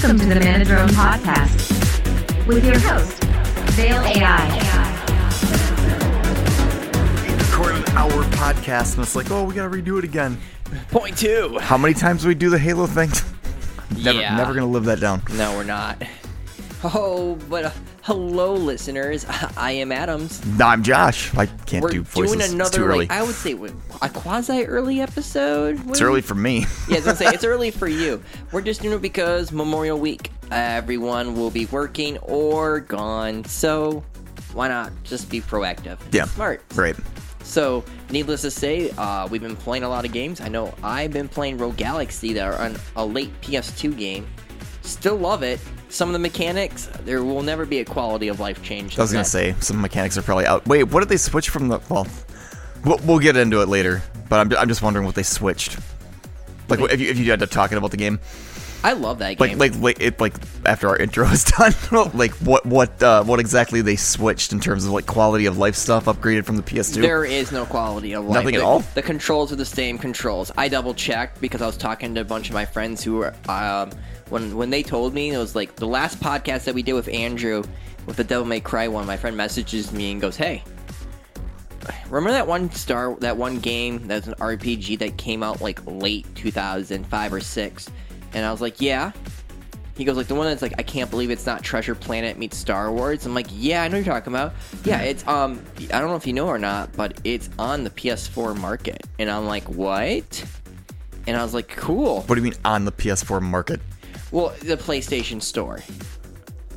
Welcome to the Manadrone Podcast with your host, Vale AI. record an hour podcast and it's like, oh, we gotta redo it again. Point two. How many times do we do the Halo thing? never, Yeah. never gonna live that down. No, we're not. Oh, but uh, hello, listeners. I am Adams. I'm Josh. I can't We're do voices. doing it's another, too early. like, I would say, a quasi early episode. it's early for me. Yeah, I was gonna say it's early for you. We're just doing it because Memorial Week. Everyone will be working or gone, so why not just be proactive? Yeah. smart. Right. So, needless to say, uh, we've been playing a lot of games. I know I've been playing Rogue Galaxy that are on a late PS2 game. Still love it. Some of the mechanics, there will never be a quality of life change. I was gonna that. say some mechanics are probably out. Wait, what did they switch from the? Well, we'll, we'll get into it later. But I'm, I'm just wondering what they switched. Like, if you if you had to talking about the game, I love that game. like like it like after our intro is done, like what what uh, what exactly they switched in terms of like quality of life stuff upgraded from the PS2. There is no quality of life. Nothing at The- all? The controls are the same controls. I double checked because I was talking to a bunch of my friends who were um, when when they told me it was like the last podcast that we did with Andrew with the Devil May Cry one. My friend messages me and goes, "Hey, remember that one star that one game that's an RPG that came out like late 2005 or six?" And I was like, "Yeah." He goes like the one that's like I can't believe it's not Treasure Planet meets Star Wars. I'm like, yeah, I know what you're talking about. Yeah, it's um I don't know if you know or not, but it's on the PS4 market. And I'm like, what? And I was like, cool. what do you mean on the PS4 market? Well, the PlayStation Store.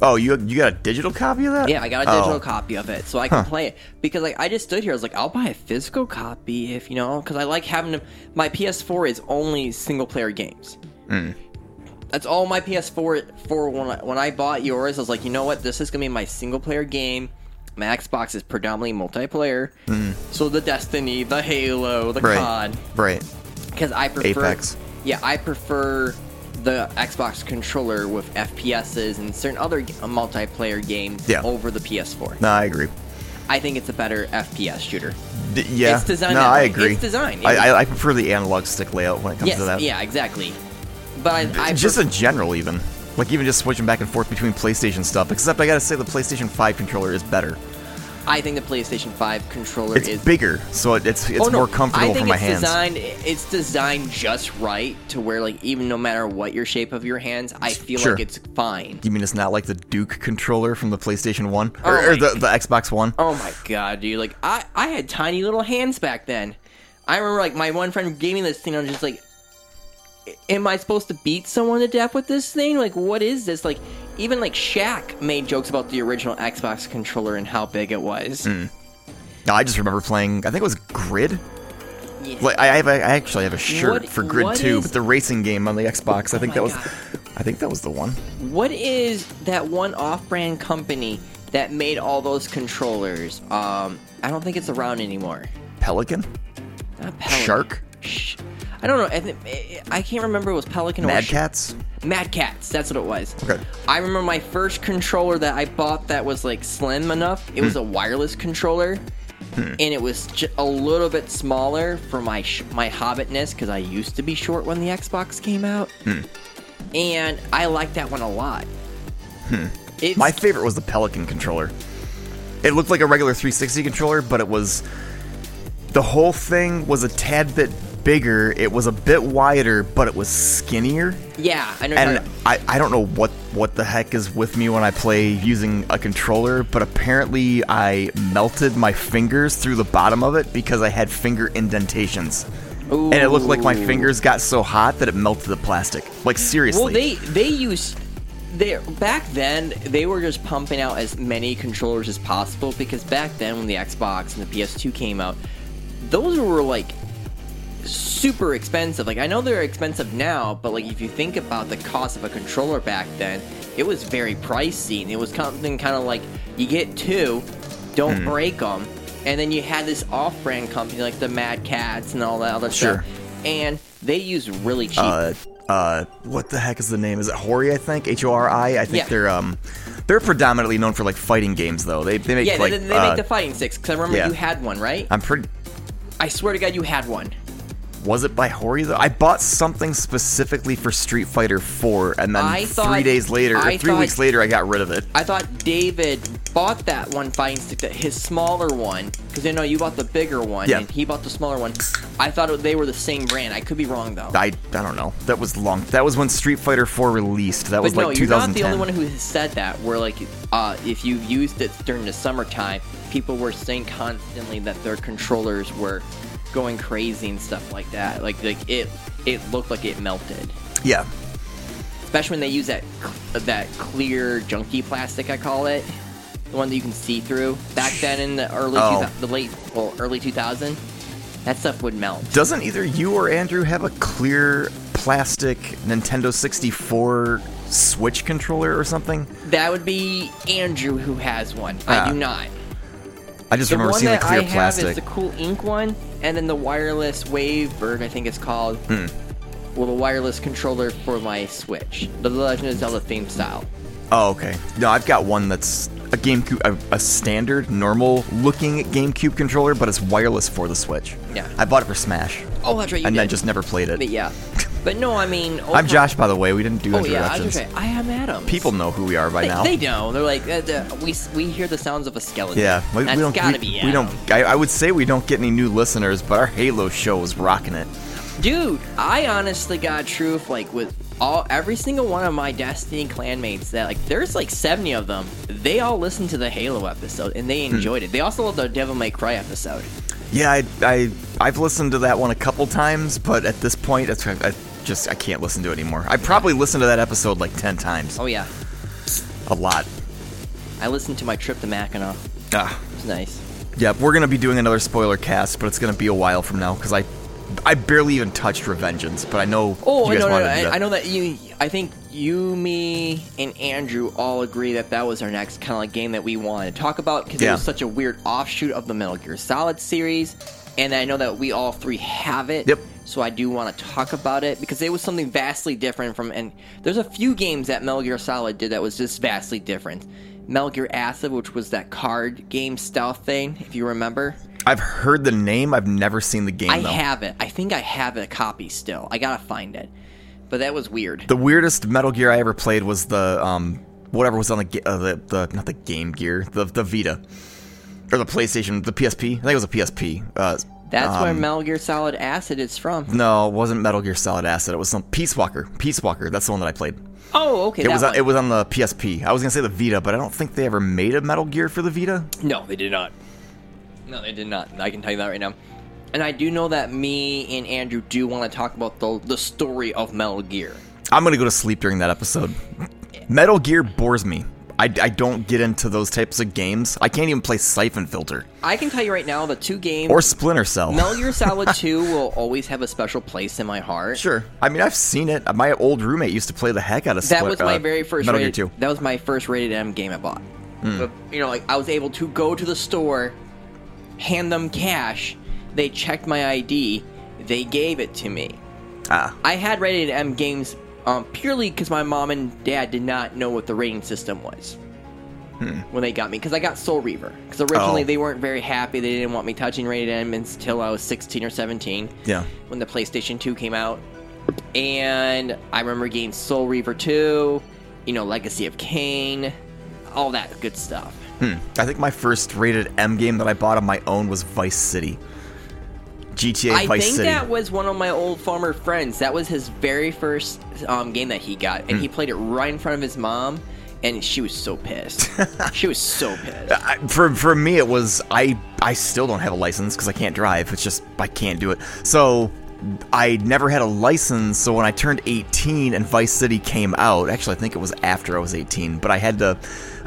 Oh, you you got a digital copy of that? Yeah, I got a digital Oh. copy of it so I can Huh. play it because like I just stood here. I was like, I'll buy a physical copy if you know because I like having to, my PS4 is only single player games. Hmm. That's all my PS4 for when I, when I bought yours. I was like, you know what, this is gonna be my single player game. My Xbox is predominantly multiplayer, so the Destiny, the Halo, the. Right. COD, Right. because I prefer. Apex. Yeah, I prefer the Xbox controller with FPSs and certain other g- multiplayer games Yeah. over the PS4. No, I agree. I think it's a better FPS shooter. D- yeah. It's designed No, I agree. It's designed. I, I, I prefer the analog stick layout when it comes yes, to that. yeah, exactly. But I, I just in general, even like even just switching back and forth between PlayStation stuff. Except I gotta say the PlayStation 5 controller is better. I think the PlayStation 5 controller It's is bigger, so it, it's it's Oh, no, more comfortable I think for my it's hands. Designed, it's designed just right to where, like, even no matter what your shape of your hands, I feel Sure. like it's fine. You mean it's not like the Duke controller from the PlayStation 1 Oh or, or the, the Xbox One? Oh my god, dude! Like, I I had tiny little hands back then. I remember, like, my one friend gave me this thing. I'm just like, am I supposed to beat someone to death with this thing? Like, what is this? Like, even like Shaq made jokes about the original Xbox controller and how big it was. Hmm. No, I just remember playing. I think it was Grid. Yeah. Like I have, a, I actually have a shirt What- for Grid 2, is- but the racing game on the Xbox. I think that was, God. I think that was the one. What is that one off-brand company that made all those controllers? Um, I don't think it's around anymore. Pelican, Not Pelican. Shark, Sh- I don't know. I, think, I can't remember. If it was Pelican or Mad Sh- Cats. Mad Cats. That's what it was. Okay. I remember my first controller that I bought that was like slim enough. It Hmm. was a wireless controller, and it was ju- a little bit smaller for my sh- my hobbitness because I used to be short when the Xbox came out, Hmm. and I liked that one a lot. It's, Hmm. My favorite was the Pelican controller. It looked like a regular 360 controller, but it was the whole thing was a tad bit bigger. It was a bit wider, but it was skinnier. yeah, I know. And I, I don't know what what the heck is with me when I play using a controller, but apparently I melted my fingers through the bottom of it because I had finger indentations. And it looked like my fingers got so hot that it melted the plastic. Like seriously. Well, they they use they back then they were just pumping out as many controllers as possible because back then when the Xbox and the PS2 came out, those were like super expensive. Like I know they're expensive now, but like if you think about the cost of a controller back then, it was very pricey. And it was something kind of like you get two, don't Hmm. break them, and then you had this off-brand company like the Mad Cats and all that other Sure. stuff, and they use really cheap. uh, uh, what the heck is the name? Is it Hori? I think H O R I. I think Yeah. they're um, they're predominantly known for like fighting games though. They they make yeah, like they, they uh, make the fighting sticks. Because I remember yeah. you had one, right? I'm pretty. I swear to God, you had one. Was it by Hori though? I bought something specifically for Street Fighter 4, and then I three thought- days later, or I three thought- weeks later, I got rid of it. I thought David bought that one fighting stick, that his smaller one, because I know you bought the bigger one, Yeah. and he bought the smaller one. I thought it, they were the same brand. I could be wrong though. I I don't know. That was long. That was when Street Fighter 4 released. That was but no, like you're not the only one who has said that. Where like, uh, if you used it during the summertime, people were saying constantly that their controllers were going crazy and stuff like that. Like, like it, it looked like it melted. yeah. Especially when they use that, that clear junky plastic, I call it, the one that you can see through. Back then in the early, Oh. 2000, the late, well, early 2000, that stuff would melt. Doesn't either you or Andrew have a clear plastic Nintendo 64 Switch controller or something? That would be Andrew who has one. Ah. I do not. I just The remember one seeing the that clear I have is the cool ink one, and then the wireless Wavebird, I think it's called. Hmm. Well, the wireless controller for my Switch, the Legend of Zelda theme style. Oh, okay. No, I've got one that's a GameCube, a, a standard, normal-looking GameCube controller, but it's wireless for the Switch. Yeah. I bought it for Smash, Oh, that's right. You and did. then just never played But it. yeah, but no, I mean, I'm Josh, by the way. We didn't do Oh yeah, I was introductions. I am Adam. People know who we are by they, now. they know. They're like, uh, we we hear the sounds of a skeleton. yeah, we, that's we don't. gotta we, be. we don't. I, I would say we don't get any new listeners, but our Halo show is rocking it. Dude, I honestly got truth like with all every single one of my Destiny clanmates that like there's like 70 of them. They all listened to the Halo episode and Hmm. they enjoyed it. They also loved the Devil May Cry episode. Yeah, I, I I've listened to that one a couple times, but at this point, it's I just I can't listen to it anymore. I probably listened to that episode like ten times, Oh yeah, a lot. I listened to my trip to Mackinac. Ah, It's nice. yeah, we're gonna be doing another spoiler cast, but it's gonna be a while from now because I I barely even touched Revengeance, but I know Oh you guys no, no, no! I. I know that you. I think you, me, and Andrew all agree that that was our next kind of like game that we wanted to talk about because it was such a weird offshoot of the Metal Gear Solid series, and I know that we all three have it. Yep. So I do want to talk about it because it was something vastly different from. And there's a few games that Metal Gear Solid did that was just vastly different. Metal Gear Acid, which was that card game stealth thing, if you remember. I've heard the name, I've never seen the game I though. have it. I think I have a copy still. I gotta find it. But that was weird. The weirdest Metal Gear I ever played was the um whatever was on the uh, the, the not the Game Gear the the Vita or the PlayStation the PSP I think it was a PSP. Uh, That's where um, Metal Gear Solid Acid is from. No, it wasn't Metal Gear Solid Acid. It was some Peace Walker. Peace Walker. That's the one that I played. Oh, okay. It was on, it was on the PSP. I was gonna say the Vita, but I don't think they ever made a Metal Gear for the Vita. No, they did not. No, they did not. I can tell you that right now. And I do know that me and Andrew do want to talk about the the story of Metal Gear. I'm gonna go to sleep during that episode. Metal Gear bores me. I, I don't get into those types of games. I can't even play Siphon Filter I can tell you right now, the two games, or Splinter Cell. Metal Gear Solid 2 will always have a special place in my heart. Sure. I mean, I've seen it. My old roommate used to play the heck out of That Split- was my uh, very first Metal rated, Gear 2. That was my first rated M game I bought. Hmm. But, you know, like I was able to go to the store, hand them cash, they checked my ID, they gave it to me. Ah, I had rated M games um, purely because my mom and dad did not know what the rating system was when they got me. Because I got Soul Reaver. Because originally Hmm. Oh. they weren't very happy. They didn't want me touching rated M until I was 16 or 17 yeah. when the PlayStation 2 came out. And I remember getting Soul Reaver 2, you know, Legacy of Kain, all that good stuff. Hmm. I think my first rated M game that I bought on my own was Vice City. GTA Vice City. I Vice think City. that was one of my old farmer friends. That was his very first um, game that he got, and he Hmm. played it right in front of his mom, and she was so pissed. she was so pissed. I, for for me, it was I I still don't have a license because I can't drive. It's just I can't do it. So I never had a license. So when I turned 18 and Vice City came out, actually I think it was after I was 18, but I had to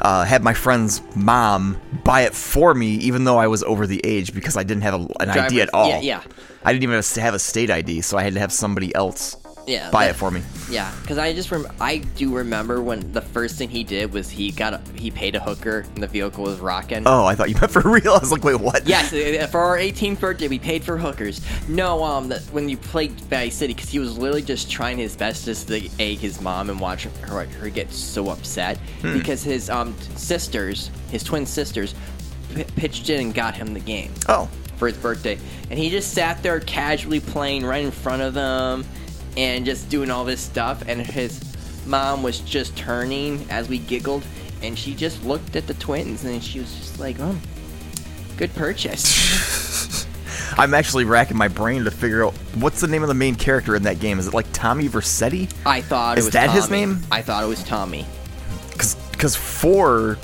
uh, have my friend's mom buy it for me, even though I was over the age because I didn't have a, an ID at all. yeah, yeah. I didn't even have a state ID, so I had to have somebody else Yeah, buy that- it for me. Yeah, because I just rem- I do remember when the first thing he did was he got a, he paid a hooker and the vehicle was rocking. Oh, I thought you meant for real. I was like, wait, what? Yes, uh, for our 18th birthday, we paid for hookers. No, um, that when you played Vice City, because he was literally just trying his best just to egg his mom and watch her, her get so upset Hmm. because his um sisters, his twin sisters, p- pitched in and got him the game. Oh, for his birthday, and he just sat there casually playing right in front of them, and just doing all this stuff. And his mom was just turning as we giggled, and she just looked at the twins, and she was just like, "Oh, good purchase." I'm actually racking my brain to figure out what's the name of the main character in that game. Is it like Tommy Vercetti? I thought Is it was that his name? I thought it was Tommy. Because four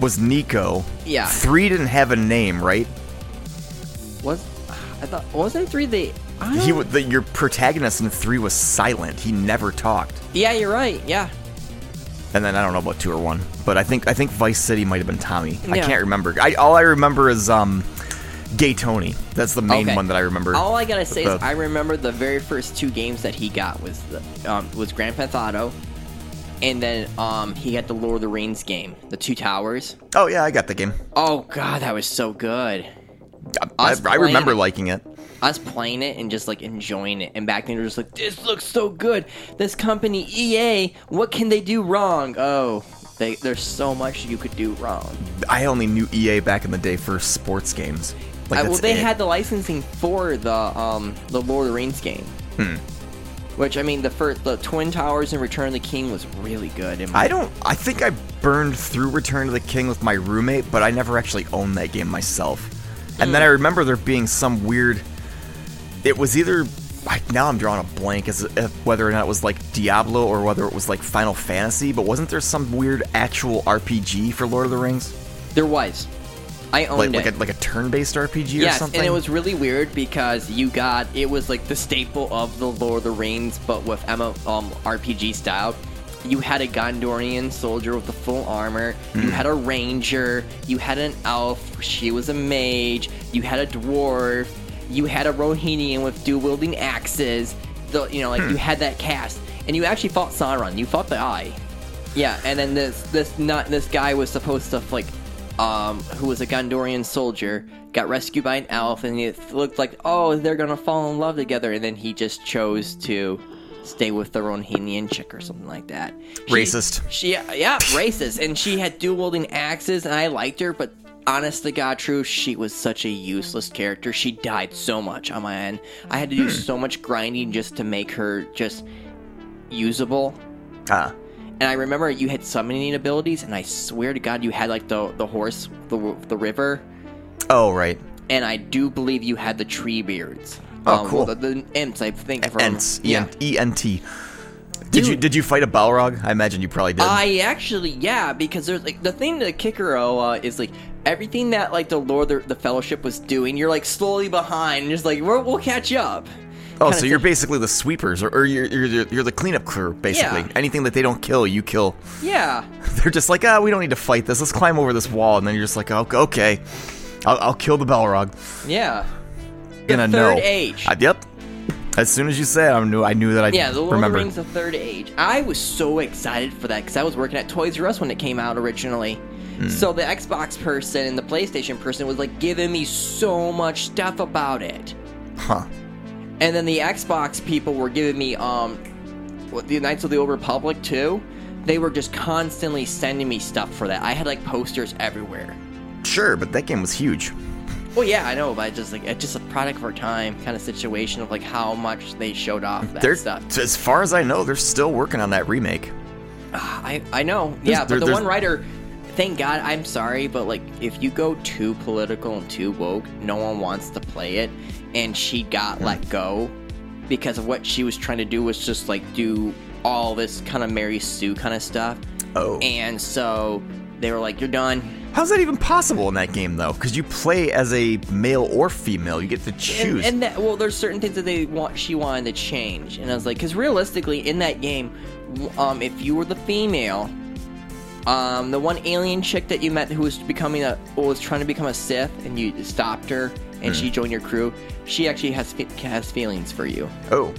was Niko. Yeah. Three didn't have a name, right? Was I thought wasn't three the? I He the, your protagonist in three was silent. He never talked. yeah, you're right. Yeah, And then I don't know about two or one, but I think I think Vice City might have been Tommy. I can't remember. I, all I remember is um, Gay Tony. That's the main Okay. one that I remember. All I gotta say is I remember the very first two games that he got was the um, was Grand Theft Auto, and then um, he got the Lord of the Rings game, the Two Towers. oh yeah, I got the game. Oh god, that was so good. I, Us I remember liking it. Us playing it and just like enjoying it, and back then we are just like, this looks so good. This company EA, what can they do wrong? Oh, they, there's so much you could do wrong. I only knew EA back in the day for sports games. Like Uh, well, they it. had the licensing for the um the Lord of the Rings game. Hmm. Which I mean, the first the Twin Towers and Return of the King was really good. in my- I don't. I think I burned through Return of the King with my roommate, but I never actually owned that game myself. And Hmm. then I remember there being some weird. It was either. Now I'm drawing a blank as if whether or not it was like Diablo or whether it was like Final Fantasy. But wasn't there some weird actual RPG for Lord of the Rings, There was. I owned like it. like a, like a turn-based RPG or yes, something? and it was really weird because you got it was like the staple of the Lord of the Rings, but with MO, um, RPG style. You had a Gondorian soldier with the full armor. Hmm. You had a ranger. You had an elf. She was a mage. You had a dwarf. You had a Rohinian with dual wielding axes. The you know like Hmm. you had that cast, and you actually fought Sauron. You fought the Eye. Yeah, and then this this not this guy was supposed to like um who was a Gondorian soldier got rescued by an elf and it looked like oh they're gonna fall in love together and then he just chose to stay with the Rohinian chick or something like that. She- Racist. She yeah, racist. And she had dual wielding axes and I liked her, but honest to God true, she was such a useless character. She died so much on my end. I had to do so much grinding just to make her just usable. Ah, And I remember you had summoning abilities, and I swear to God, you had like the the horse, the the river, oh right. and I do believe you had the tree beards. Oh, cool. well, the, the Ents, I think. remember- Ents. Yeah. E N T. Did you did you fight a Balrog? I imagine you probably did. I actually, yeah, because there's like the thing that Kikaro uh, is like everything that like the Lord of the Fellowship was doing. You're like slowly behind, and just like we're, we'll catch up. Oh, so you're thing. basically the sweepers, or, or you're, you're the- you're the cleanup crew, basically. Yeah. Anything that they don't kill, you kill. Yeah, They're just like, ah, we don't need to fight this. Let's climb over this wall, and then you're just like, oh, okay, I'll, I'll kill the Balrog. yeah. Gonna third know. age. I- yep. As soon as you said, it, I knew I knew that I Yeah, the Lord remember. of the Rings: The Third Age. I was so excited for that because I was working at Toys R Us when it came out originally. Hmm. So the Xbox person and the PlayStation person was like giving me so much stuff about it, Huh. and then the Xbox people were giving me um, what, the Knights of the Old Republic too. They were just constantly sending me stuff for that. I had like posters everywhere. Sure, but that game was huge. Well, yeah, I know, but just like it's just a product of our time kind of situation of like how much they showed off that They're, stuff. as far as I know, they're still working on that remake. I I know. yeah, there- but the one writer, thank God. I'm sorry, but like if you go too political and too woke, no one wants to play it. And she got Hmm. let go because of what she was trying to do was just like do all this kind of Mary Sue kind of stuff. Oh. And so they were like, "You're done." How's that even possible in that game, though? Because you play as a male or female. You get to choose. and that, well, there's certain things that they want. She wanted to change, and I was like, because realistically, in that game, um, if you were the female, um, the one alien chick that you met who was becoming a was trying to become a Sith, and you stopped her, and Hmm. she joined your crew. She actually has fe- has feelings for you. oh.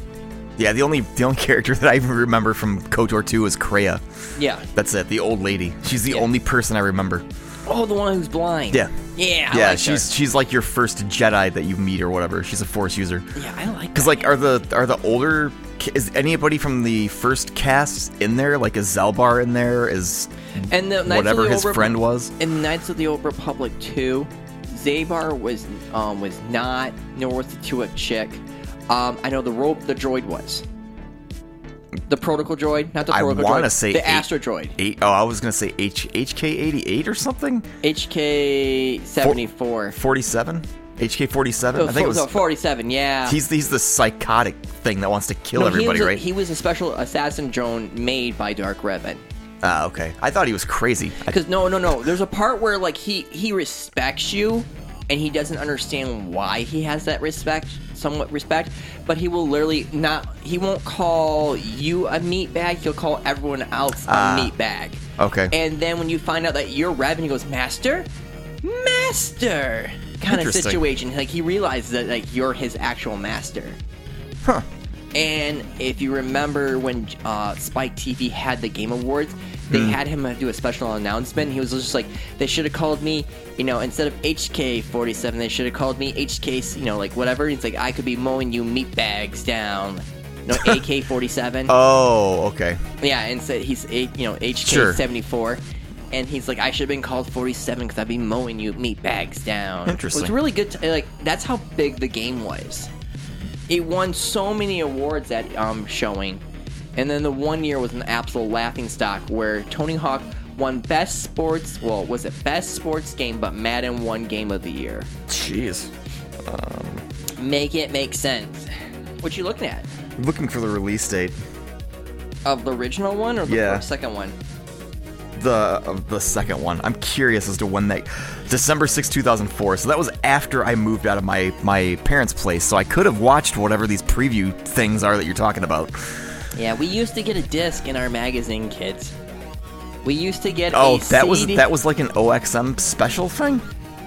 Yeah, the only the only character that I even remember from KOTOR 2 is Kreia. Yeah. That's it, the old lady. She's the Yeah. only person I remember. Oh, the one who's blind. Yeah. Yeah. I yeah, liked she's she's like your first Jedi that you meet or whatever. She's a Force user. Yeah, I like. Because that. like, are the are the older is anybody from the first cast in there? Like, is Zelbar in there? Is and the Knights whatever his Old Repu- friend was? In Knights of the Old Republic 2, Zabar was um, was not, nor was the Tuat chick. Um, I know the rope, the droid was. The protocol droid, not the protocol I protocol want to droid. say the eight- Astro droid. Eight, oh, I was gonna say H HK eighty eight or something. HK seventy four. Forty seven. HK forty seven. I think it was. forty seven. Yeah. He's he's the psychotic thing that wants to kill No, everybody, he was a, right? He was a special assassin drone made by Dark Revan. Ah, okay. I thought he was crazy. Because no, no, no. There's a part where like he he respects you, and he doesn't understand why he has that respect, somewhat respect. But he will literally not. He won't call you a meat bag. He'll call everyone else a Ah, meat bag. okay. And then when you find out that you're Revan, he goes, Master, Master, kind of Interesting. situation. Like he realizes that like you're his actual master. huh. And if you remember when uh, Spike TV had the Game Awards, they Hmm. had him do a special announcement. He was just like, they should have called me, you know, instead of HK47, they should have called me HK, you know, like whatever. He's like, I could be mowing you meat bags down. No, AK47. Oh, okay. Yeah, and said he's, you know, HK74. And he's like, I should have been called 47 because I'd be mowing you meat bags down. Interesting. It was really good. To, like, that's how big the game was. It won so many awards at um, showing. And then the one year was an absolute laughing stock where Tony Hawk won Best Sports, well, was it Best Sports Game, but Madden won Game of the Year. Jeez. Make it make sense. What you looking at? Looking for the release date. Of the original one or the Yeah. second one? The of the second one. I'm curious as to when that December 6, 2004. So that was after I moved out of my my parents' place. So I could have watched whatever these preview things are that you're talking about. Yeah, we used to get a disc in our magazine, kids. We used to get Oh, a that was that was like an OXM special thing.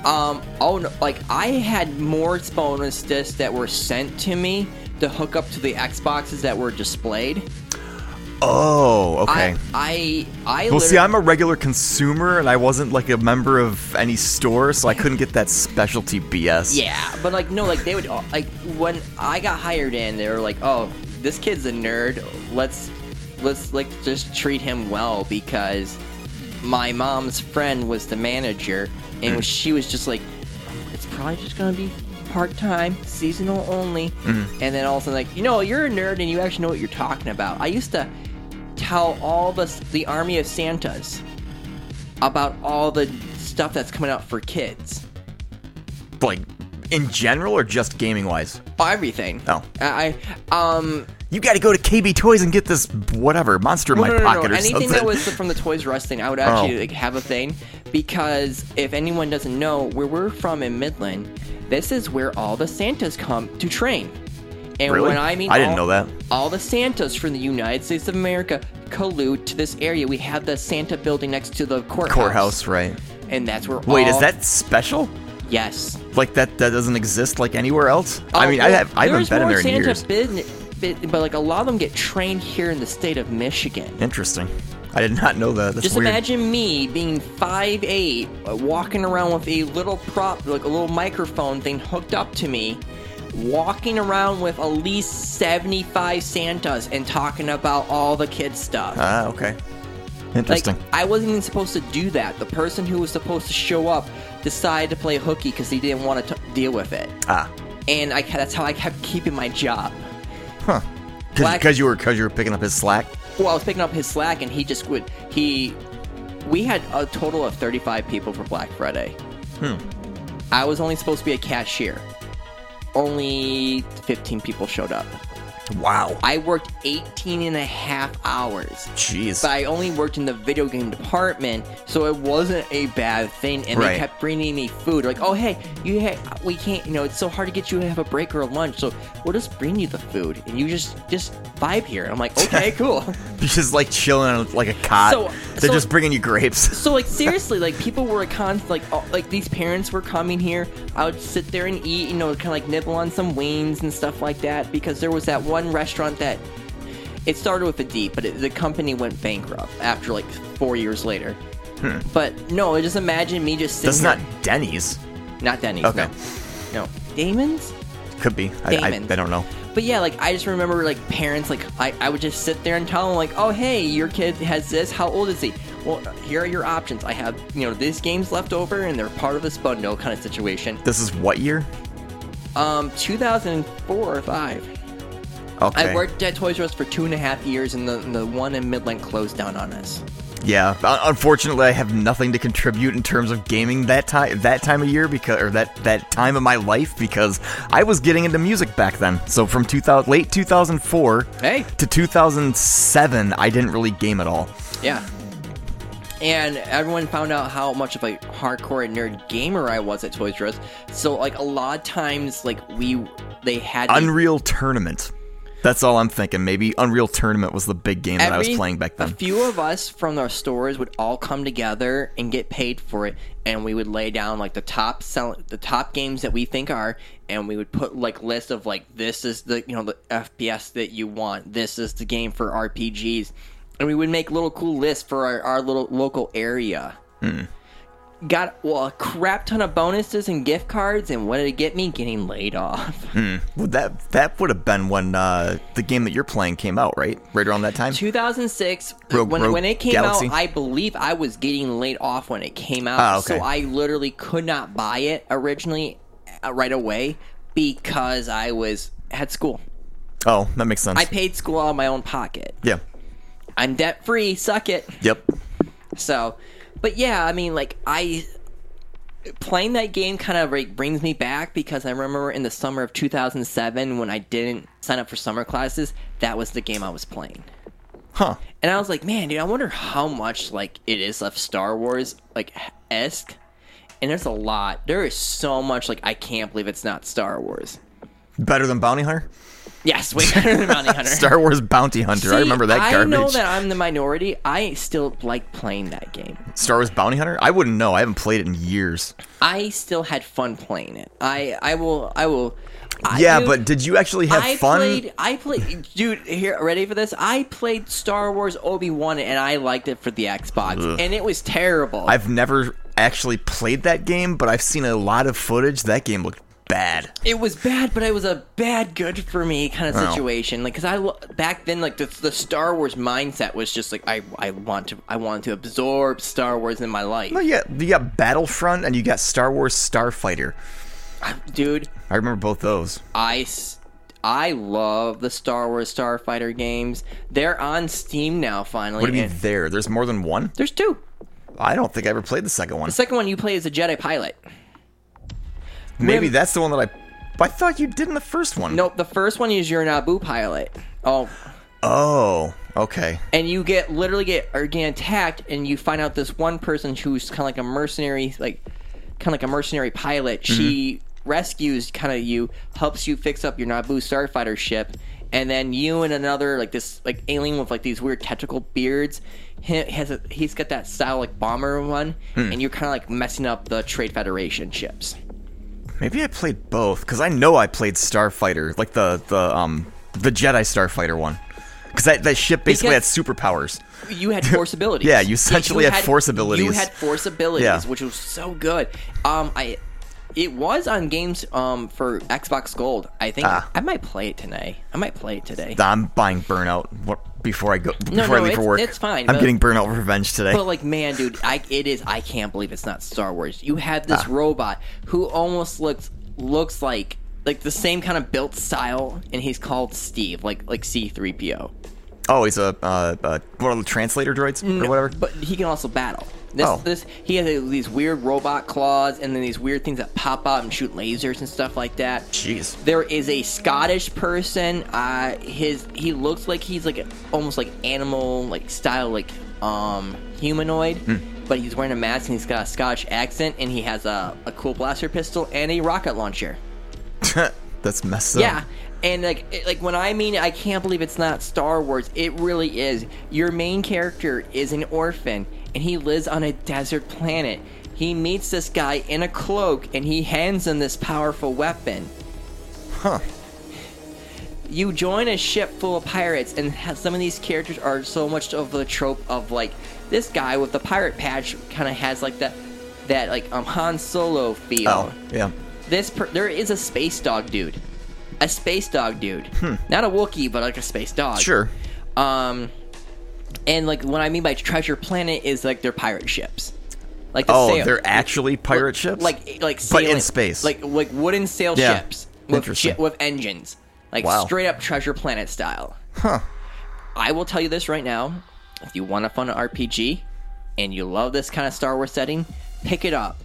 Um, oh no, like I had more bonus discs that were sent to me to hook up to the Xboxes that were displayed. Oh, okay. I, I, I well, see, I'm a regular consumer, and I wasn't like a member of any store, so I couldn't get that specialty BS. Yeah, but like no, like they would uh, like when I got hired in, they were like, "Oh, this kid's a nerd. Let's let's like just treat him well because my mom's friend was the manager, and mm. she was just like, it's probably just gonna be part time, seasonal only. Mm-hmm. And then all of a sudden, like, you know, you're a nerd and you actually know what you're talking about. I used to tell all the the army of Santas about all the stuff that's coming out for kids. Like in general, or just gaming wise. Everything. Oh. I, I um You got to go to KB Toys and get this whatever monster in no, my no, no, pocket or Anything something. that was from the Toys R Us thing, I would actually Oh. like, have a thing because if anyone doesn't know where we're from in Midland, this is where all the Santas come to train. And Really? when I mean I didn't all- know that. All the Santas from the United States of America collude to this area. We have the Santa building next to the courthouse. Courthouse, right? And that's where Wait, is that special? Yes. Like that that doesn't exist like anywhere else? I Oh, mean, I have I haven't been in there in Santa years. business, but, like a lot of them get trained here in the state of Michigan. Interesting. I did not know that. That's Just weird. imagine me being 5'8", uh, walking around with a little prop, like a little microphone thing hooked up to me, walking around with at least 75 Santas and talking about all the kids' stuff. Ah, okay. like, Interesting. I wasn't even supposed to do that. The person who was supposed to show up decided to play hooky because he didn't want to deal with it. ah, And I, that's how I kept keeping my job. huh? Because you were because you were picking up his slack. Well, I was picking up his slack, and he just would. He, we had a total of thirty-five people for Black Friday. Hmm. I was only supposed to be a cashier. Only fifteen people showed up. Wow. I worked 18 and a half hours. Jeez. But I only worked in the video game department, so it wasn't a bad thing. And Right. they kept bringing me food, like, "Oh, hey, you, ha- we can't, you know, it's so hard to get you to have a break or a lunch, so we'll just bring you the food, and you just just vibe here." And I'm like, "Okay, cool." You're just like chilling on like a cot. So- They're so- just bringing you grapes. So like seriously, like people were a con like oh, like these parents were coming here. I would sit there and eat, you know, kind of like nibble on some wings and stuff like that because there was that one restaurant that it started with a D, but it, the company went bankrupt after like four years later. But no, just imagine me just sitting. That's not Denny's. not Denny's. Okay. No, no, Damon's. Could be. I, I, I don't know. But yeah, like I just remember like parents like I, I would just sit there and tell them like, oh hey, your kid has this. How old is he? well, here are your options. I have, you know, these games left over, and they're part of this bundle kind of situation. This is what year? Um, 2004 or five. Okay. I worked at Toys R Us for two and a half years, and the, the one in Midland closed down on us. Yeah, unfortunately, I have nothing to contribute in terms of gaming that time that time of year because or that that time of my life because I was getting into music back then. So from 2000 late 2004 Hey. to 2007, I didn't really game at all. Yeah. And everyone found out how much of a hardcore nerd gamer I was at Toys R Us. So like a lot of times, like we, they had Unreal Tournament. That's all I'm thinking. Maybe Unreal Tournament was the big game that I was playing back then. A few of us from our stores would all come together and get paid for it, and we would lay down like the top sell the top games that we think are, and we would put like lists of like this is the you know the FPS that you want, this is the game for RPGs, and we would make little cool lists for our, our little local area. Hmm. Got well a crap ton of bonuses and gift cards, and what did it get me? Getting laid off. Well, that that would have been when uh, the game that you're playing came out, right? Right around that time. 2006 Rogue- when, Rogue when it came Galaxy? out i believe i was getting laid off when it came out Ah, okay. so i literally could not buy it originally uh, right away because i was had school Oh, that makes sense. i paid school out of my own pocket yeah. i'm debt free suck it Yep. so but yeah i mean like i playing that game kind of like brings me back because i remember in the summer of 2007 when i didn't sign up for summer classes that was the game i was playing Huh. And I was like, man, dude, I wonder how much like it is of Star Wars like esque. And there's a lot. There is so much like I can't believe it's not Star Wars. Better than Bounty Hunter? Yes, way better than Bounty Hunter. Star Wars Bounty Hunter. I remember that garbage. I know that I'm the minority. I still like playing that game. Star Wars Bounty Hunter? I wouldn't know. I haven't played it in years. I still had fun playing it. I I will I will. I, yeah, dude, but did you actually have I fun? played. I played. Dude, here, ready for this? I played Star Wars Obi Wan, and I liked it for the Xbox, and it was terrible. I've never actually played that game, but I've seen a lot of footage. That game looked bad. it was bad, but it was a bad good for me kind of situation. Like, cause I lo- back then, like the, the Star Wars mindset was just like I I want to I wanted to absorb Star Wars in my life, No, yeah, you got Battlefront and you got Star Wars Starfighter. dude. I remember both those. I s- I love the Star Wars Starfighter games. They're on Steam now. Finally, What do you mean and- there? There's more than one? There's two. I don't think I ever played the second one. The second one you play as a Jedi pilot. Maybe that's the one that I. I thought you did in the first one. Nope, the first one is your Naboo pilot. Oh, Oh, okay. and you get literally get or get attacked, and you find out this one person who's kind of like a mercenary, like kind of like a mercenary pilot. Mm-hmm. She rescues kind of you, helps you fix up your Naboo starfighter ship, and then you and another like this like alien with like these weird tentacle beards. He has a, he's got that style like bomber one, hmm. and you're kind of like messing up the Trade Federation ships. Maybe I played both because I know I played Starfighter, like the the um the Jedi Starfighter one. Because that, that ship basically Because- had superpowers. You had force abilities. Yeah, you essentially had force abilities. You had force abilities, Yeah. which was so good. Um, I it was on games um for Xbox Gold. I think Ah. I might play it today. I might play it today. I'm buying Burnout what, before I go before No, I leave for work. it's fine, I'm but- getting Burnout Revenge today. But like, man, dude, I it is. I can't believe it's not Star Wars. You have this Ah. robot who almost looks looks like like the same kind of built style, and he's called Steve, like like C three PO. oh, he's a uh, uh, one of the translator droids or whatever. But he can also battle. This, Oh. this he has these weird robot claws, and then these weird things that pop out and shoot lasers and stuff like that. Jeez. There is a Scottish person. Uh, his he looks like he's like a, almost like animal like style like um humanoid, Hmm. but he's wearing a mask and he's got a Scottish accent, and he has a, a cool blaster pistol and a rocket launcher. That's messed up. Yeah. And like it- like when I mean I can't believe it's not Star Wars, it really is. Your main character is an orphan and he lives on a desert planet. He meets this guy in a cloak and he hands him this powerful weapon. Huh. You join a ship full of pirates and some of these characters are so much of the trope of like this guy with the pirate patch kind of has like that that like um Han Solo feel Oh, yeah. this per- there is a space dog dude a space dog dude not a Wookiee but like a space dog Hmm. Sure. um And like what I mean by treasure planet is like they're pirate ships. Like the Oh, sail- they're actually pirate like- ships? Like like But in space. Like like wooden sail Yeah. ships with shi- with engines. Like Wow. straight up treasure planet style. Huh. I will tell you this right now. If you want a fun RPG and you love this kind of Star Wars setting, pick it up.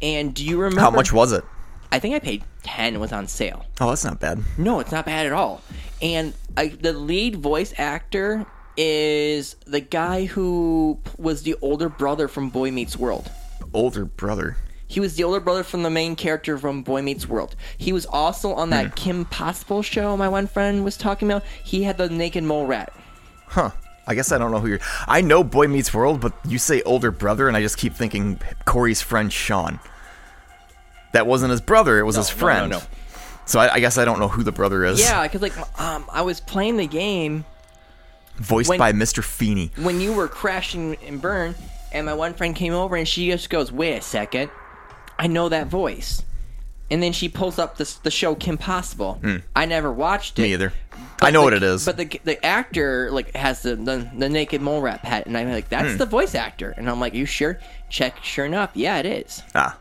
And do you remember How much was it? I think I paid 10 was on sale. Oh, that's not bad. No, it's not bad at all. And I, the lead voice actor is the guy who was the older brother from Boy Meets World. Older brother. He was the older brother from the main character from Boy Meets World. He was also on that Kim Possible show my one friend was talking about. He had the naked mole rat. Huh. I guess I don't know who you're. I know Boy Meets World, but you say older brother, and I just keep thinking Corey's friend Sean. That wasn't his brother; it was his no, no, friend. no. So I, I guess I don't know who the brother is. Yeah, because like um, I was playing the game voiced when- by Mr. Feeney. when you were crashing and burn, and my one friend came over and she just goes, "Wait a second, I know that voice." And then she pulls up the the show Kim Possible. I never watched it. Me either. I know the- what it is. But the the actor like has the the, the naked mole rat pet, and I'm like, that's Hmm. the voice actor. And I'm like, you sure? Check. Sure enough, yeah, it is. ah,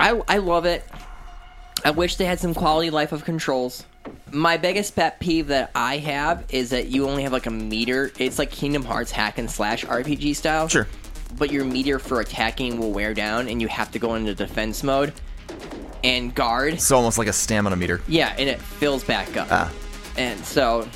I I love it. I wish they had some quality life of controls. My biggest pet peeve that I have is that you only have like a meter. It's like Kingdom Hearts hack and slash RPG style. Sure. But your meter for attacking will wear down, and you have to go into defense mode and guard. it's almost like a stamina meter. Yeah, and it fills back up. Ah. And so,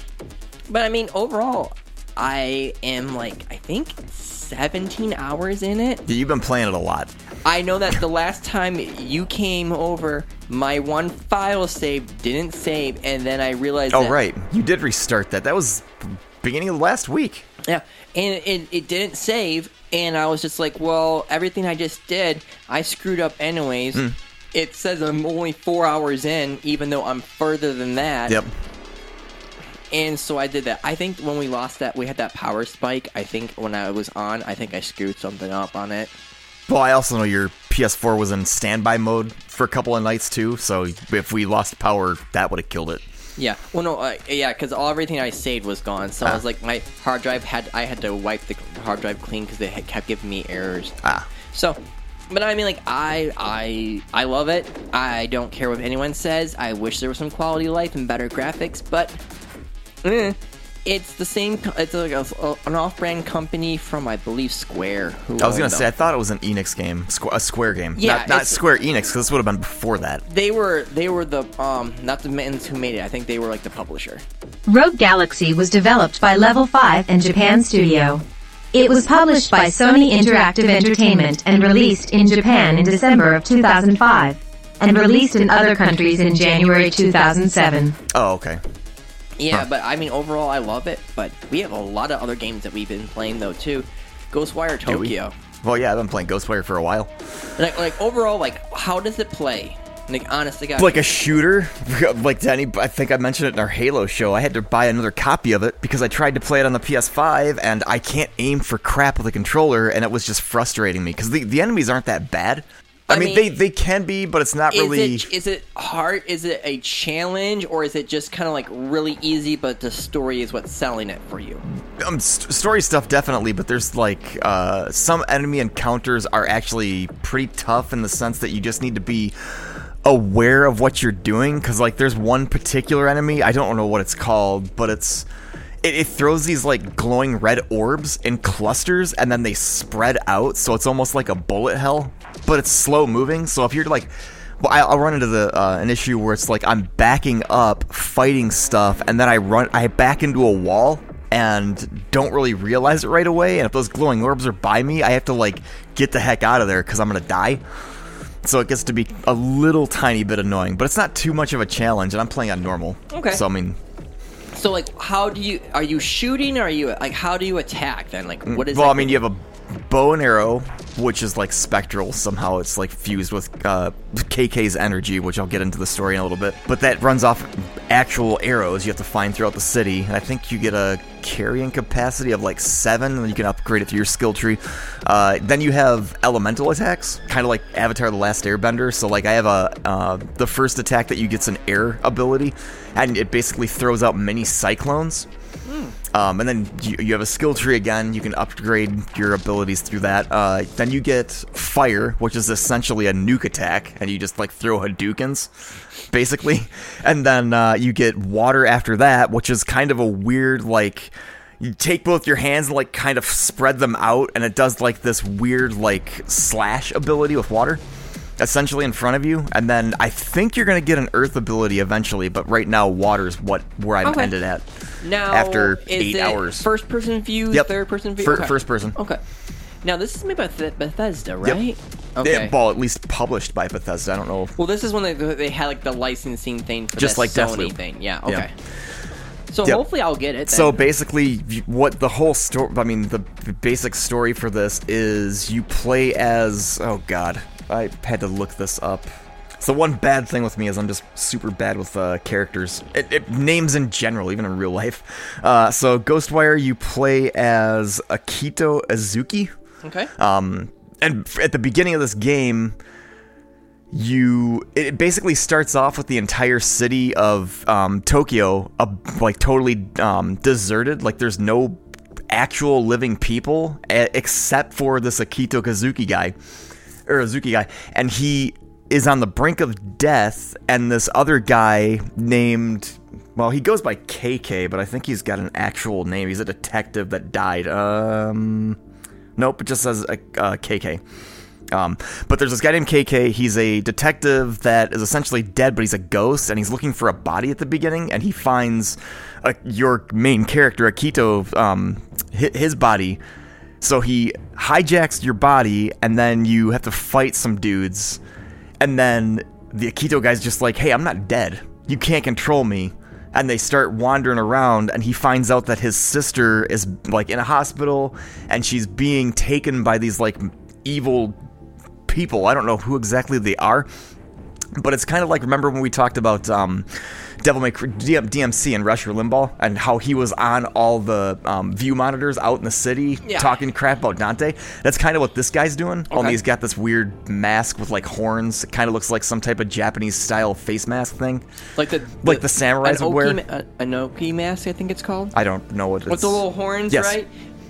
but I mean, overall, I am like I think 17 hours in it. Yeah, You've been playing it a lot. I know that the last time you came over, my one file save didn't save, and then I realized. Oh that, right, you did restart that. That was beginning of last week. Yeah, and it, it didn't save, and I was just like, well, everything I just did, I screwed up anyways. Hmm. It says I'm only four hours in, even though I'm further than that. Yep. And so I did that. I think when we lost that, we had that power spike. I think when I was on, I think I screwed something up on it. Well, I also know your PS4 was in standby mode for a couple of nights too. So if we lost power, that would have killed it. Yeah. Well, no. Uh, yeah, because all everything I saved was gone. So I Ah. was like, my hard drive had I had to wipe the hard drive clean because it had kept giving me errors. Ah, So, but I mean, like I I I love it. I don't care what anyone says. I wish there was some quality of life and better graphics, but eh, it's the same. It's like a, an off-brand company from I believe Square. Who I was gonna owned say I thought it was an Enix game, Squ- a Square game. Yeah, not, not Square Enix because this would have been before that. they were they were the um not the men who made it. I think they were like the publisher. Rogue Galaxy was developed by Level 5 and Japan Studio. It was published by Sony Interactive Entertainment and released in Japan in December of 2005, and released in other countries in January 2007. Oh, okay. Yeah, Huh. but I mean overall I love it. But we have a lot of other games that we've been playing though too. Ghostwire Do we? Tokyo. Well, yeah, I've been playing Ghostwire for a while. Like like overall like how does it play? Like honestly, God, Like a shooter, like. I think I mentioned it in our Halo show. I had to buy another copy of it because I tried to play it on the PS5 and I can't aim for crap with a controller, and it was just frustrating me because the, the enemies aren't that bad. I, I mean, mean, they they can be, but it's not is really. it is it hard? Is it a challenge or is it just kind of like really easy? But the story is what's selling it for you. um, st- story stuff definitely, but there's like uh, some enemy encounters are actually pretty tough in the sense that you just need to be aware of what you're doing. Because like there's one particular enemy, I don't know what it's called, but it's it, it throws these like glowing red orbs in clusters, and then they spread out, so it's almost like a bullet hell, but it's slow moving. So if you're like well, I- I'll run into the uh, an issue where it's like I'm backing up, fighting stuff, and then I run, I back into a wall and don't really realize it right away. And if those glowing orbs are by me, I have to like get the heck out of there because I'm gonna die. So it gets to be a little tiny bit annoying, but it's not too much of a challenge. And I'm playing on normal. Okay. So I mean, So like, how do you are you shooting? Or are you like how do you attack then? Like what is? well, I mean, you have a bow and arrow, which is like spectral. Somehow it's like fused with uh, KK's energy, which I'll get into the story in a little bit. But that runs off actual arrows you have to find throughout the city. And I think you get a carrying capacity of like seven, and you can upgrade it through your skill tree. Uh, then you have elemental attacks, kind of like Avatar: The Last Airbender. So like I have a uh, the first attack that you get's an air ability, and it basically throws out many cyclones Um, and then you, you have a skill tree again. You can upgrade your abilities through that. Uh, then you get fire, which is essentially a nuke attack, and you just like throw Hadoukens, basically. And then uh, you get water after that, which is kind of a weird like. You take both your hands and like kind of spread them out, and it does like this weird like slash ability with water essentially in front of you, and then I think you're gonna get an earth ability eventually, but right now water's what where I'm Okay. ended at. Now, after eight hours. first person view, Yep. third person view, Fir- Okay. first person. Okay. Now this is made by Beth- Bethesda, right? Okay. Yeah, well, at least published by Bethesda. I don't know. Well, this is when they they had like the licensing thing for Just like Sony Deathloop. thing. Yeah. Yeah. Okay. So Yep. hopefully I'll get it. Then. So basically, what the whole story, I mean, the basic story for this is you play as, oh god, I had to look this up. So one bad thing with me is I'm just super bad with uh, characters, it, it, names in general, even in real life. Uh, so Ghostwire, you play as Akito Azuki. okay. Um, and at the beginning of this game, you it basically starts off with the entire city of um, Tokyo, uh, like totally um, deserted. Like there's no actual living people except for this Akito Kazuki guy or Azuki guy, and he is on the brink of death. And this other guy named well, he goes by KK, but I think he's got an actual name. He's a detective that died. Um. Nope, it just says uh, uh, KK. Um, but there's this guy named KK. He's a detective that is essentially dead, but he's a ghost, and he's looking for a body at the beginning, and he finds uh, your main character, Akito, um, his body. So he hijacks your body, and then you have to fight some dudes, and then the Akito guy's just like, "Hey, I'm not dead. You can't control me." And they start wandering around, and he finds out that his sister is like in a hospital, and she's being taken by these like evil people. I don't know who exactly they are, but it's kind of like remember when we talked about um, Devil May Cry, DMC and Rush Limbaugh and how he was on all the um, view monitors out in the city Yeah. talking crap about Dante. That's kind of what this guy's doing. Only Okay. he's got this weird mask with like horns. It kind of looks like some type of Japanese style face mask thing. like the, like the samurais would wear? Ma- an Oni mask, I think it's called. I don't know what it's. With the little horns, Yes. right?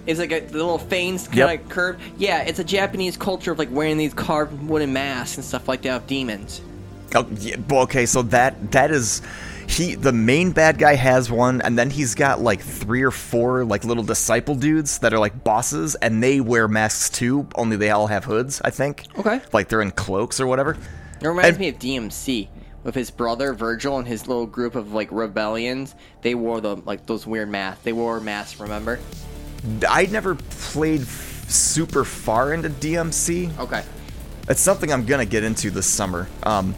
It's like a, the little fangs kind Yep. of curved. Yeah, it's a Japanese culture of like wearing these carved wooden masks and stuff like that of demons. Oh, yeah, okay, so that that is he the main bad guy has one and then he's got like three or four like little disciple dudes that are like bosses and they wear masks too, only they all have hoods, I think. Okay. Like they're in cloaks or whatever. It reminds And- me of DMC with his brother Vergil and his little group of like rebellions. They wore the like those weird masks. They wore masks. Remember? I never played f- super far into DMC. Okay. It's something I'm gonna get into this summer. Um,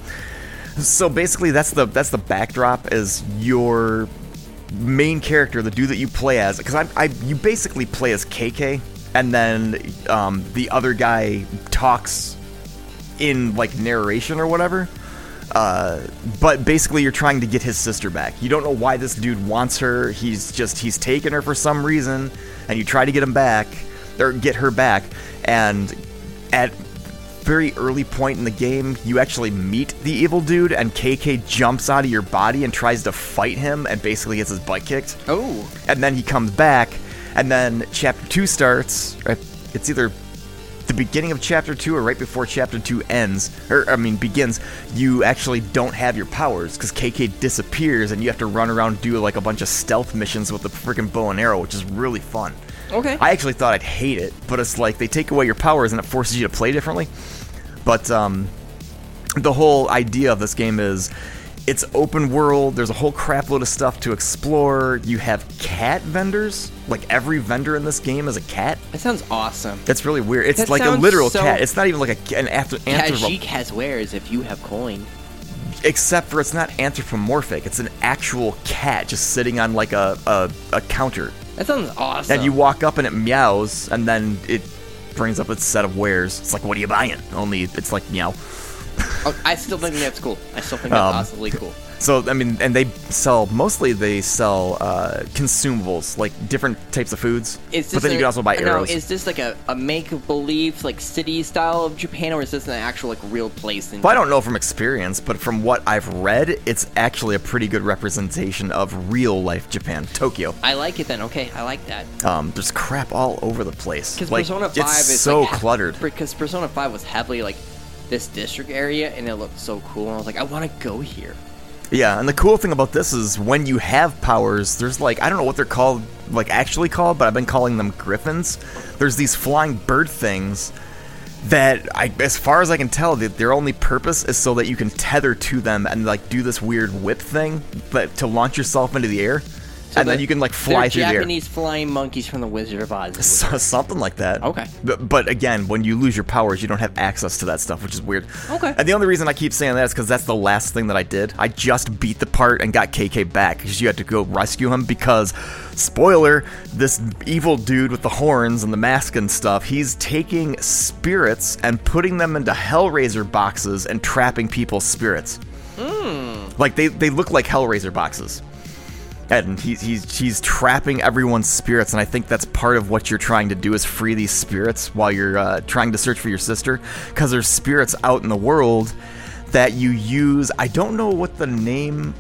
so basically, that's the that's the backdrop is your main character, the dude that you play as. Because I, I you basically play as KK, and then um, the other guy talks in like narration or whatever. Uh, but basically, you're trying to get his sister back. You don't know why this dude wants her. He's just he's taken her for some reason, and you try to get him back or get her back. And at very early point in the game, you actually meet the evil dude, and KK jumps out of your body and tries to fight him, and basically gets his butt kicked. Oh. And then he comes back, and then chapter two starts. Right? It's either the beginning of chapter two or right before chapter two ends, or I mean begins. You actually don't have your powers because KK disappears, and you have to run around and do like a bunch of stealth missions with the freaking bow and arrow, which is really fun. Okay. I actually thought I'd hate it, but it's like they take away your powers and it forces you to play differently. But um, the whole idea of this game is it's open world. There's a whole crap load of stuff to explore. You have cat vendors. Like every vendor in this game is a cat. that sounds awesome. That's really weird. It's That like a literal so- cat. It's not even like a, an anthro- Khajiit anthropo- has wares if you have coin. except for it's not anthropomorphic. It's an actual cat just sitting on like a, a, a counter. That sounds awesome. And you walk up and it meows, and then it brings up its set of wares. It's like, what are you buying? Only it's like meow. Oh, I still think that's cool. I still think that's Um, awesomely cool. So I mean, and they sell mostly they sell uh, consumables like different types of foods. Is this but then you a- can also buy arrows. no, is this like a, a make believe like city style of Japan, or is this an actual like real place? In well, I don't know from experience, but from what I've read, it's actually a pretty good representation of real life Japan, Tokyo. I like it then. Okay, I like that. Um, there's crap all over the place. Because Like, Persona Five is so like, cluttered. Because Persona Five was heavily like this district area, and it looked so cool. And I was like, I want to go here. Yeah, and the cool thing about this is when you have powers, there's like I don't know what they're called, like actually called, but I've been calling them griffins. There's these flying bird things that I as far as I can tell, that their only purpose is so that you can tether to them and like do this weird whip thing, but to launch yourself into the air. And then you can like fly through the air. Japanese flying monkeys from the Wizard of Oz. So, something like that. Okay. But, but again, when you lose your powers, you don't have access to that stuff, which is weird. Okay. And the only reason I keep saying that is because that's the last thing that I did. I just beat the part and got KK back because you had to go rescue him because, spoiler, this evil dude with the horns and the mask and stuff, he's taking spirits and putting them into Hellraiser boxes and trapping people's spirits. Mmm. Like they, they look like Hellraiser boxes. And he's, he's he's trapping everyone's spirits, and I think that's part of what you're trying to do is free these spirits while you're uh, trying to search for your sister, because there's spirits out in the world that you use. I don't know what the name.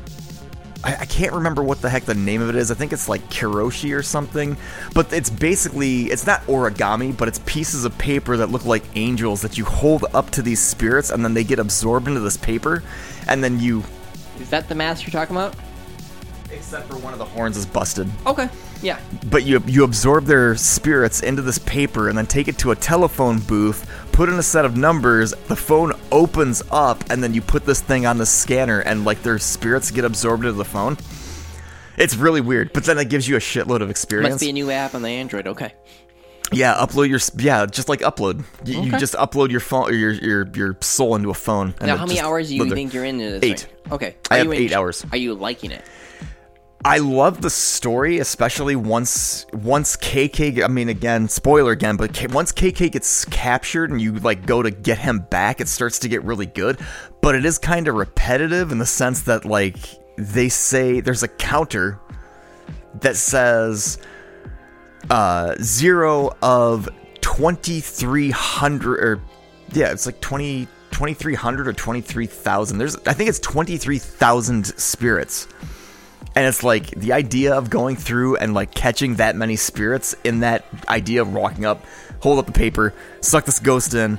I, I can't remember what the heck the name of it is. I think it's like Kiroshi or something. But it's basically it's not origami, but it's pieces of paper that look like angels that you hold up to these spirits, and then they get absorbed into this paper, and then you. Is that the mask you're talking about? Except for one of the horns is busted. Okay. Yeah. but you you absorb their spirits into this paper and then take it to a telephone booth put in a set of numbers the phone opens up and then you put this thing on the scanner and like their spirits get absorbed into the phone it's really weird but then it gives you a shitload of experience Must be a new app on the Android. Okay. yeah upload your s- yeah just like upload you, you just upload your phone or your your your soul into a phone and Now, how many hours do you think you're into this? Eight. thing? Okay. I Are have you eight en- hours. Are you liking it? I love the story, especially once once KK. I mean, again, spoiler again, but K, once KK gets captured and you like go to get him back, it starts to get really good. But it is kind of repetitive in the sense that like they say there's a counter that says uh, zero of twenty three hundred or yeah, it's like 20, 2300 or twenty three thousand. There's I think it's twenty three thousand spirits. And it's like the idea of going through and like catching that many spirits in that idea of walking up, hold up the paper, suck this ghost in,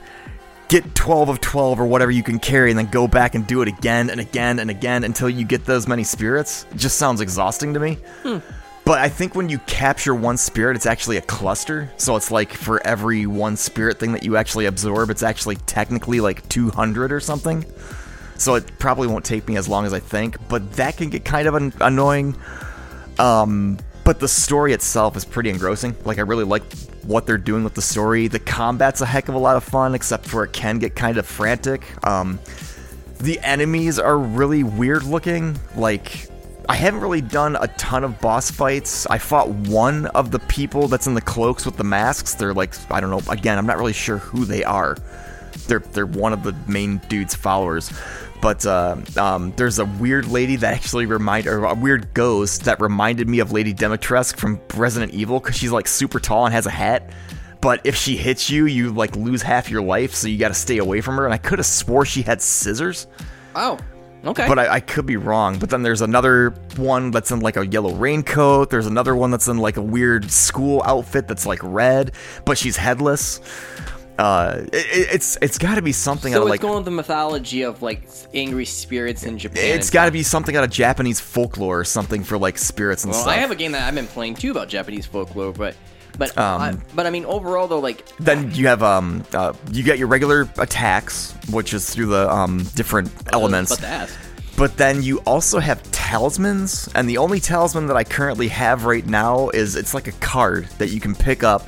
get 12 of 12 or whatever you can carry, and then go back and do it again and again and again until you get those many spirits it just sounds exhausting to me. Hmm. But I think when you capture one spirit, it's actually a cluster. So it's like for every one spirit thing that you actually absorb, it's actually technically like 200 or something. So it probably won't take me as long as I think, but that can get kind of an- annoying. Um, but the story itself is pretty engrossing. Like I really like what they're doing with the story. The combat's a heck of a lot of fun, except for it can get kind of frantic. Um, the enemies are really weird looking. Like I haven't really done a ton of boss fights. I fought one of the people that's in the cloaks with the masks. They're like I don't know. Again, I'm not really sure who they are. They're they're one of the main dude's followers. But uh, um, there's a weird lady that actually remind or a weird ghost that reminded me of Lady Dimitrescu from Resident Evil because she's like super tall and has a hat. But if she hits you, you like lose half your life, so you got to stay away from her. And I could have swore she had scissors Oh. Okay. but I, I could be wrong. But then there's another one that's in like a yellow raincoat. There's another one that's in like a weird school outfit that's like red, but she's headless. Uh, it, it- it's it's got to be something so out of like going with the mythology of like angry spirits in Japan. it's got to be something out of Japanese folklore or something for like spirits and Well, stuff. I have a game that I've been playing too about Japanese folklore, but but Um, I, but I mean overall though, like then you have um uh, you get your regular attacks, which is through the um different elements. But to ask. But then you also have talismans, and the only talisman that I currently have right now is it's like a card that you can pick up.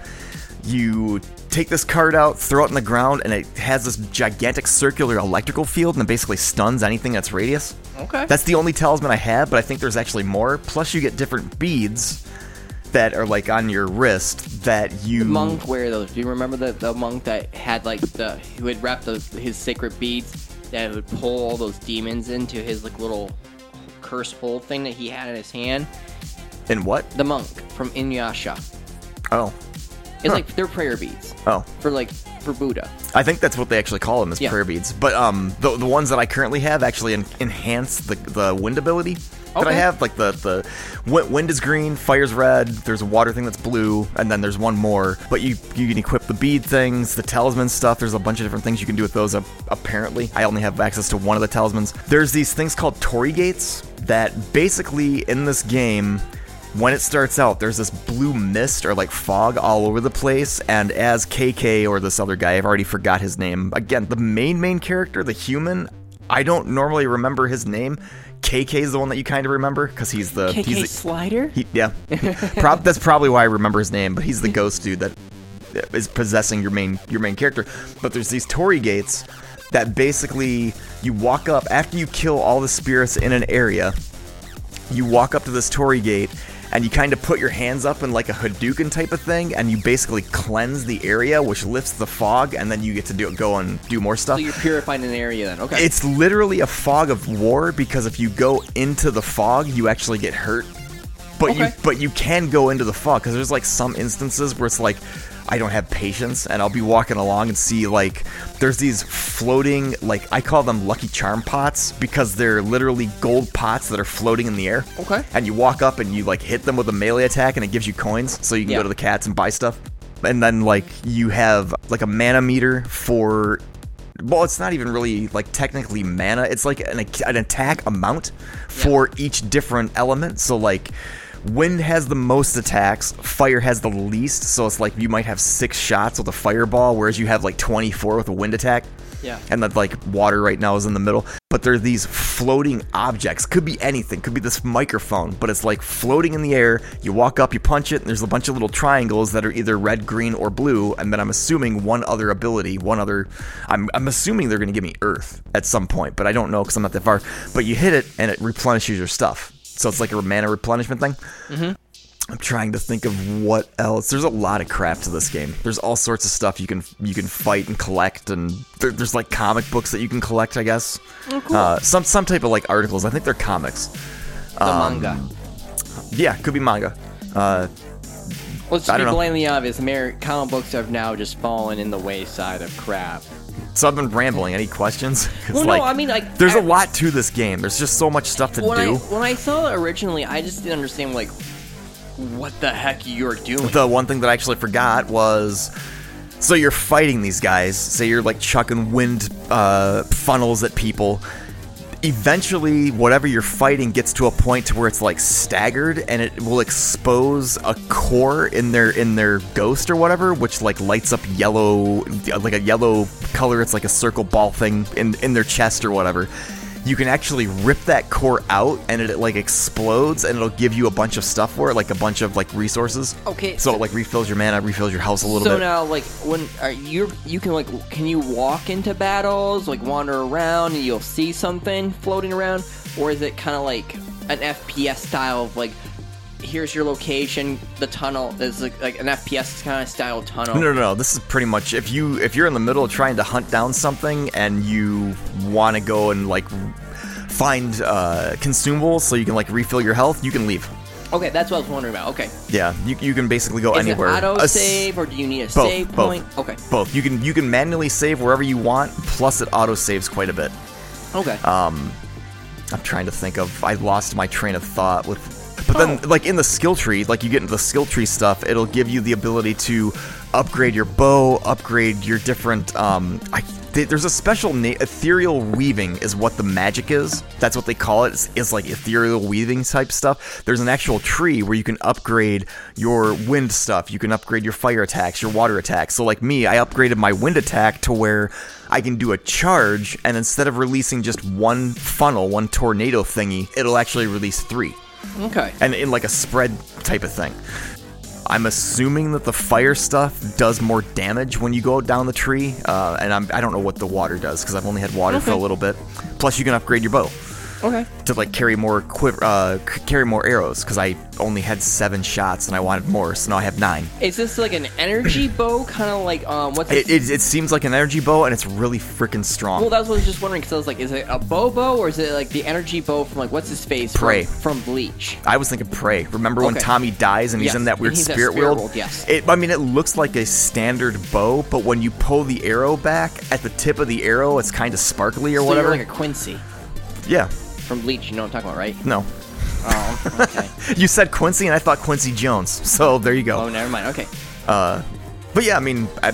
You take this card out, throw it in the ground, and it has this gigantic circular electrical field, and it basically stuns anything that's radius. Okay. That's the only talisman I have, but I think there's actually more. Plus, you get different beads that are like on your wrist that you monk wear those. Do you remember the, the monk that had like the who had wrapped the, his sacred beads that would pull all those demons into his like little curse bowl thing that he had in his hand. In what? The monk from Inuyasha. Oh. It's like they're prayer beads Oh. for like for Buddha. I think that's what they actually call them as Yeah. prayer beads. But um, the, the ones that I currently have actually en- enhance the the wind ability that I have. Like the the wi- wind is green, fire's red. There's a water thing that's blue, and then there's one more. But you you can equip the bead things, the talisman stuff. There's a bunch of different things you can do with those. Apparently, I only have access to one of the talismans. There's these things called Torii gates that basically in this game when it starts out, there's this blue mist or like fog all over the place, and as KK or this other guy, I've already forgot his name. Again, the main main character, the human, I don't normally remember his name. KK is the one that you kind of remember because he's the KK he's the, Slider. he, yeah. Prob- that's probably why I remember his name, but he's the ghost dude that is possessing your main your main character. But there's these Torii gates that basically you walk up after you kill all the spirits in an area. You walk up to this Torii gate and you kind of put your hands up in like a Hadouken type of thing, and you basically cleanse the area, which lifts the fog, and then you get to do go and do more stuff. So you're purifying an area then. Okay. It's literally a fog of war because if you go into the fog, you actually get hurt. But you Okay. but you can go into the fog because there's like some instances where it's like I don't have patience and I'll be walking along and see like there's these floating like I call them lucky charm pots because they're literally gold pots that are floating in the air. Okay. And you walk up and you like hit them with a melee attack and it gives you coins so you can Yeah. go to the cats and buy stuff. And then like you have like a mana meter for well, it's not even really like technically mana. It's like an, an attack amount for each different element. So like wind has the most attacks, fire has the least. So it's like you might have six shots with a fireball, whereas you have like 24 with a wind attack. Yeah. And then like water right now is in the middle. But there are these floating objects. Could be anything. Could be this microphone, but it's like floating in the air. You walk up, you punch it, and there's a bunch of little triangles that are either red, green, or blue. And then I'm assuming one other ability, one other. I'm, I'm assuming they're going to give me Earth at some point, but I don't know because I'm not that far. But you hit it, and it replenishes your stuff. So it's like a mana replenishment thing. Mm-hmm. I'm trying to think of what else. There's a lot of crap to this game. There's all sorts of stuff you can you can fight and collect, and there, there's like comic books that you can collect. I guess. Oh, cool. Uh, some some type of like articles. I think they're comics. the manga. Yeah, could be manga. Uh, Let's just be blatantly obvious. Comic books have now just fallen in the wayside of crap. So I've been rambling. Any questions? Well, no, I mean, like, there's I- a lot to this game. There's just so much stuff to When I do. when I saw it originally, I just didn't understand like what the heck you're doing. The one thing that I actually forgot was so you're fighting these guys. Say you're like chucking wind uh, funnels at people. Eventually, whatever you're fighting gets to a point to where it's like staggered, and it will expose a core in their in their ghost or whatever, which like lights up yellow, like a yellow color. It's like a circle ball thing in in their chest or whatever. You can actually rip that core out, and it like explodes, and it'll give you a bunch of stuff for it, like a bunch of like resources. Okay, So so- it like refills your mana, refills your house a little so bit. So now, like, when are you you can like can you walk into battles, like wander around, and you'll see something floating around, or is it kind of like an FPS style of like, here's your location, the tunnel is like, like an FPS kind of style tunnel. No, no, no. This is pretty much if you if you're in the middle of trying to hunt down something and you want to go and like find uh, consumables so you can like refill your health, you can leave. Okay, that's what I was wondering about. Okay, Yeah, you, you can basically go anywhere. is anywhere. it auto A save or do you need a both, save both, point? Okay, both. You can you can manually save wherever you want. Plus, it auto saves quite a bit. okay. Um, I'm trying to think of. I lost my train of thought with. But then, Oh. like in the skill tree, like you get into the skill tree stuff, it'll give you the ability to upgrade your bow, upgrade your different. Um, I, th- there's a special na- ethereal weaving is what the magic is. That's what they call it. It's, it's like ethereal weaving type stuff. There's an actual tree where you can upgrade your wind stuff. You can upgrade your fire attacks, your water attacks. So like me, I upgraded my wind attack to where I can do a charge, and instead of releasing just one funnel, one tornado thingy, it'll actually release three, okay. and in like a spread type of thing. I'm assuming that the fire stuff does more damage when you go down the tree, uh, and I'm, I don't know what the water does because I've only had water for a little bit. Plus, you can upgrade your bow. Okay. to like carry more quiver, uh, c- carry more arrows because I only had seven shots and I wanted more, so now I have nine. Is this like an energy bow, kind of like um what's It, it, it seems like an energy bow and it's really freaking strong. Well, that's what I was just wondering because I was like, is it a bow bow or is it like the energy bow from like what's his face? from- Prey. from, Bleach. I was thinking prey. Remember when Tommy dies and he's Yes, in that weird he's spirit, spirit world? world, yes. It, I mean, it looks like a standard bow, but when you pull the arrow back at the tip of the arrow, it's kind of sparkly or So whatever. like a Quincy yeah. From Bleach. You know what I'm talking about, right? No. Oh, okay. You said Quincy, and I thought Quincy Jones. So there you go. oh, never mind. Okay. Uh, But yeah, I mean, I,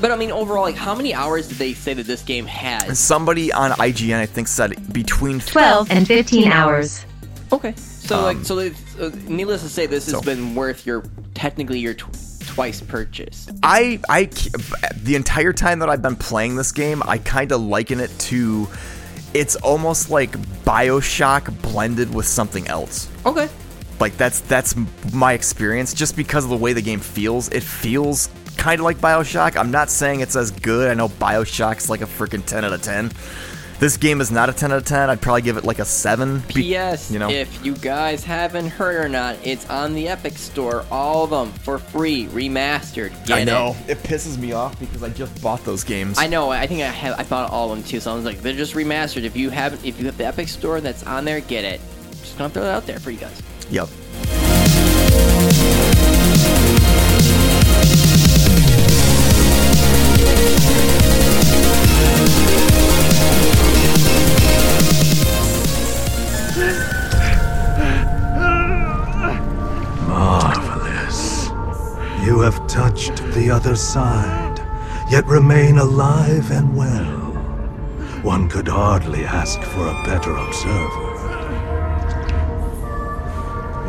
But I mean, overall, like, how many hours did they say that this game has? somebody on IGN, I think, said between 12 and 15 hours. Okay. So, like, so, uh, needless to say, this has Um, so- been worth your technically your tw- twice purchase. i the entire time that I've been playing this game, I kind of liken it to, it's almost like Bioshock blended with something else. Okay. Like that's that's my experience. Just because of the way the game feels, it feels kind of like Bioshock. I'm not saying it's as good. I know Bioshock's like a freaking 10 out of 10. This game is not a 10 out of 10. I'd probably give it like a 7. be- P.S. you know, If you guys haven't heard or not, it's on the Epic Store, all of them for free, remastered. Get I know it pisses me off because I just bought those games. I know. I think I have. I bought all of them too. So I was like, they're just remastered. If you haven't, if you have the Epic Store that's on there, get it. Just gonna throw it out there for you guys. Yep. Marvelous. You have touched the other side, yet remain alive and well. One could hardly ask for a better observer.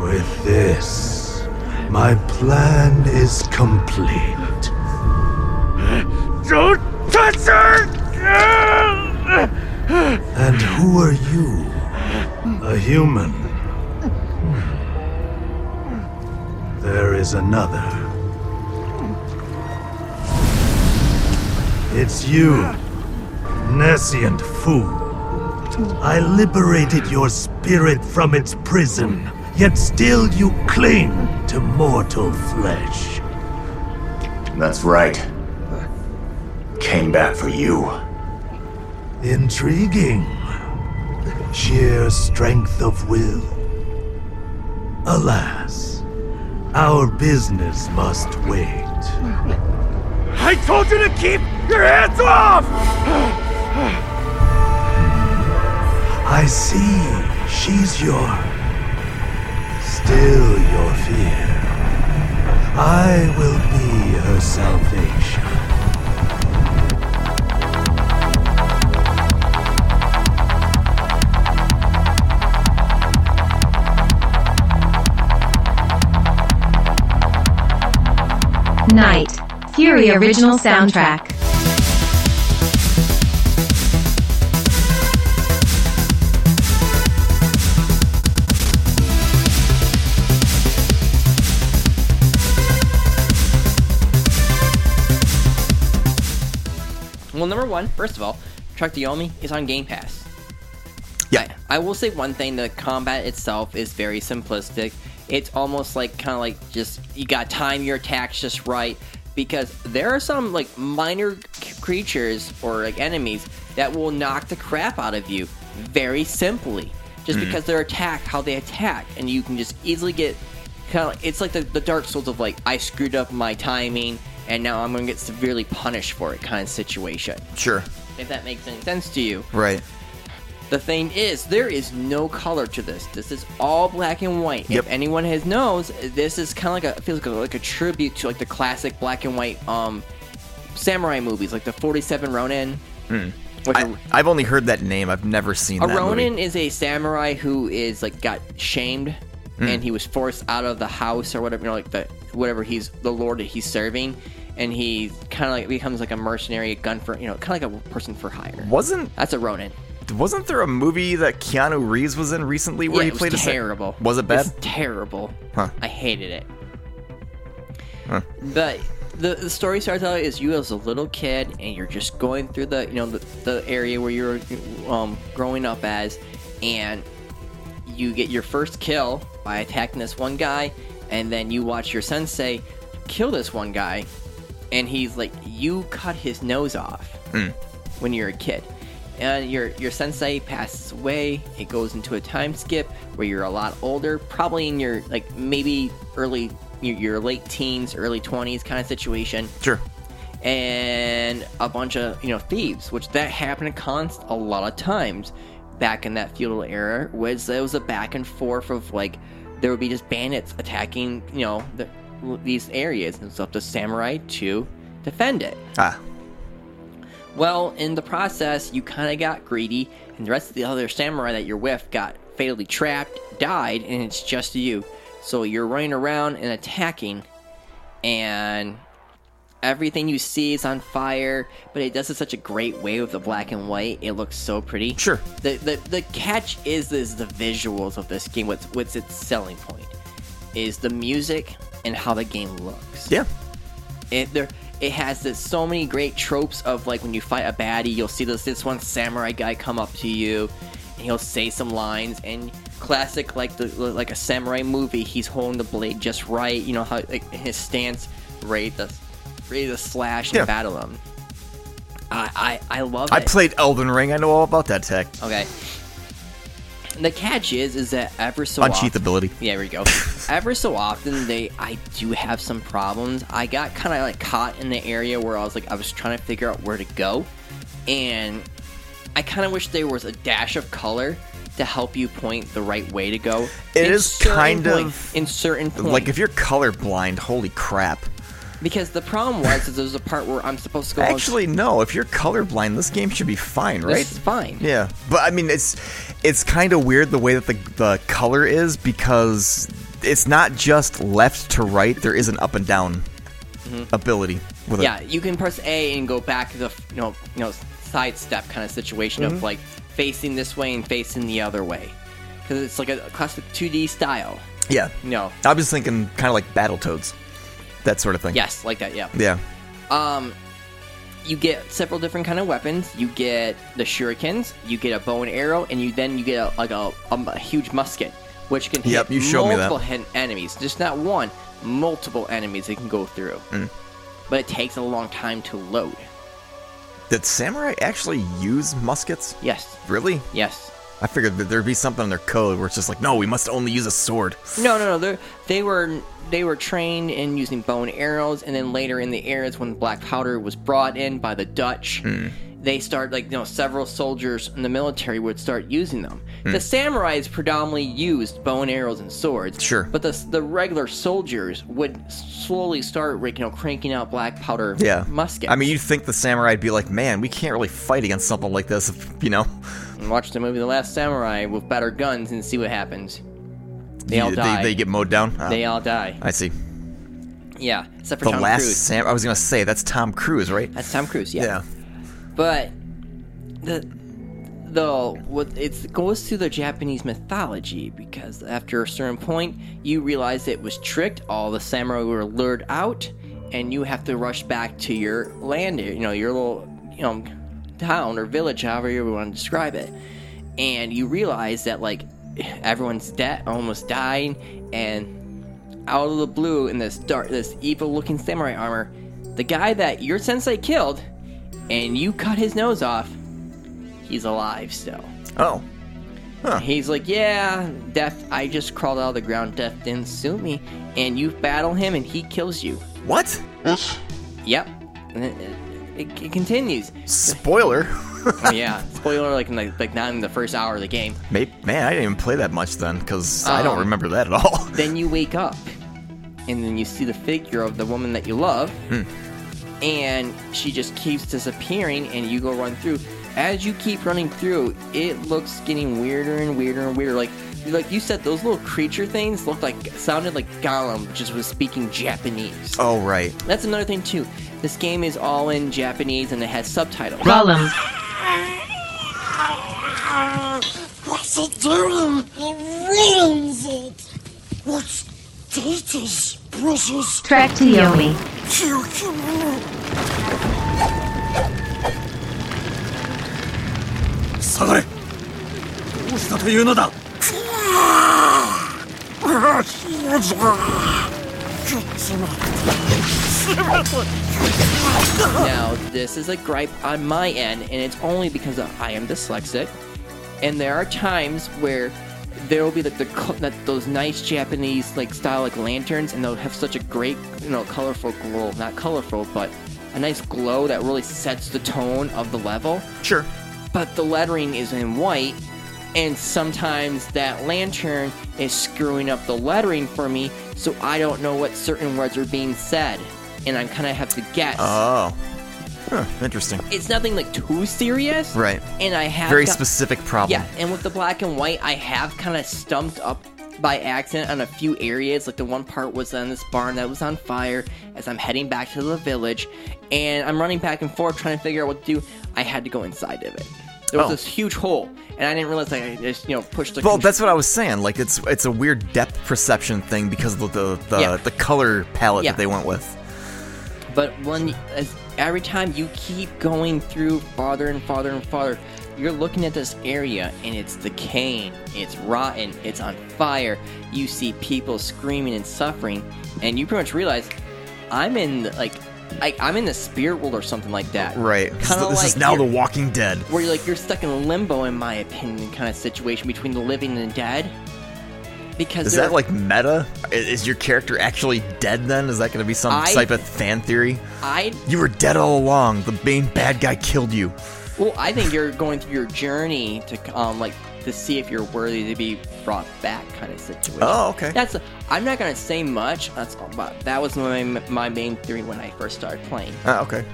With this, my plan is complete. Don't touch her! And who are you? A human. There is another. It's you, Nescient fool. I liberated your spirit from its prison, yet still you cling to mortal flesh. That's right. Came back for you. Intriguing. Sheer strength of will. Alas, our business must wait. I told you to keep your hands off! I see. She's your. Still your fear. I will be her salvation. Fury Original Soundtrack. Well, number one, first of all, Trek to Yomi is on Game Pass. Yeah. I, I will say one thing: the combat itself is very simplistic. It's almost like kind of like just you got time your attacks just right because there are some like minor c- creatures or like enemies that will knock the crap out of you very simply just mm. because they're attacked how they attack and you can just easily get kind of it's like the, the dark souls of like i screwed up my timing and now i'm gonna get severely punished for it kind of situation Sure. if that makes any sense to you Right. The thing is, there is no color to this. This is all black and white. Yep. If anyone has knows, this is kind of like a feels like a, like a tribute to like the classic black and white um samurai movies, like the Forty Seven Ronin. Which I, I've only heard that name. I've never seen a Ronin movie. is a samurai who is like got shamed Hmm. and he was forced out of the house or whatever, you know, like the whatever he's the lord that he's serving, and he kind of like becomes like a mercenary, a gun for you know, kind of like a person for hire. Wasn't That's a Ronin. Wasn't there a movie that Keanu Reeves was in recently where yeah, he it was played a sa- terrible. Was it bad? It's terrible. Huh. I hated it. Huh. But the, the story starts out is you as a little kid, and you're just going through the you know the, the area where you're um, growing up as, and you get your first kill by attacking this one guy, and then you watch your sensei kill this one guy, and he's like, you cut his nose off when you're a kid. And your your sensei passes away. It goes into a time skip where you're a lot older, probably in your like maybe early your, your late teens, early twenties kind of situation Sure. and a bunch of you know thieves, which that happened Const a lot of times back in that feudal era. Was there was a back and forth of like there would be just bandits attacking you know the, these areas, and it's up to samurai to defend it. Ah. Well, in the process, you kind of got greedy, and the rest of the other samurai that you're with got fatally trapped, died, and it's just you. So you're running around and attacking, and everything you see is on fire, but it does it such a great way with the black and white. It looks so pretty. Sure. The the, the catch is is the visuals of this game. What's what's its selling point is the music and how the game looks Yeah. it there it has this so many great tropes of like when you fight a baddie you'll see this this one samurai guy come up to you and he'll say some lines and classic like the like a samurai movie he's holding the blade just right you know how like his stance ready to ready to slash and Yeah. battle him I, I I love I it. played Elden Ring. I know all about that tech. okay the catch is is that ever so Uncheat often, ability. yeah, there we go. Ever so often, they I do have some problems. I got kind of like caught in the area where I was like I was trying to figure out where to go, and I kind of wish there was a dash of color to help you point the right way to go. It In is kind point- of- in certain points. Like if you're colorblind, holy crap. Because the problem was is there's a part where I'm supposed to go. on- Actually, no. If you're colorblind, this game should be fine, right? it's fine. Yeah, but I mean, it's it's kind of weird the way that the the color is because it's not just left to right. There is an up and down ability with Mm-hmm. Yeah, it. you can press A and go back to the you know you know sidestep kind of situation Mm-hmm. of like facing this way and facing the other way because it's like a classic 2D style. Yeah. No, I was thinking kind of like Battletoads, that sort of thing. yes, like that. Yeah. Yeah. Um, you get several different kind of weapons. You get the shurikens. You get a bow and arrow, and you then you get a, like a, a, a huge musket, which can hit Yep, you showed me that. multiple enemies. Just not one, multiple enemies it can go through. Mm. But it takes a long time to load. Did samurai actually use muskets? Yes, Really? yes. I figured that there'd be something in their code where it's just like, no, we must only use a sword. No, no, no. They they were they were trained in using bow and arrows, and then later in the eras when black powder was brought in by the Dutch, Hmm. they start like you know several soldiers in the military would start using them. Hmm. The samurais predominantly used bow and arrows and swords. Sure. but the the regular soldiers would slowly start you know cranking out black powder Yeah. muskets. I mean, you'd think the samurai'd be like, man, we can't really fight against something like this, if, you know? And watch the movie The Last Samurai with better guns and see what happens. They all die. They, get mowed down? Ah, They all die. I see. Yeah, except for The Tom last Cruise. Sam. I was gonna say that's Tom Cruise, right? That's Tom Cruise. yeah. but the though what it goes through the Japanese mythology because after a certain point you realize it was tricked. All the samurai were lured out, and you have to rush back to your land. You know your little you know town or village, however you want to describe it, and you realize that like everyone's dead, almost dying, and out of the blue in this dark, this evil-looking samurai armor, the guy that your sensei killed, and you cut his nose off, he's alive still. Oh. He's like, yeah, death. I just crawled out of the ground. Death didn't suit me, and you battle him, and he kills you. What? Yep. It, it, continues. Spoiler. Oh, yeah, spoiler, like in the, like not in the first hour of the game. Maybe, man, I didn't even play that much then because I don't Um, remember that at all. Then you wake up, and then you see the figure of the woman that you love, and she just keeps disappearing, and you go run through. As you keep running through, it looks getting weirder and weirder and weirder. Like, like you said, those little creature things looked like sounded like Gollum just was speaking Japanese. oh right. That's another thing too. This game is all in Japanese and it has subtitles. Gollum. What's it doing? It ruins it. What's data's precious? Trek to Yomi. Sagare! どうしたというのだああ、ひもじゃくっつまった。すまん now, this is a gripe on my end, and it's only because I am dyslexic. And there are times where there will be like the that, those nice Japanese like style like lanterns, and they'll have such a great you know colorful glow. Not colorful, but a nice glow that really sets the tone of the level. Sure. But the lettering is in white, and sometimes that lantern is screwing up the lettering for me, so I don't know what certain words are being said, and I kind of have to guess Oh. Huh, interesting. it's nothing like too serious. Right. And I have Very got- specific problem. Yeah, and with the black and white, I have kind of stumped up by accident on a few areas. Like the one part was on this barn that was on fire as I'm heading back to the village, and I'm running back and forth trying to figure out what to do. I had to go inside of it. There was Oh. this huge hole, and I didn't realize I just you know pushed the. Well, that's what I was saying. Like it's it's a weird depth perception thing because of the the, Yeah. the color palette Yeah. that they went with. But when as every time you keep going through farther and farther and farther, you're looking at this area and it's decaying, it's rotten, it's on fire. You see people screaming and suffering, and you pretty much realize I'm in like I, I'm in the spirit world or something like that. Right. This, Kinda this like is now The Walking Dead. where you're like you're stuck in limbo, in my opinion, kind of situation between the living and the dead. Because Is that like meta? Is your character actually dead then? Is that going to be some I- type of fan theory? I You were dead all along. The main bad guy killed you. Well, I think you're going through your journey to um like to see if you're worthy to be brought back, kind of situation. Oh, okay. That's. I'm not gonna say much. That's but that was my my main theory when I first started playing. Ah, okay.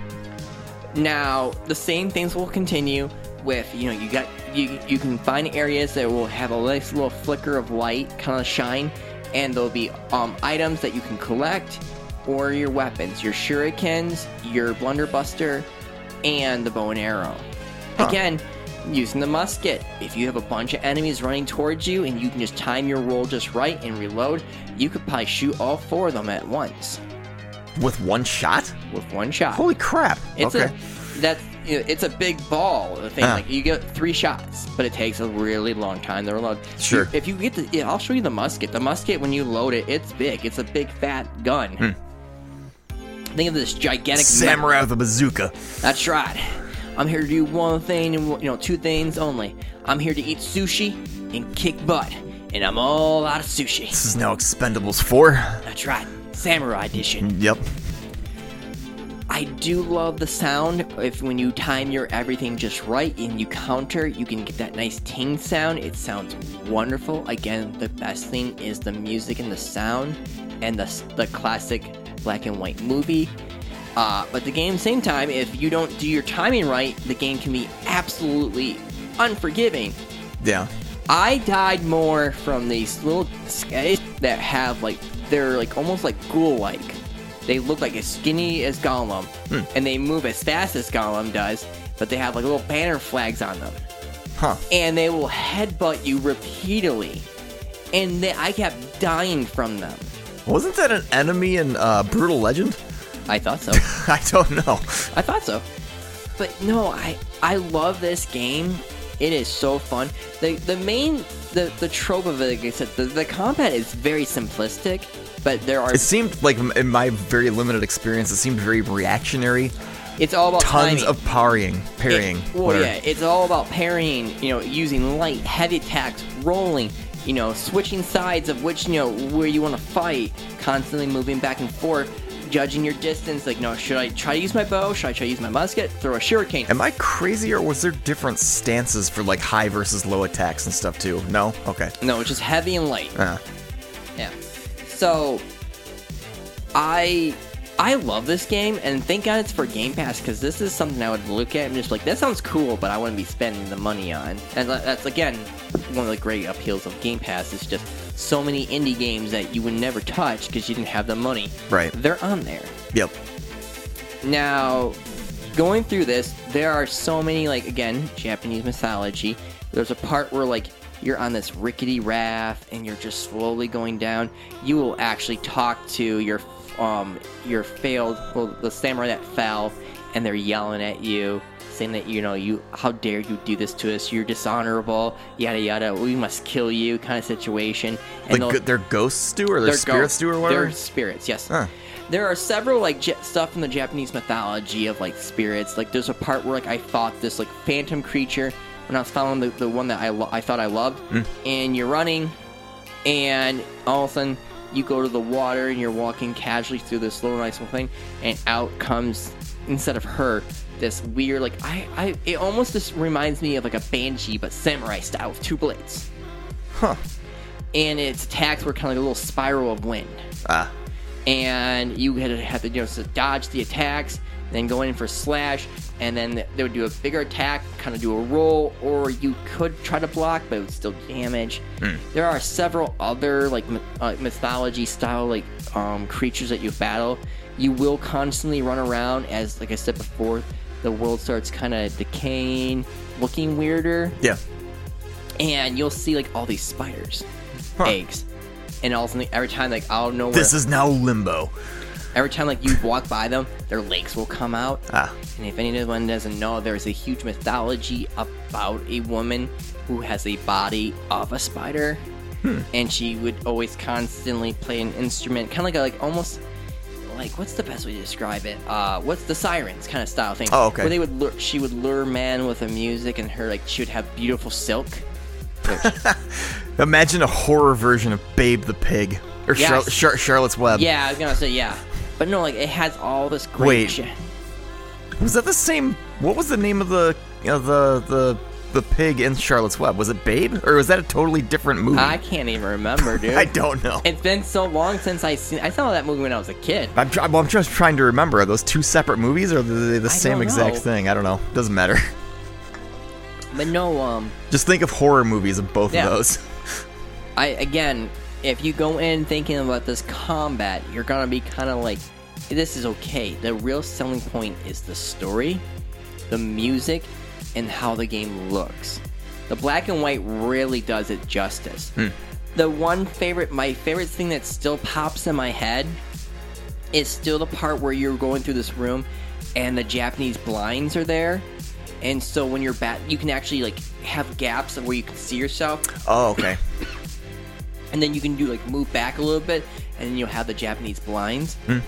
Now the same things will continue with you know you got you you can find areas that will have a nice little flicker of light, kind of shine, and there'll be um items that you can collect or your weapons, your shurikens, your blunderbuster, and the bow and arrow. Again, using the musket. If you have a bunch of enemies running towards you and you can just time your roll just right and reload, you could probably shoot all four of them at once With one shot? with one shot. Holy crap. It's okay. a that's you know, it's a big ball. Thing Ah. like you get three shots, but it takes a really long time to reload. Sure. You- if you get the, yeah, I'll show you the musket. The musket when you load it, it's big. It's a big fat gun. Think of this gigantic Samurai with a bazooka. That's right. I'm here to do one thing and you know two things only. I'm here to eat sushi and kick butt, and I'm all out of sushi. This is now Expendables 4. That's right, samurai edition. Yep. I do love the sound if when you time your everything just right and you counter, you can get that nice ting sound. It sounds wonderful. Again, the best thing is the music and the sound and the the classic black and white movie. Uh, but the game, same time, if you don't do your timing right, the game can be absolutely unforgiving. Yeah. I died more from these little guys that have like they're like almost like ghoul like. They look like as skinny as Gollum, and they move as fast as Gollum does, but they have like little banner flags on them, Huh. and they will headbutt you repeatedly, and they, I kept dying from them. Wasn't that an enemy in uh, Brutal Legend? I thought so. I don't know. I thought so. But no, I I love this game. It is so fun. The the main the the trope of it, like I said, the, the combat is very simplistic, but there are It seemed like, in my very limited experience, it seemed very reactionary. it's all about Tons timing. of parrying, parrying, It- well, whatever. yeah, it's all about parrying. You know, using light, heavy attacks, rolling. You know, switching sides of which you know where you want to fight. Constantly moving back and forth, judging your distance. Like, no, should I try to use my bow? Should I try to use my musket? Throw a shuriken. Am I crazy, or was there different stances for like high versus low attacks and stuff too? No. Okay. No, it's just heavy and light. Uh, Yeah. So I I love this game and thank God it's for Game Pass because this is something I would look at and just like that sounds cool, but I wouldn't be spending the money on. And that's again one of the great appeals of Game Pass is just so many indie games that you would never touch because you didn't have the money. Right. They're on there. yep. Now, going through this, there are so many like again Japanese mythology. There's a part where like you're on this rickety raft and you're just slowly going down. You will actually talk to your um your failed well the samurai that fell, and they're yelling at you, saying that you know you how dare you do this to us? You're dishonorable, yada yada. We must kill you, kind of situation. Like they'll- go- they're ghosts do or they're, they're spirits ghosts. do or whatever. They're spirits, yes. Huh. There are several like j- stuff in the Japanese mythology of like spirits. Like there's a part where like I fought this like phantom creature when I was following the, the one that I lo- I thought I loved, Hmm. and you're running, and all of a sudden you go to the water and you're walking casually through this little nice little thing, and out comes instead of her this weird like I I it almost just reminds me of like a banshee but samurai style with two blades. Huh. And its attacks were kind of like a little spiral of wind Ah. and you had to have to you know so dodge the attacks, then go in for slash, and then they would do a bigger attack, kind of do a roll, or you could try to block, but it would still damage. There are several other like uh, mythology style like um, creatures that you battle. You will constantly run around as, like I said before, the world starts kind of decaying, looking weirder Yeah. and you'll see like all these spiders, Huh. eggs, and all of a sudden, every time like out of nowhere, This is now limbo. Every time like you walk by them, their legs will come out. Ah. And if anyone doesn't know, there's a huge mythology about a woman who has a body of a spider, Hmm. and she would always constantly play an instrument, kind of like a, like almost. Like what's the best way to describe it? Uh, what's the sirens kind of style thing? Oh, okay. Where they would lure, she would lure men with her music, and her like she would have beautiful silk. Imagine a horror version of Babe the Pig or Yes. Char- Char- Charlotte's Web. Yeah, I was gonna say yeah, but no, like it has all this great Wait. shit. Was that the same? What was the name of the uh, the the the pig in Charlotte's Web? Was it Babe or was that a totally different movie? I can't even remember, dude. I don't know. It's been so long since I seen. I saw that movie when I was a kid. I'm, well, I'm just trying to remember. Are those two separate movies or are they the I same don't exact know. thing? I don't know. Doesn't matter. But no, um, Just think of horror movies of both Yeah. of those. I again, if you go in thinking about this combat, you're gonna be kind of like, this is okay. The real selling point is the story, the music, and how the game looks. The black and white really does it justice. Hmm. The one favorite, my favorite thing that still pops in my head is still the part where you're going through this room and the Japanese blinds are there. And so when you're bat, you can actually like have gaps of where you can see yourself Oh, okay. and then you can do like move back a little bit, and then you'll have the Japanese blinds. Hmm.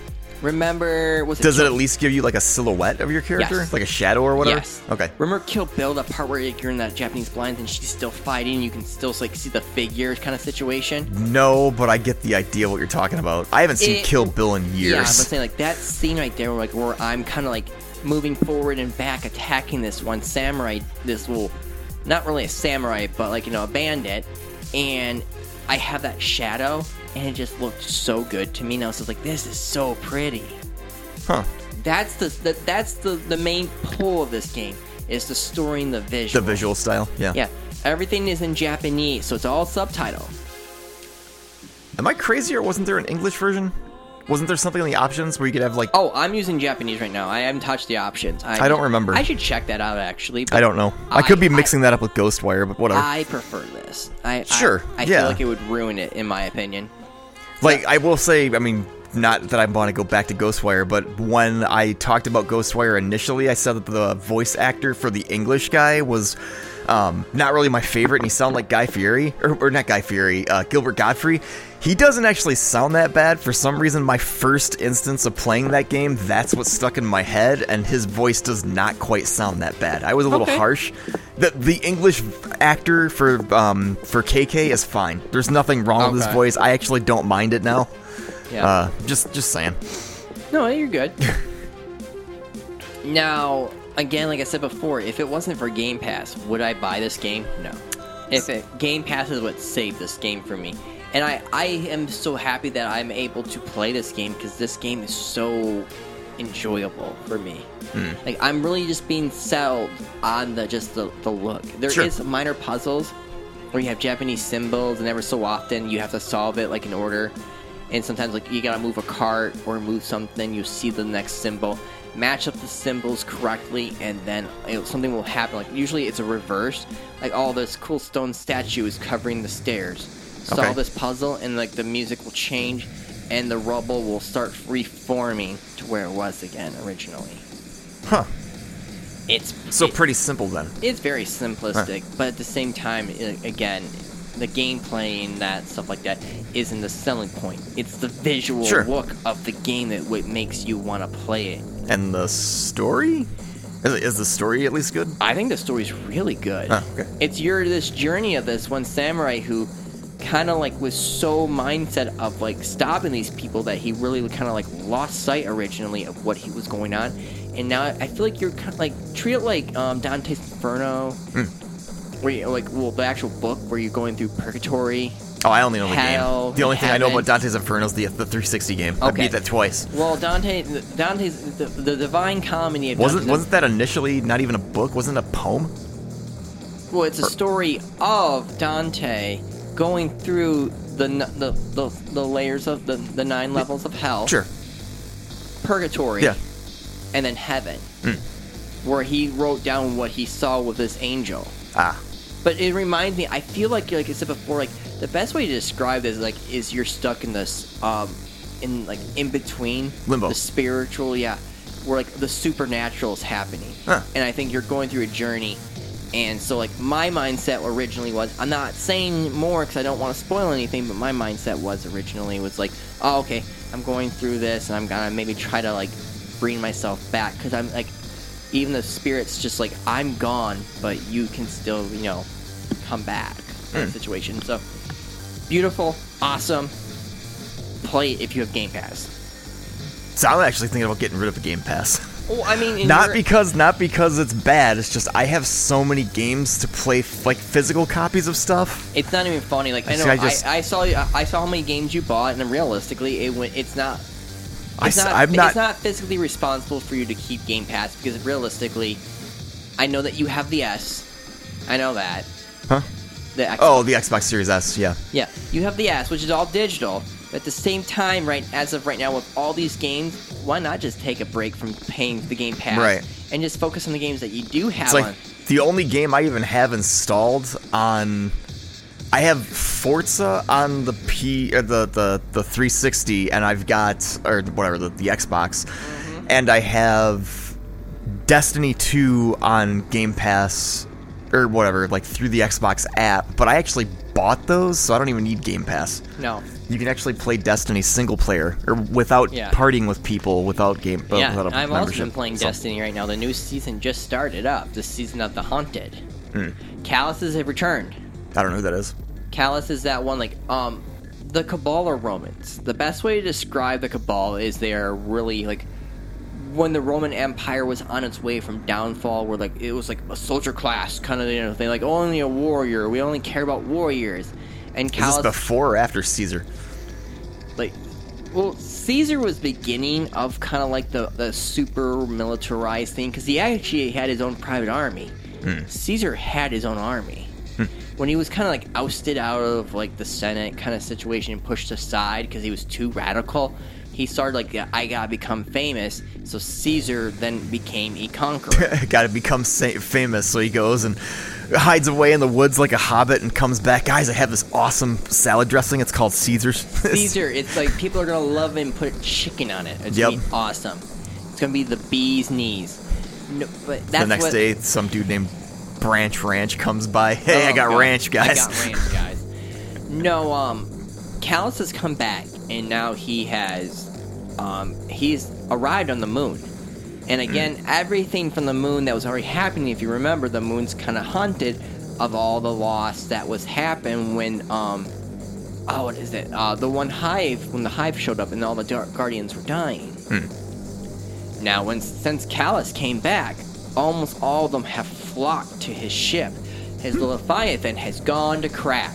Remember, was it. Does it at least give you like a silhouette of your character, Yes. like a shadow or whatever? Yes. Okay. Remember Kill Bill, that part where like, you're in that Japanese blinds and she's still fighting, you can still like see the figure kind of situation. No, but I get the idea of what you're talking about. I haven't seen It- Kill Bill in years. Yeah, I'm years. saying like that scene right there, like where I'm kind of like moving forward and back, attacking this one samurai, this little, not really a samurai, but like you know a bandit, and I have that shadow, and it just looked so good to me. And I was just like, this is so pretty. huh. That's the, the that's the the main pull of this game is the story and the The visual. visual style. Yeah. Yeah, everything is in Japanese, so it's all subtitle. Am I crazy or wasn't there an English version? Wasn't there something in the options where you could have like Oh, I'm using Japanese right now. I haven't touched the options. I, I don't remember. I should check that out actually. I don't know. I, I- could be I- mixing that up with Ghostwire, but whatever. I prefer this. I I- Sure, I, yeah. feel like it would ruin it, in my opinion. like I will say, I mean, not that I want to go back to Ghostwire, but when I talked about Ghostwire initially, I said that the voice actor for the English guy was um, not really my favorite, and he sounded like Guy Fieri, or, or not Guy Fieri, uh, Gilbert Gottfried. He doesn't actually sound that bad. For some reason, my first instance of playing that game, that's what stuck in my head, and his voice does not quite sound that bad. I was a little Okay. harsh. The the English actor for um for KK is fine. There's nothing wrong with his voice. I actually don't mind it now. Yeah. Uh, just just saying. no, you're good. now, again, like I said before, if it wasn't for Game Pass, would I buy this game? No. If it, Game Pass is what saved this game for me, and I I am so happy that I'm able to play this game because this game is so enjoyable for me. Hmm. Like I'm really just being sold on the just the, the look. There is Sure. minor puzzles where you have Japanese symbols, and ever so often you have to solve it like in order. And sometimes like you gotta move a cart or move something, you see the next symbol, match up the symbols correctly, and then something will happen. Like usually it's a reverse. Like all this cool stone statue is covering the stairs. Solve Okay. this puzzle, and like the music will change, and the rubble will start reforming to where it was again originally. Huh. it's So it- pretty simple then. it's very simplistic, but at the same time, i- again, the gameplay and that stuff like that isn't the selling point. It's the visual Sure. look of the game that what makes you want to play it. And the story? Is, is the story at least good? I think the story's really good. Oh, okay. It's your this journey of this one samurai who kind of like was so mindset of like stopping these people that he really kind of like lost sight originally of what he was going on, and now I feel like you're kind of like treat it like um, Dante's Inferno, Hmm. where you like well the actual book where you're going through purgatory. Oh, I only know the Hell, game. The only thing I know about Dante's Inferno is the, the 360 game. I Okay. beat that twice. Well, Dante, Dante's the, the Divine Comedy of Wasn't Dante's wasn't that initially not even a book? Wasn't it a poem? Well, it's a story of Dante going through the the, the, the layers of the, the nine levels of hell, Sure. purgatory, Yeah. and then heaven, where he wrote down what he saw with this angel. Ah. But it reminds me. I feel like, like I said before, like the best way to describe this, like, is you're stuck in this, um, in like in between Limbo. the spiritual, yeah, where like the supernatural is happening, Huh. and I think you're going through a journey. And so, like, my mindset originally was, I'm not saying more because I don't want to spoil anything, but my mindset was originally was like, oh, okay, I'm going through this, and I'm gonna maybe try to like bring myself back because I'm like, even the spirit's just like, I'm gone, but you can still, you know, come back of hmm. situation. So, beautiful, awesome. Play it if you have Game Pass. So I'm actually thinking about getting rid of a Game Pass. Well, I mean, in not your- because not because it's bad. It's just I have so many games to play, f- like physical copies of stuff. It's not even funny. Like I know, I I, just- I, saw, I saw how many games you bought, and realistically, it went. It's not. I It's s- not, I'm not- It's not physically responsible for you to keep Game Pass because realistically, I know that you have the S. I know that. Huh? The X- Oh, the Xbox Series S. Yeah. Yeah, you have the S, which is all digital. But at the same time, right as of right now, with all these games, why not just take a break from paying the Game Pass Right. and just focus on the games that you do have It's like on? the only game I even have installed on. I have Forza on the P or the the the 360, and I've got or whatever the, the Xbox, Mm-hmm. and I have Destiny 2 on Game Pass or whatever, like through the Xbox app. But I actually bought those, so I don't even need Game Pass. No. You can actually play Destiny single player or without Yeah. partying with people without game. uh, yeah, without a I've also been playing So- Destiny right now. The new season just started up. The season of the Haunted. Hmm. Calluses have returned. I don't know who that is. Calus is that one like um the Cabal are Romans. The best way to describe the Cabal is they are really like when the Roman Empire was on its way from downfall, where like it was like a soldier class kind of you know thing, like only a warrior. We only care about warriors. And Is this before or after Caesar? like, well, Caesar was beginning of kind of like the the super militarized thing because he actually had his own private army. Hmm. Caesar had his own army. Hmm. When he was kind of like ousted out of like the Senate kind of situation and pushed aside because he was too radical, he started like I gotta become famous. So Caesar then became a conqueror. Got to become sa- famous, so he goes and hides away in the woods like a hobbit and comes back. Guys, I have this awesome salad dressing. It's called Caesar's. Caesar, it's like people are gonna love it and put chicken on it. It's Yep. gonna be awesome. It's gonna be the bee's knees. No, but that's the next what, day, some dude named Branch Ranch comes by. Hey, I Oh, got God. ranch, guys. I got ranch, guys. No, um, Calus has come back, and now he has, um, he's arrived on the moon. And again, Hmm. everything from the moon that was already happening, if you remember, the moon's kind of haunted of all the loss that was happened when, um, oh, what is it? Uh, the one hive, when the hive showed up and all the dark guardians were dying. Now, when since Calus came back, almost all of them have flocked to his ship. His Leviathan has gone to crap.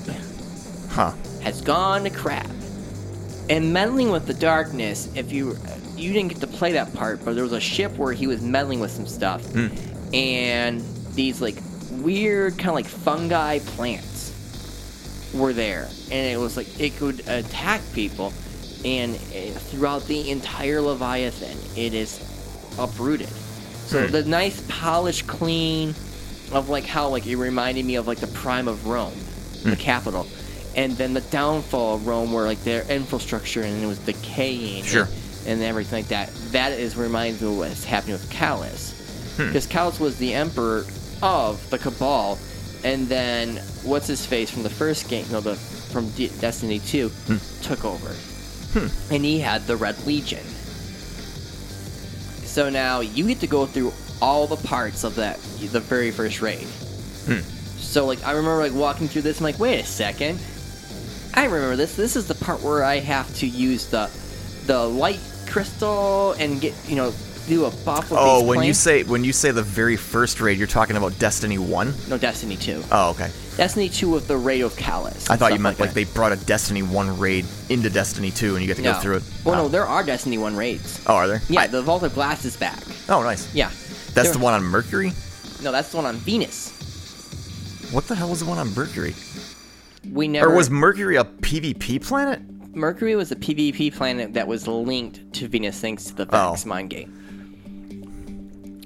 Huh. Has gone to crap. And meddling with the darkness, if you you didn't get to play that part, but there was a ship where he was meddling with some stuff, hmm. and these like weird kind of like fungi plants were there, and it was like it could attack people, and uh, throughout the entire Leviathan, it is uprooted. So hmm. the nice polished clean of like how like it reminded me of like the prime of Rome, the hmm. capital, and then the downfall of Rome where like their infrastructure and it was decaying, Sure. and, and everything like that. That is reminds me of what's happening with Calus. Hmm. because Calus was the emperor of the Cabal, and then what's his face from the first game, no, the from D- Destiny Two, hmm. took over, hmm. and he had the Red Legion. So now you get to go through all the parts of that the very first raid. So like I remember like walking through this, I'm like, wait a second, I remember this. This is the part where I have to use the the light crystal and get you know do a buff Oh, when you say when you say the very first raid, you're talking about Destiny One. no Destiny Two, Oh, okay. Destiny Two with the raid of Calus. I thought you meant like, that. they brought a Destiny One raid into Destiny Two, and you get to no. go through it. Well, oh. no, there are Destiny One raids. oh, are there? Yeah, I- the Vault of Glass is back. oh, nice. Yeah, That's There- the one on Mercury. No, that's the one on Venus. What the hell was the one on Mercury? We never. Or was Mercury a PvP planet? Mercury was a PvP planet that was linked to Venus thanks to the Oh. Vex Mind Gate.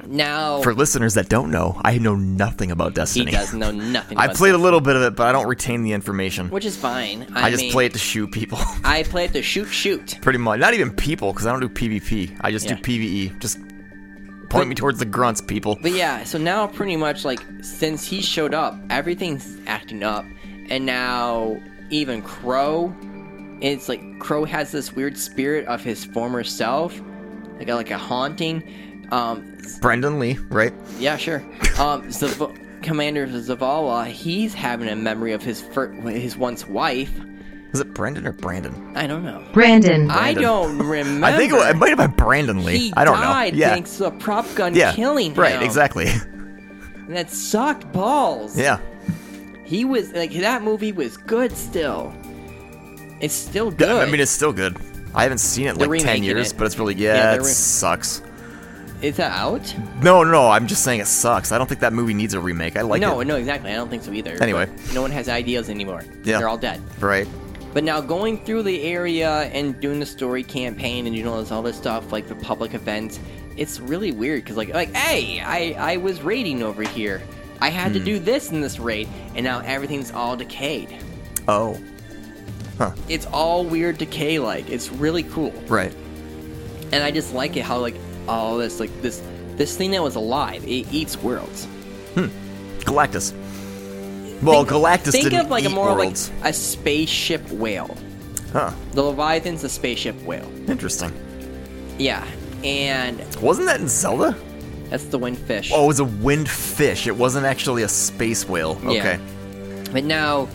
Now For listeners that don't know, I know nothing about Destiny. he Destiny. does know nothing. I played a little bit of it, but I don't retain the information. which is fine. I, I just mean, play it to shoot people. I play it to shoot, shoot. Pretty much. Not even people, because I don't do PvP. I just Yeah. do PvE. Just point But- me towards the grunts, people. But yeah, so now pretty much like since he showed up, everything's acting up, and now even Crow, it's like Crow has this weird spirit of his former self, like a, like a haunting. Um, Brendan Lee, right? yeah, sure. Um, Zav- Commander Zavala, he's having a memory of his fir- his once wife. Is it Brendan or Brandon? I don't know. Brandon. I don't remember. I think it, wa- it might have been Brandon Lee. he I don't died know. Yeah. thanks to a prop gun yeah. killing him. Right, exactly. And that sucked balls. yeah. He was like that movie was good still. It's still good. I mean, it's still good. I haven't seen it They're like 10 years, it. but it's really, Yeah, yeah, it re- sucks. is that out? No, no, no, I'm just saying it sucks. I don't think that movie needs a remake. I like no, it. no, exactly. I don't think so either. Anyway. No one has ideas anymore. Yeah. They're all dead. Right. But now going through the area and doing the story campaign and you know all this stuff like the public events, it's really weird because like like hey, I I was raiding over here. I had Hmm. to do this in this raid, and now everything's all decayed. Oh, It's all weird decay like. It's really cool. right. and I just like it how like all this like this this thing that was alive it eats worlds. Hmm. Galactus. Well, Think- Galactus think didn't of like a more worlds. like a spaceship whale. Huh. The Leviathan's a spaceship whale. Interesting. Yeah, and Wasn't that in Zelda? that's the windfish. Oh, it was a wind fish. It wasn't actually a space whale. Yeah. Okay. But now,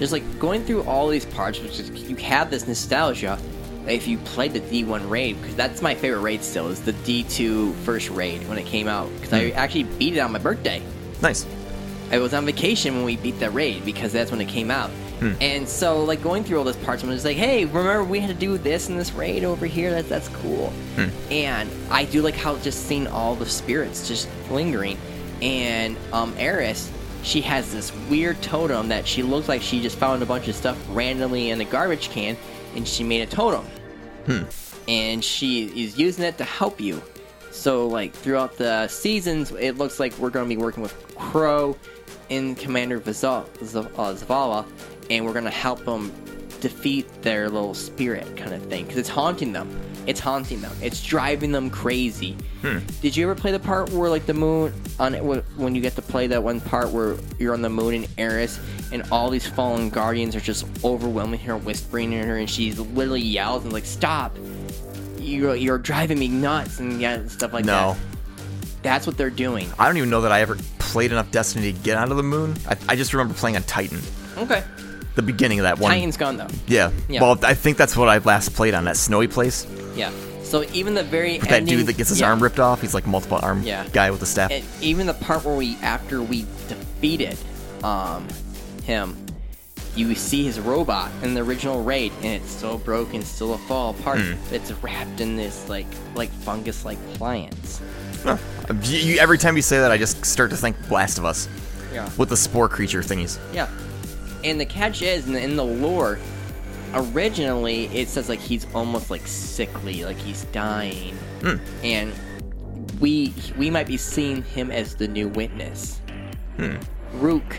just like going through all these parts, which is you have this nostalgia. If you played the D1 raid, because that's my favorite raid still, is the D2 first raid when it came out. Because I hmm. actually beat it on my birthday. Nice. I was on vacation when we beat that raid because that's when it came out. Hmm. And so, like going through all those parts, I'm just like, "Hey, remember we had to do this in this raid over here? That's that's cool." Hmm. And I do like how just seeing all the spirits just lingering. And um, Eris, she has this weird totem that she looks like she just found a bunch of stuff randomly in a garbage can, and she made a totem. Hmm. And she is using it to help you. So, like throughout the seasons, it looks like we're going to be working with Crow and Commander Vizal- Z- uh, Zavala, and we're going to help them defeat their little spirit kind of thing because it's haunting them. It's haunting them. It's driving them crazy. Hmm. Did you ever play the part where like the moon on it when you get to play that one part where you're on the moon in Eris and all these fallen guardians are just overwhelming her, whispering in her, and she's literally yells and like, "Stop! You're you're driving me nuts!" and yeah, stuff like No. that. No. That's what they're doing. I don't even know that I ever played enough Destiny to get out of the moon. I, I just remember playing on Titan. Okay. The beginning of that one. Titan's gone though. Yeah. Yeah. Well, I think that's what I last played on that snowy place. Yeah. So even the very With that dude that gets his yeah. arm ripped off. He's like multiple arm Yeah. guy with the staff. And even the part where we after we defeated um him, you see his robot in the original raid, and it's so broken, still a fall apart. But it's wrapped in this like like fungus like plants. Huh. You- you- every time you say that, I just start to think Last of Us Yeah. with the spore creature thingies. Yeah. And the catch is in the, in the lore, originally it says like he's almost like sickly, like he's dying, hmm. and we we might be seeing him as the new witness. Hmm. Rook,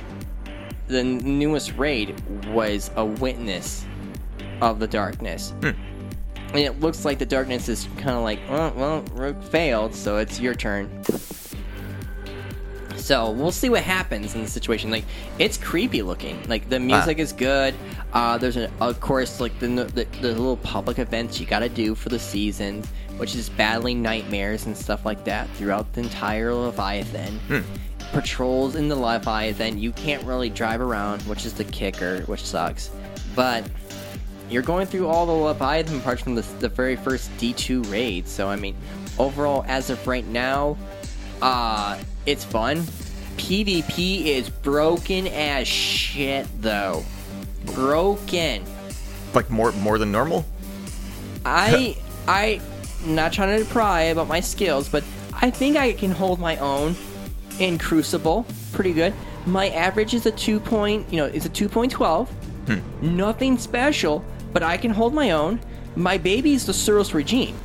the newest raid, was a witness of the darkness. Hmm. And it looks like the darkness is kind of like, well, well, Rook failed, so it's your turn. So we'll see what happens in the situation. Like it's creepy looking. Like the music is good. Uh, there's a, of course like the, the the little public events you got to do for the season, which is battling nightmares and stuff like that throughout the entire Leviathan. Patrols in the Leviathan. You can't really drive around, which is the kicker, which sucks. But you're going through all the Leviathan parts from the, the very first D2 raid. So, I mean, overall, as of right now, uh, it's fun. PvP is broken as shit, though. Broken. Like more more than normal? I, I, not trying to pry about my skills, but I think I can hold my own in Crucible pretty good. My average is a two point, you know, is a two point twelve. Hmm. Nothing special, but I can hold my own. My baby is the Suros Regime,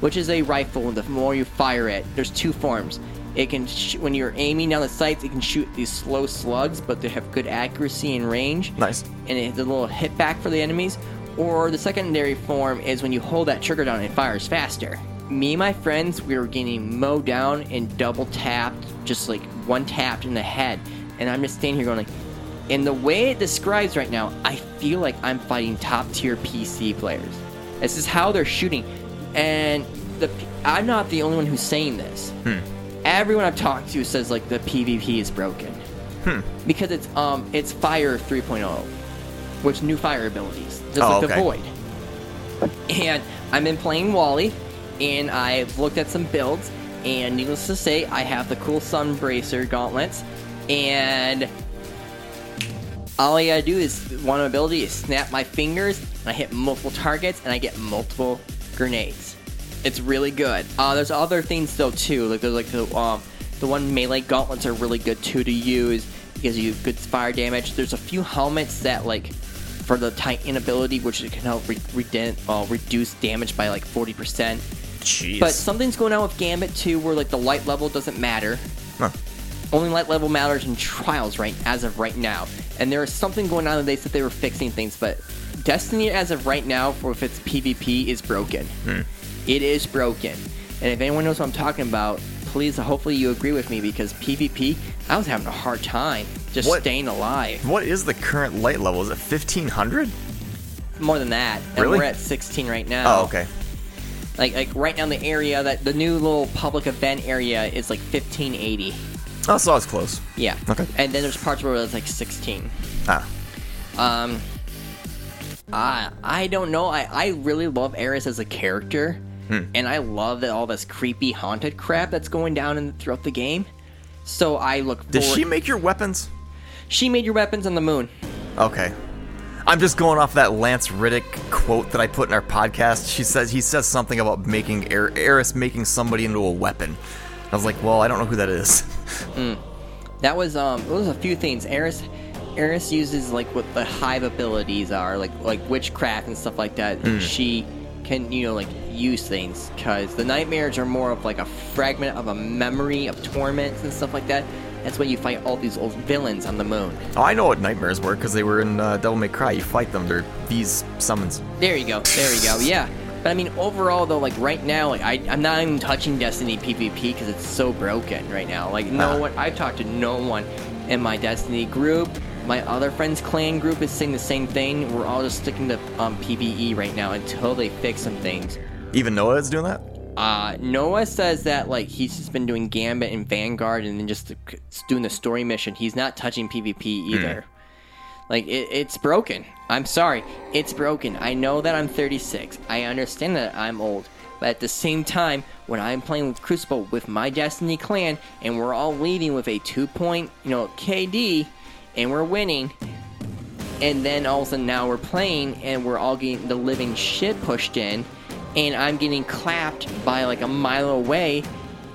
which is a rifle. And the more you fire it, there's two forms. It can, sh- when you're aiming down the sights, it can shoot these slow slugs, but they have good accuracy and range Nice. and it has a little hit back for the enemies. Or the secondary form is when you hold that trigger down, it fires faster. Me and my friends, we were getting mowed down and double tapped, just like one tapped in the head. And I'm just standing here going like, in the way it describes right now, I feel like I'm fighting top tier PC players. This is how they're shooting, and the I'm not the only one who's saying this. Hmm. Everyone I've talked to says like the PvP is broken because it's um it's Fire 3.0, which new fire abilities, just Oh, like the. Void. And I've been playing Wally, and I've looked at some builds, and needless to say, I have the cool sun bracer gauntlets, and all I gotta do is one ability is snap my fingers, and I hit multiple targets, and I get multiple grenades. It's really good. Uh, there's other things though too, like there's like the um, the one melee gauntlets are really good too to use because you good fire damage. There's a few helmets that like for the Titan ability, which can help re- reden- uh, reduce damage by like 40%. Jeez. But something's going on with Gambit too, where like the light level doesn't matter. Huh. Only light level matters in trials right as of right now. And there is something going on that they said they were fixing things, but Destiny as of right now for if it's PvP is broken. It is broken. And if anyone knows what I'm talking about, please hopefully you agree with me because PvP, I was having a hard time just What- staying alive. what is the current light level? Is it 1500? More than that. And Really? we're at 16 right now. Oh, okay. Like like right now in the area that the new little public event area is like 1580. Oh, so it's close. Yeah. Okay. And then there's parts where it's like 16. Ah. Um, I I don't know. I I really love Eris as a character, Hmm. and I love that all this creepy haunted crap that's going down in throughout the game. So I look. Did she make your weapons? She made your weapons on the moon. Okay. I'm just going off that Lance Reddick quote that I put in our podcast. She says he says something about making Er- Eris making somebody into a weapon. I was like, well, I don't know who that is. That was um. It was a few things. Eris. Eris uses like what the hive abilities are, like like witchcraft and stuff like that. She can you know like use things because the nightmares are more of like a fragment of a memory of torments and stuff like that. That's why you fight all these old villains on the moon. oh, I know what nightmares were because they were in uh, Devil May Cry. You fight them. They're these summons. There you go. There you go. Yeah. But I mean, overall though, like right now, like I, I'm not even touching Destiny PvP because it's so broken right now. Like no Ah. one, I've talked to no one in my Destiny group. My other friends' clan group is saying the same thing. We're all just sticking to um, PVE right now until they fix some things. Even Noah is doing that. Uh, Noah says that like he's just been doing Gambit and Vanguard and then just doing the story mission. He's not touching PvP either. Like it, it's broken. I'm sorry, it's broken. I know that I'm 36. I understand that I'm old, but at the same time, when I'm playing with Crucible with my Destiny clan and we're all leading with a two point, you know, KD, and we're winning, and then all of a sudden now we're playing and we're all getting the living shit pushed in. And i'm getting clapped by like a mile away.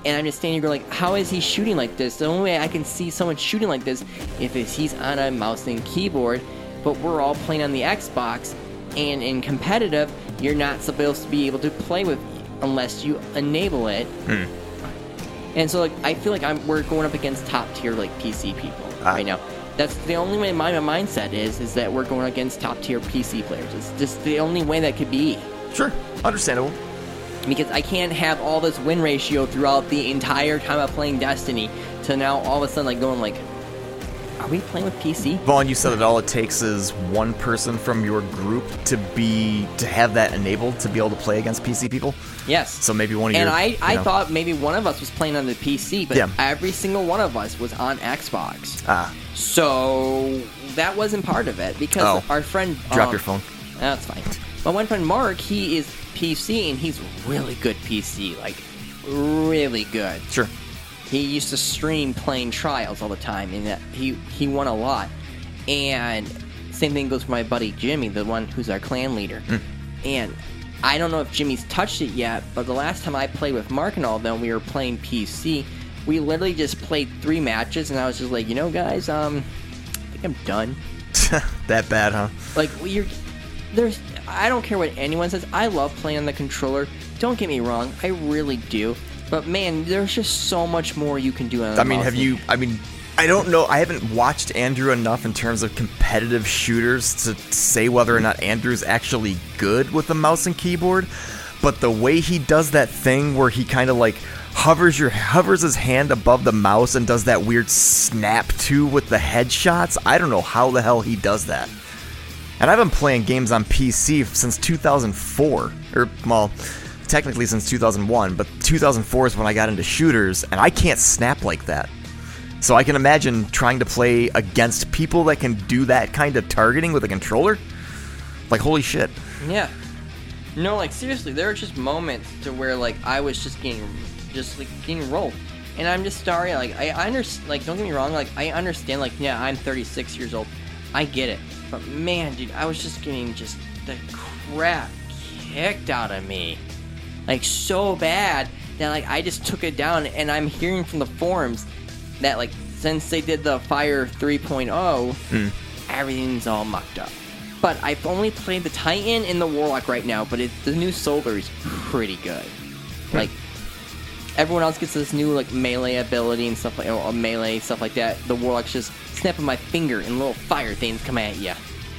And i'm just standing here like how is he shooting like this? The only way i can see someone shooting like this if he's on a mouse and keyboard but we're all playing on the xbox. And in competitive you're not supposed to be able to play with unless you enable it. And so like I feel like I'm we're going up against top tier like PC people Ah. right now. That's the only way my mindset is is that we're going against top tier PC players. It's just the only way that could be. Sure, understandable. Because I can't have all this win ratio throughout the entire time of playing Destiny to now all of a sudden like going like, are we playing with PC? Vaughn, you said that all it takes is one person from your group to be to have that enabled to be able to play against PC people. Yes. So maybe one of you and your. I, you I know- thought maybe one of us was playing on the PC, but Yeah. every single one of us was on Xbox. Ah, So that wasn't part of it because Oh. our friend drop um, your phone. That's fine. My one friend Mark, he is PC and he's really good PC, like really good. Sure. He used to stream playing trials all the time, and he he won a lot. And same thing goes for my buddy Jimmy, the one who's our clan leader. And I don't know if Jimmy's touched it yet, but the last time I played with Mark and all of them, we were playing PC. We literally just played three matches, and I was just like, you know, guys, um, I think I'm done. that bad, huh? Like you're there's I don't care what anyone says. I love playing on the controller. Don't get me wrong, I really do. But man, there's just so much more you can do I mean, have you? I mean, I don't know. I haven't watched Andrew enough in terms of competitive shooters to say whether or not Andrew's actually good with the mouse and keyboard. But the way he does that thing where he kind of like hovers your hovers his hand above the mouse and does that weird snap to with the headshots. I don't know how the hell he does that. And I've been playing games on PC since 2004, or well, technically since 2001, but 2004 is when I got into shooters, and I can't snap like that. So I can imagine trying to play against people that can do that kind of targeting with a controller. Like holy shit! Yeah. No, like seriously, there are just moments to where like I was just getting, just like getting rolled, and I'm just sorry. Like I, I understand. Like don't get me wrong. Like I understand. Like yeah, I'm 36 years old. I get it. But man, dude, I was just getting just the crap kicked out of me, like so bad that like I just took it down. And I'm hearing from the forums that like since they did the Fire 3.0, hmm. everything's all mucked up. But I've only played the Titan and the Warlock right now, but it, the new Solar is pretty good. Hmm. Like everyone else gets this new like melee ability and stuff like or melee stuff like that. The Warlock's just snapping my finger and little fire things come at you.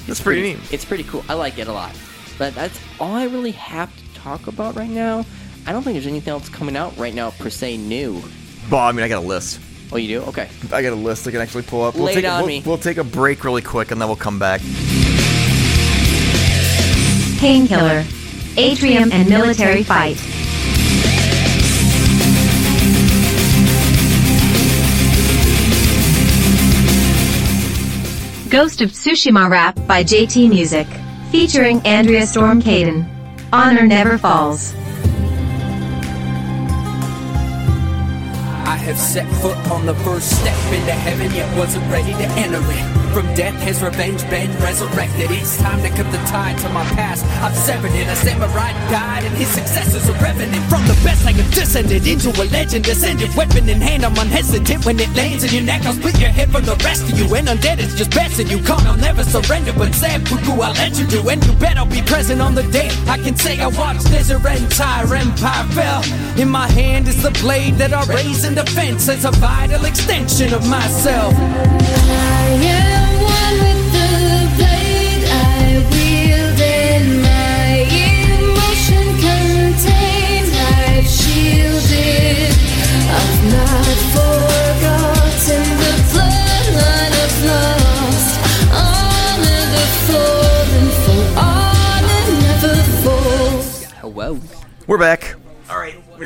That's pretty neat. It's pretty cool. I like it a lot. But that's all I really have to talk about right now. I don't think there's anything else coming out right now per se new. Well, I mean, I got a list. Oh, you do? Okay. I got a list I can actually pull up. We'll Lay it take, on we'll, me. we'll take a break really quick, and then we'll come back. Painkiller. Atrium and military fight. Ghost of Tsushima rap by JT Music. Featuring Andrea Storm Kaden. Honor never falls. Have set foot on the first step into heaven, yet wasn't ready to enter it. From death has revenge been resurrected. It's time to cut the tie to my past. I've severed it. A samurai died, and his successors are revenant. From the best I have descended into a legend, ascended. Weapon in hand, I'm unhesitant when it lands in your neck. I'll split your head from the rest of you. And undead is just besting you. Come, I'll never surrender, but seppuku I'll let you do. And you bet I'll be present on the day. I can say I watched as your entire empire fell. In my hand is the blade that I raise in defense as a vital extension of myself. I am one with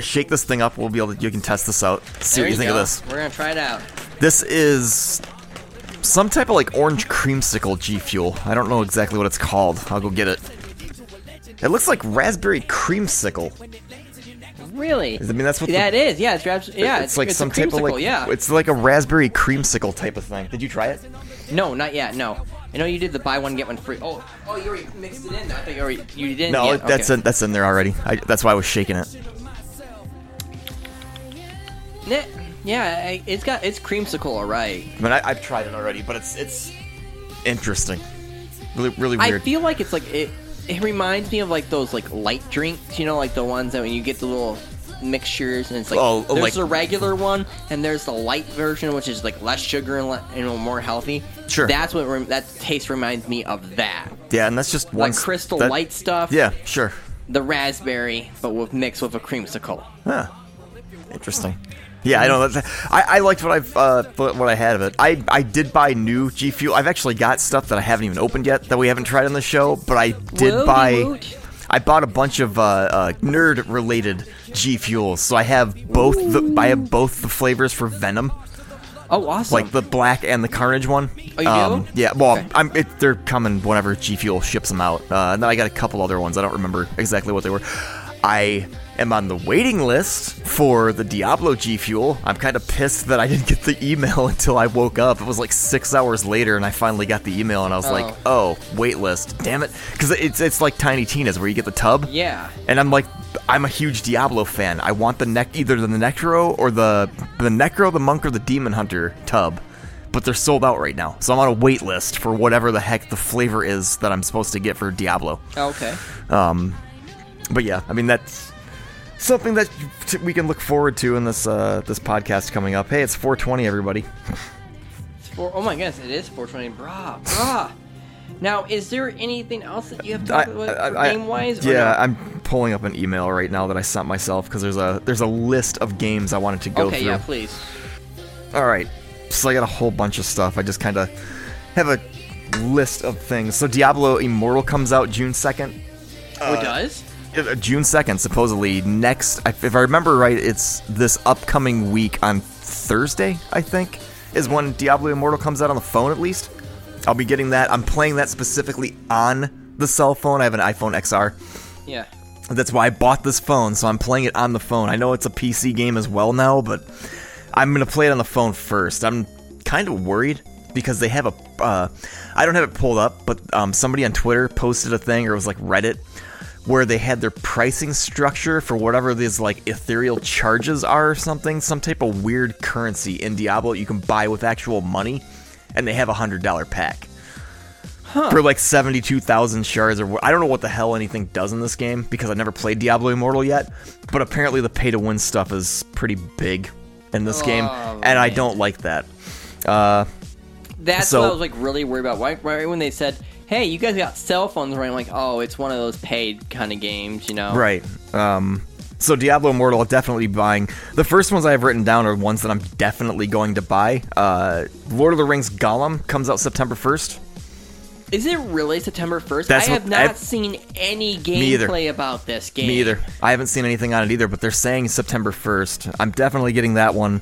shake this thing up. We'll be able to. You can test this out. See There what you think go. of this. We're gonna try it out. This is some type of like orange creamsicle G Fuel. I don't know exactly what it's called. I'll go get it. It looks like raspberry creamsicle. Really? I mean, that's what the- that is. Yeah, it's raps- yeah. it's, like a some type of like yeah. it's like a raspberry creamsicle type of thing. Did you try it? No, not yet. No. I know you did the buy one get one free. Oh, oh, you already mixed it in. I thought you already you didn't. No, yet. that's okay. in, that's in there already. I, that's why I was shaking it. Yeah, it's got it's creamsicle, alright. I mean, I, I've tried it already, but it's it's interesting. Really, really I feel like it's like it. It reminds me of like those like light drinks, you know, like the ones that when you get the little mixtures and it's like Oh, oh there's like- the regular one and there's the light version which is like less sugar and le- you know more healthy. Sure. That's what rem- that taste reminds me of that. yeah, and that's just one Like crystal that- light stuff. Yeah, sure. The raspberry, but with mixed with a creamsicle. Huh. Interesting. Yeah, I know. I, I liked what I've uh, what I had of it. I I did buy new G Fuel. I've actually got stuff that I haven't even opened yet that we haven't tried on the show. But I did Woody buy. woot. I bought a bunch of uh, uh, nerd related G Fuels, so I have both. The, I have both the flavors for Venom, Oh, awesome. like the black and the Carnage one. Oh, you do? Yeah, well, Okay. I'm, it, they're coming whenever G Fuel ships them out. Uh, and then I got a couple other ones. I don't remember exactly what they were. I am on the waiting list for the Diablo G Fuel. I'm kind of pissed that I didn't get the email until I woke up. It was like six hours later, and I finally got the email, and I was like, "Oh, wait list, damn it!" Because it's it's like Tiny Tina's where you get the tub. Yeah. And I'm like, I'm a huge Diablo fan. I want the neck, either the Necro or the the Necro, the Monk, or the Demon Hunter tub, but they're sold out right now. So I'm on a wait list for whatever the heck the flavor is that I'm supposed to get for Diablo. Okay. Um, but yeah, I mean that's something that we can look forward to in this uh, this podcast coming up. Hey, it's 420, everybody. It's four, oh my goodness, it is 420. Brah, brah. Now, is there anything else that you have to talk about game wise? yeah, I'm pulling up an email right now that I sent myself because there's a there's a list of games I wanted to go Okay, through. yeah, please. All right. So I got a whole bunch of stuff. I just kind of have a list of things. So Diablo Immortal comes out June 2nd. oh, it does? Uh, June 2nd, supposedly. Next, if I remember right, it's this upcoming week on Thursday, I think, is when Diablo Immortal comes out on the phone at least. I'll be getting that. I'm playing that specifically on the cell phone. I have an iPhone XR. Yeah. That's why I bought this phone, so I'm playing it on the phone. I know it's a PC game as well now, but I'm gonna play it on the phone first. I'm kind of worried because they have a. Uh, I don't have it pulled up, but um, somebody on Twitter posted a thing, or it was like Reddit, where they had their pricing structure for whatever these like ethereal charges are, or something, some type of weird currency in Diablo you can buy with actual money, and they have a hundred dollar pack for like 72,000 shards or I don't know what the hell anything does in this game because I've never played Diablo Immortal yet, but apparently the pay to win stuff is pretty big in this game Oh, and I don't like that. Uh That's So- what I was like really worried about. Right, right when they said, "Hey, you guys got cell phones," right? I'm like, "Oh, it's one of those paid kind of games," you know? right. Um so Diablo Immortal definitely buying. The first ones I have written down are ones that I'm definitely going to buy. Uh Lord of the Rings Gollum comes out September 1st. Is it really September 1st? That's I what- have not I've- seen any gameplay about this game. Me either. I haven't seen anything on it either, but they're saying September 1st. I'm definitely getting that one.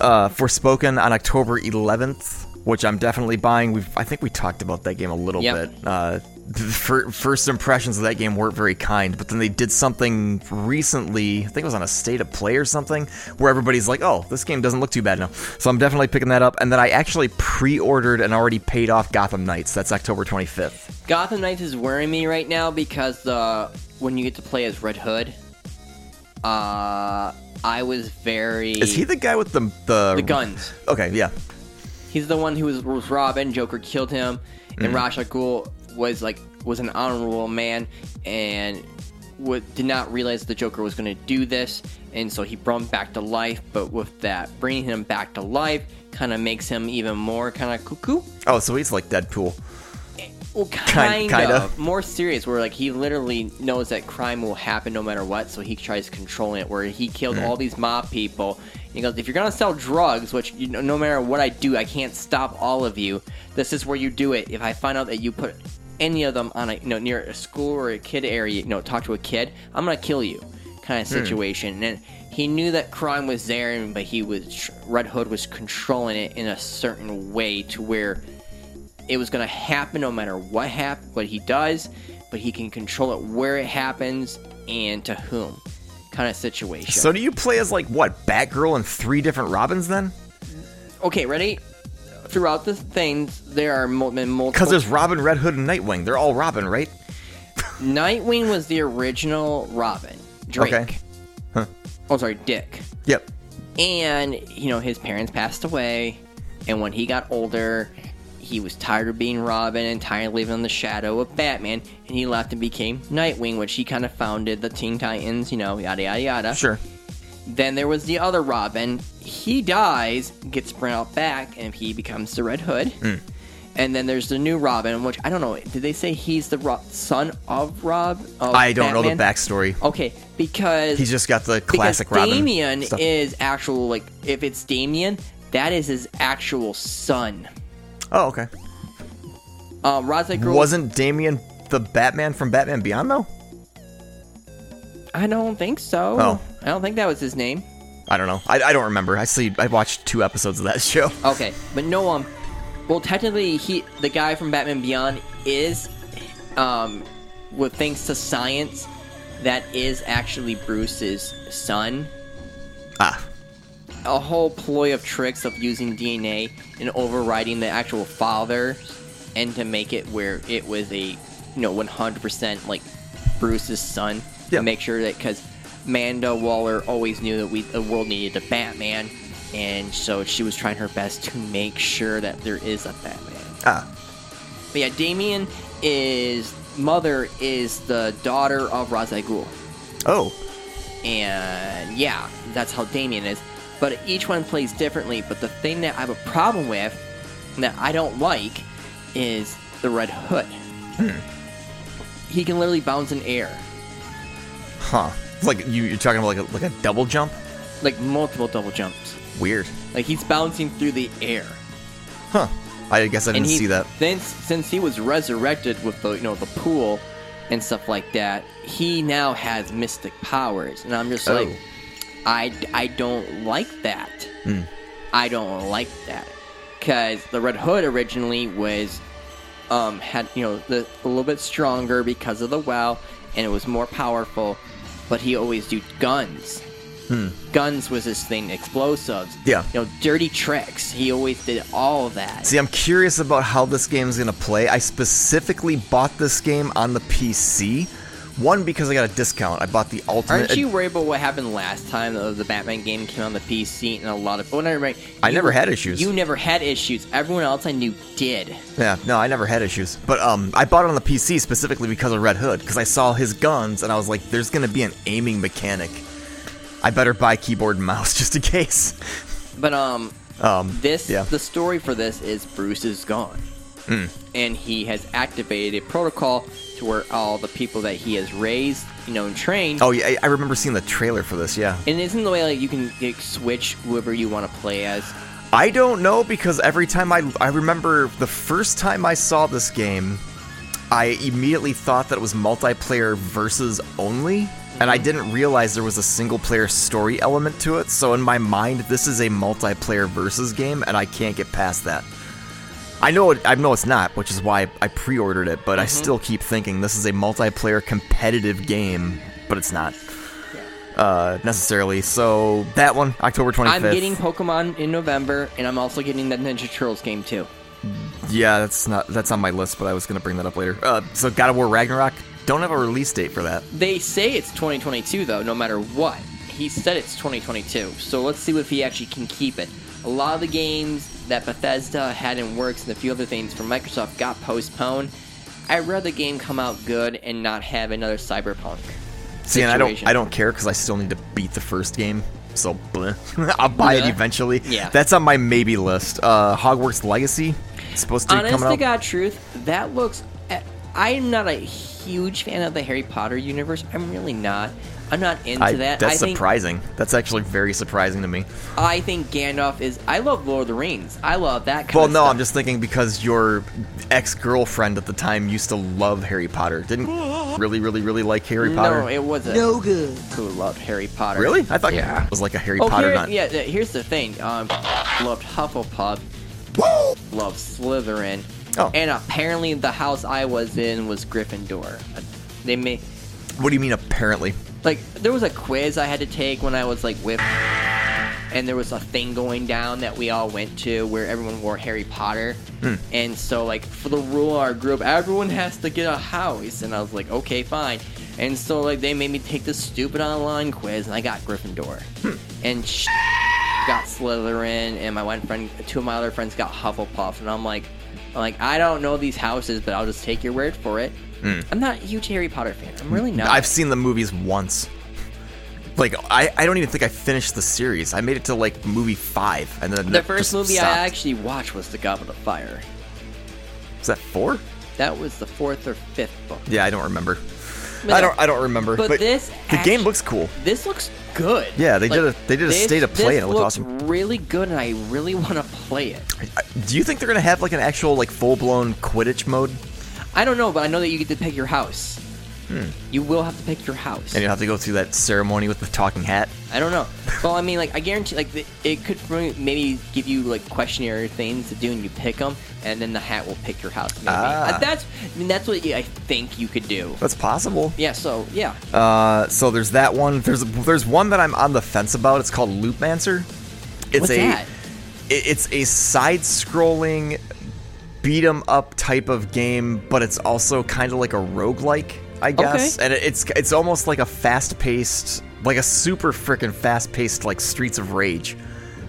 Uh, Forspoken on October 11th, which I'm definitely buying. We've I think we talked about that game a little Yep. bit. Uh, the fir- first impressions of that game weren't very kind, but then they did something recently. I think it was on a state of play or something, where everybody's like, "Oh, this game doesn't look too bad now." So I'm definitely picking that up. And then I actually pre-ordered and already paid off Gotham Knights. That's October 25th. Gotham Knights is worrying me right now because uh, when you get to play as Red Hood, uh, I was very. Is he the guy with the the, the guns? Okay, yeah. He's the one who was, was Robin. Joker killed him, Mm. and Ra's al Ghul was like was an honorable man and would, did not realize the Joker was going to do this, and so he brought him back to life. But with that, bringing him back to life kind of makes him even more kind of cuckoo. Oh, so he's like Deadpool. Well, kind, kinda. of more serious. Where like he literally knows that crime will happen no matter what, so he tries controlling it. Where he killed Mm. all these mob people. He goes, if you're gonna sell drugs, which you know, no matter what I do, I can't stop all of you. This is where you do it. If I find out that you put any of them on a you know near a school or a kid area, you know, talk to a kid, I'm gonna kill you, kind of situation. And he knew that crime was there, but he was Red Hood was controlling it in a certain way to where it was going to happen no matter what hap- what he does, but he can control it where it happens and to whom, kind of situation. So do you play as like what Batgirl and three different Robins then? okay, ready? Throughout the things, there are multiple. Because there's Robin, Red Hood, and Nightwing. They're all Robin, right? Nightwing was the original Robin, Drake. Okay. Huh. Oh, sorry, Dick. Yep. And you know his parents passed away, and when he got older, he was tired of being Robin and tired of living in the shadow of Batman, and he left and became Nightwing, which he kind of founded the Teen Titans, you know, yada yada yada. Sure. Then there was the other Robin. He dies, gets brought out back, and he becomes the Red Hood. Hmm. And then there's the new Robin, which I don't know. Did they say he's the Ro- son of Rob? Of I don't know the backstory. Okay, because He's just got the classic Robin. Damian stuff. is actual like if it's Damian, that is his actual son. Oh, okay. Um, Ghul- Wasn't Damian the Batman from Batman Beyond though? I don't think so. Oh. I don't think that was his name. I don't know. I, I don't remember. I see. I watched two episodes of that show. Okay, but no, um, well, technically, he, the guy from Batman Beyond, is, um, with thanks to science, that is actually Bruce's son. Ah, A whole ploy of tricks of using DNA and overriding the actual father, and to make it where it was a, you know, 100% like Bruce's son. Yeah. To make sure that because Manda Waller always knew that we the world needed a Batman, and so she was trying her best to make sure that there is a Batman. ah. But yeah, Damian is mother is the daughter of Ra's al Ghul, Oh, and yeah, that's how Damian is. But each one plays differently. But the thing that I have a problem with, that I don't like, is the Red Hood. Hmm. He can literally bounce in air, huh. It's like you, you're talking about like a, like a double jump. like multiple double jumps. Weird. Like he's bouncing through the air. Huh. I guess I didn't he, see that. Since since he was resurrected with the you know the pool and stuff like that, he now has mystic powers, and I'm just Oh. like, I I don't like that. Hmm. I don't like that because the Red Hood originally was um had you know the, a little bit stronger because of the well, and it was more powerful, but he always do guns. Guns was his thing, explosives. Hmm. Yeah. You know, dirty tricks. He always did all of that. See, I'm curious about how this game's gonna play. I specifically bought this game on the PC. One because I got a discount. I bought the ultimate. Aren't you worried about what happened last time? The, the Batman game came on the PC, and a lot of. Oh, never mind. I never had issues. You never had issues. Everyone else I knew did. Yeah, no, I never had issues. But um, I bought it on the PC specifically because of Red Hood, because I saw his guns and I was like, "There's gonna be an aiming mechanic. I better buy keyboard and mouse just in case." But um, Um, this yeah. the story for this is Bruce is gone, Hmm. and he has activated a protocol to where all the people that he has raised, you know, and trained. Oh yeah, I, remember seeing the trailer for this. Yeah, And isn't the way like you can like, switch whoever you want to play as? I don't know because every time I I remember the first time I saw this game, I immediately thought that it was multiplayer versus only, and I mm-hmm. didn't realize there was a single player story element to it. So in my mind, this is a multiplayer versus game, and I can't get past that. I know it, I know it's not, which is why I pre-ordered it, but I still keep thinking this is a multiplayer competitive game, but it's not. Uh, necessarily. So that one, October 25th. I'm getting Pokemon in November, and I'm also getting that Ninja Turtles game too. Yeah, that's not that's on my list, but I was gonna bring that up later. Uh, so God of War Ragnarok don't have a release date for that. They say it's 2022 though, no matter what. He said it's 2022, so let's see if he actually can keep it. A lot of the games that Bethesda had in works and a few other things from Microsoft got postponed. I'd rather the game come out good and not have another Cyberpunk. See, and I don't. I don't care because I still need to beat the first game. So bleh. I'll buy it eventually. Yeah. that's on my maybe list. Uh, Hogwarts Legacy supposed to be Honest to. God truth, that looks. I'm not a huge fan of the Harry Potter universe. I'm really not. I'm not into I, that. that's I think, surprising. That's actually very surprising to me. I think Gandalf is. I love Lord of the Rings. I love that kind Well, of no, stuff. I'm just thinking because your ex girlfriend at the time used to love Harry Potter. Didn't really, really, really like Harry Potter. No, it wasn't. No good. Who loved Harry Potter? really? I thought Yeah. it was like a Harry Oh, Potter here, nut. yeah. Here's the thing. Um, loved Hufflepuff. Loved Slytherin. Oh. And apparently, the house I was in was Gryffindor. Uh, They made What do you mean? Apparently. Like there was a quiz I had to take when I was like with, and there was a thing going down that we all went to where everyone wore Harry Potter, Hmm. and so like for the rule of our group, everyone has to get a house, and I was like, okay, fine, and so like they made me take this stupid online quiz, and I got Gryffindor, and sh- got Slytherin, and my one friend, two of my other friends got Hufflepuff, and I'm like. Like I don't know these houses, but I'll just take your word for it. Hmm. I'm not a huge Harry Potter fan. I'm really not. I've seen the movies once. Like I, I don't even think I finished the series. I made it to like movie five, and then The first movie stopped. I actually watched was The Goblet of Fire. Is that four? That was the fourth or fifth book. Yeah, I don't remember. But I don't. I don't remember. But, this the game looks cool. This looks good. Yeah, they did a- they did a this- state of play and it looked looks awesome. Really good, and I really want to play it. Do you think they're gonna have like an actual like full blown Quidditch mode, I don't know, but I know that you get to pick your house. You will have to pick your house. Hmm. and you'll have to go through that ceremony with the talking hat? I don't know. Well, I mean, like I guarantee, like it could maybe give you like questionnaire things to do, and you pick them, and then the hat will pick your house. Maybe. Ah. Uh, that's, I mean, that's what I think you could do. That's possible. Yeah. So yeah. Uh, so there's that one. There's there's one that I'm on the fence about. It's called Loopmancer. It's What's a that? it's a side-scrolling beat 'em up type of game, but it's also kind of like a roguelike, I guess. Okay. And it's it's almost like a fast-paced, like a super freaking fast-paced like Streets of Rage.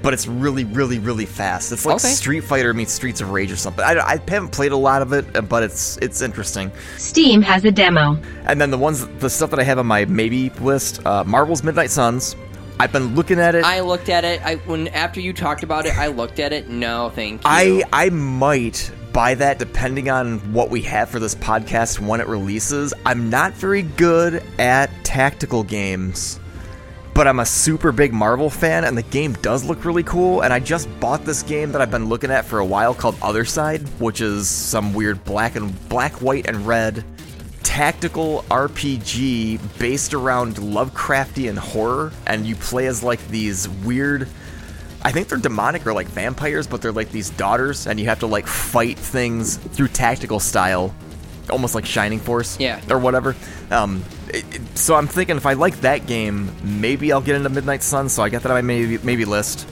But it's really, really, really fast. It's like Okay. Street Fighter meets Streets of Rage or something. I, I haven't played a lot of it, but it's it's interesting. Steam has a demo. And then the ones, the stuff that I have on my maybe list, uh, Marvel's Midnight Suns. I've been looking at it. I looked at it. I when after you talked about it, I looked at it. No, thank you. I I might buy that depending on what we have for this podcast when it releases. I'm not very good at tactical games, but I'm a super big Marvel fan, and the game does look really cool. And I just bought this game that I've been looking at for a while called Othercide, which is some weird black and black, white, and red tactical RPG based around Lovecraftian horror, and you play as like these weird. I think they're demonic or like vampires, but they're like these daughters, and you have to like fight things through tactical style, almost like Shining Force, Yeah. or whatever. Um, it- it- so I'm thinking if I like that game, maybe I'll get into Midnight Sun. So I got that on my maybe maybe list.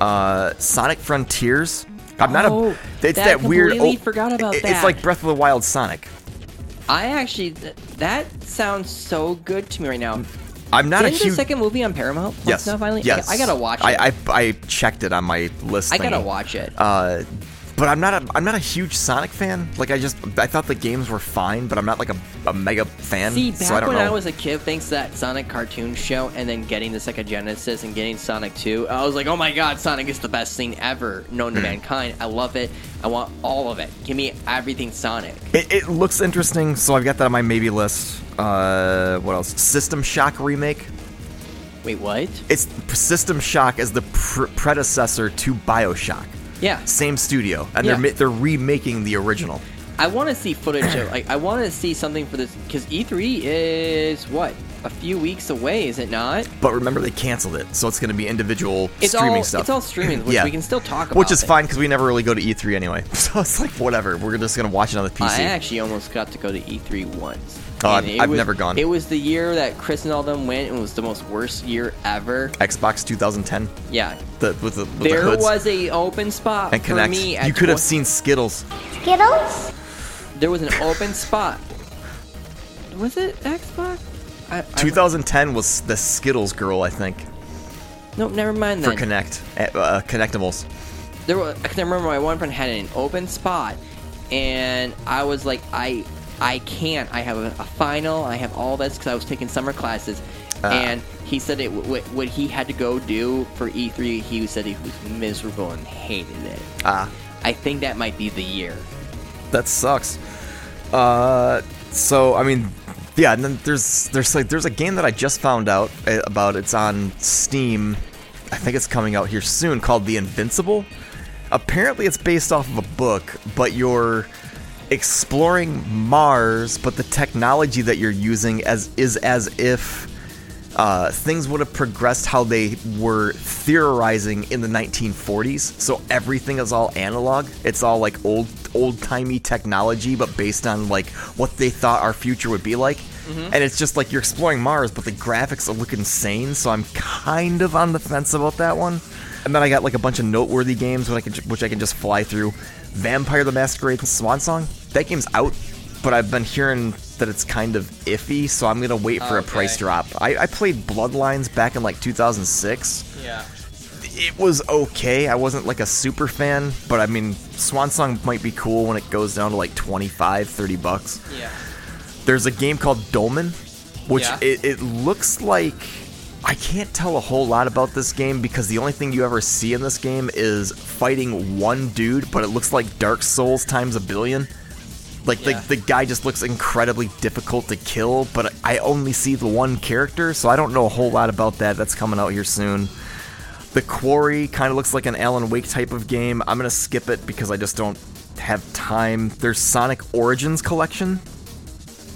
Uh, Sonic Frontiers. I'm not Oh, a. It's that that, weird. oh, forgot about it- that. It's like Breath of the Wild Sonic. I actually th- that sounds so good to me right now. I'm not Isn't a the second movie on Paramount? Plus yes. Now finally, Yes. I, gotta watch it. I, I I checked it on my list. I gotta watch it. Uh, but I'm not a I'm not a huge Sonic fan. Like I just I thought the games were fine, but I'm not like a, a mega fan. See, back so I don't when know. I was a kid, thanks to that Sonic cartoon show, and then getting the Sega Genesis and getting Sonic 2, I was like, oh my god, Sonic is the best thing ever known to Hmm. mankind. I love it. I want all of it. Give me everything Sonic. It, it looks interesting, so I've got that on my maybe list. Uh, what else? System Shock remake. Wait, what? It's System Shock as the pr- predecessor to Bioshock. Yeah, Same studio, and Yeah. they're they're remaking the original. I want to see footage of like I want to see something for this because E3 is what a few weeks away, is it not? But remember, they canceled it, so it's going to be individual It's streaming all stuff. it's all streaming, which Yeah. we can still talk about. Which is it. fine because we never really go to E3 anyway. So it's like whatever. We're just gonna watch it on the PC. I actually almost got to go to E3 once. Oh, I've- I've was- never gone. It was the year that Chris and all them went, and it was the most worst year ever. Xbox 2010. Yeah, The with the with the there hoods was a open spot and for Kinect. me. At You could have seen Skittles. Skittles? There was an open spot. Was it Xbox? I, I, 2010 was the Skittles girl, I think, No, never mind that. for. Kinect uh, uh, Kinectimals. there was, I can remember my one friend had an open spot, and I was like, I, I can't. I have a, a final. I have all this because I was taking summer classes, Ah. and he said it. What, what he had to go do for E3, he said he was miserable and hated it. Ah, I think that might be the year. that sucks. Uh, so I mean, yeah. And then there's there's like there's a game that I just found out uh, about. It's on Steam. I think it's coming out here soon called The Invincible. Apparently, it's based off of a book, but you're exploring Mars, but the technology that you're using as is as if uh, things would have progressed how they were theorizing in the 1940s. So everything is all analog. It's all like old old timey technology, but based on like what they thought our future would be like. And it's just like you're exploring Mars, but the graphics look insane. So I'm kind of on the fence about that one. And then I got like a bunch of noteworthy games which I can which I can just fly through. Vampire the Masquerade and Swan Song. That game's out, but I've been hearing that it's kind of iffy, so I'm gonna wait for a price drop. I, I played Bloodlines back in like 2006. Yeah. It was okay. I wasn't like a super fan, but I mean, Swan Song might be cool when it goes down to like 25, 30 bucks. Yeah. There's a game called Dolmen, which Yeah. it, it looks like I can't tell a whole lot about this game because the only thing you ever see in this game is fighting one dude, but it looks like Dark Souls times a billion. Like Yeah. the, the guy just looks incredibly difficult to kill, but I only see the one character, so I don't know a whole lot about that. That's coming out here soon. The Quarry kind of looks like an Alan Wake type of game. I'm gonna skip it because I just don't have time. There's Sonic Origins Collection,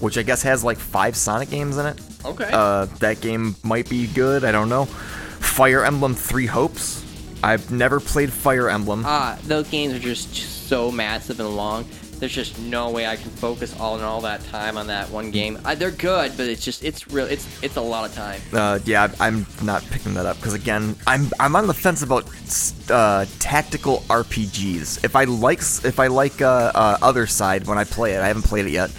which I guess has like five Sonic games in it. Okay. Uh, that game might be good. I don't know. Fire Emblem Three Hopes. I've never played Fire Emblem. Ah, those games are just so massive and long. There's just no way I can focus all and all that time on that one game. Uh, they're good, but it's just it's real. It's it's a lot of time. Uh, yeah, I'm not picking that up because again, I'm I'm on the fence about uh, tactical RPGs. If I like if I like uh, uh, Othercide when I play it, I haven't played it yet.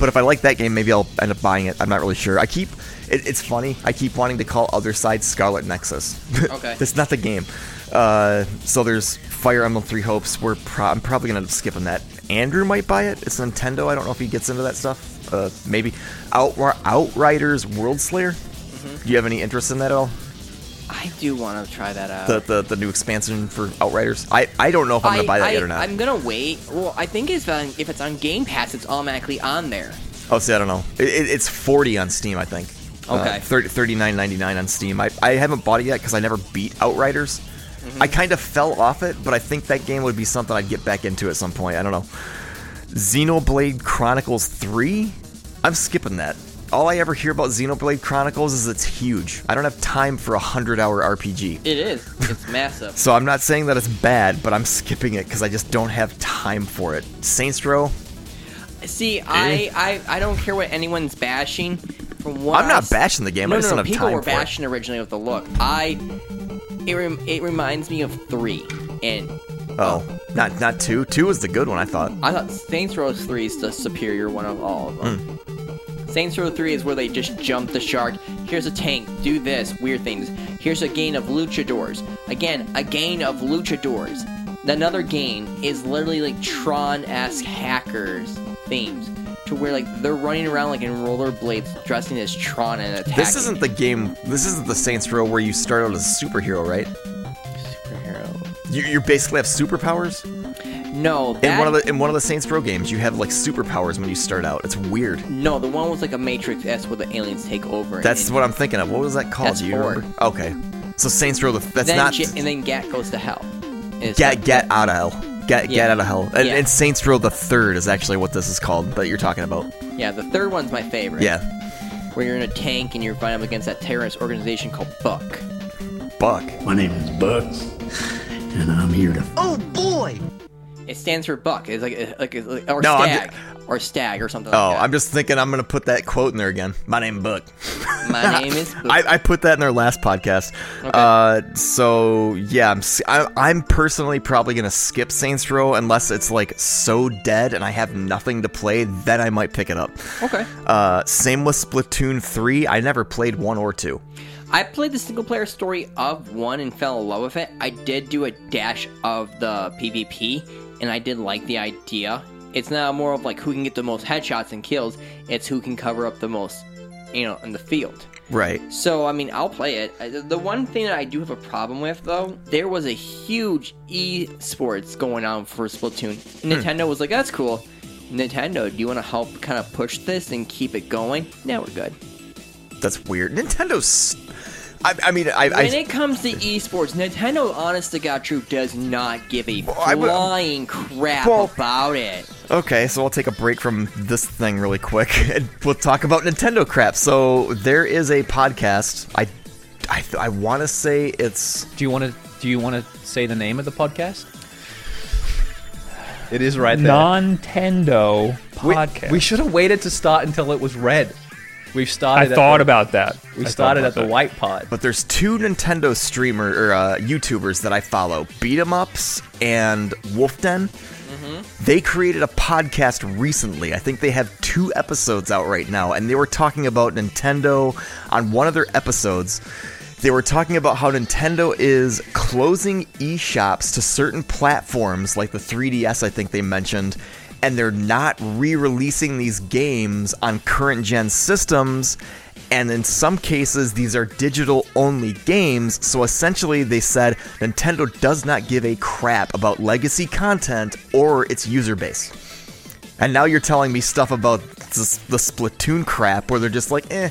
But if I like that game, maybe I'll end up buying it. I'm not really sure. I keep it, it's funny. I keep wanting to call Othercide Scarlet Nexus. Okay. That's not the game. Uh, so there's Fire Emblem Three Hopes. We're pro- I'm probably gonna end up skipping that. Andrew might buy it. It's Nintendo. I don't know if he gets into that stuff. Uh, maybe Out Outriders World Slayer. Mm-hmm. Do you have any interest in that at all? I do want to try that out. The, the the new expansion for Outriders. I, I don't know if I'm gonna buy that I, yet or not. I'm gonna wait. Well, I think it's on, if it's on Game Pass, it's automatically on there. Oh, see, I don't know. It, it, it's 40 on Steam, I think. Okay. Uh, 30, 39.99 on Steam. I, I haven't bought it yet because I never beat Outriders. Mm-hmm. I kind of fell off it, but I think that game would be something I'd get back into at some point. I don't know. Xenoblade Chronicles 3? I'm skipping that. All I ever hear about Xenoblade Chronicles is it's huge. I don't have time for a 100 hour RPG. It is. It's massive. So I'm not saying that it's bad, but I'm skipping it because I just don't have time for it. Saints Row, See, I, I I don't care what anyone's bashing. I'm not s- bashing the game, No, I just no, no. don't have People time were for it. bashing originally with the look. I it rem, it reminds me of three, and Oh, not not two. Two was the good one, I thought. I thought Saints Row three is the superior one of all of them. Hmm. Saints Row 3 is where they just jump the shark. Here's a tank, do this, weird things. Here's a gain of luchadors. Again, a gain of luchadors. Another gain is literally like Tron esque hackers themes. To where like they're running around like in rollerblades dressing as Tron and attacking. This isn't the game. This isn't the Saints Row where you start out as a superhero, right? superhero. You, you basically have superpowers. No, that, In one of the in one of the Saints Row games, you have like superpowers when you start out. It's weird. No, the one was like a Matrix S where the aliens take over. That's and, what I'm thinking of. What was that called? That's Do you four. remember? Okay. So Saints Row. The, that's then not. Ja- and then Gat goes to hell. Get like- get out of hell. Get Yeah. get out of hell. And, Yeah. and Saints Row the Third is actually what this is called that you're talking about. Yeah, the third one's my favorite. Yeah. Where you're in a tank and you're fighting up against that terrorist organization called Buck. Buck. My name is Buck, and I'm here to. Oh, It stands for Buck. It's like like, like or No, I'm Stag or Stag or something Oh, like that. I'm just thinking I'm gonna put that quote in there again. My name Buck. My name is Buck. I, I put that in our last podcast. Okay. Uh, so yeah, I'm I'm personally probably gonna skip Saints Row unless it's like so dead and I have nothing to play. Then I might pick it up. okay. Uh, same with Splatoon three. I never played one or two. I played the single player story of one and fell in love with it. I did do a dash of the PvP, and I did like the idea. It's not more of like who can get the most headshots and kills, it's who can cover up the most, you know, in the field. Right. So, I mean, I'll play it. The one thing that I do have a problem with, though, there was a huge esports going on for Splatoon. Hmm. Nintendo was like, that's cool. Nintendo, do you want to help kind of push this and keep it going? Now we're good. That's weird. Nintendo's. I, I mean, I, When I it comes to esports, Nintendo, honest to God, truth, does not give a I would- flying crap Well- about it. Okay, so I'll take a break from this thing really quick, and we'll talk about Nintendo crap. So there is a podcast. I, I, I want to say it's Do you want to? Do you want to say the name of the podcast? It is right there. Nintendo We- podcast. We, should have waited to start until it was red. We've I started. at thought the- about that. We I started at the that. white pod. But there's two Nintendo streamer or uh, YouTubers that I follow, Beat 'em Ups and Wolf Den. They created a podcast recently. I think they have two episodes out right now, and they were talking about Nintendo on one of their episodes. They were talking about how Nintendo is closing eShops to certain platforms like the 3DS, I think they mentioned, and they're not re releasing these games on current gen systems And in some cases, these are digital only games, so essentially they said Nintendo does not give a crap about legacy content or its user base. And now you're telling me stuff about this, the Splatoon crap where they're just like, eh,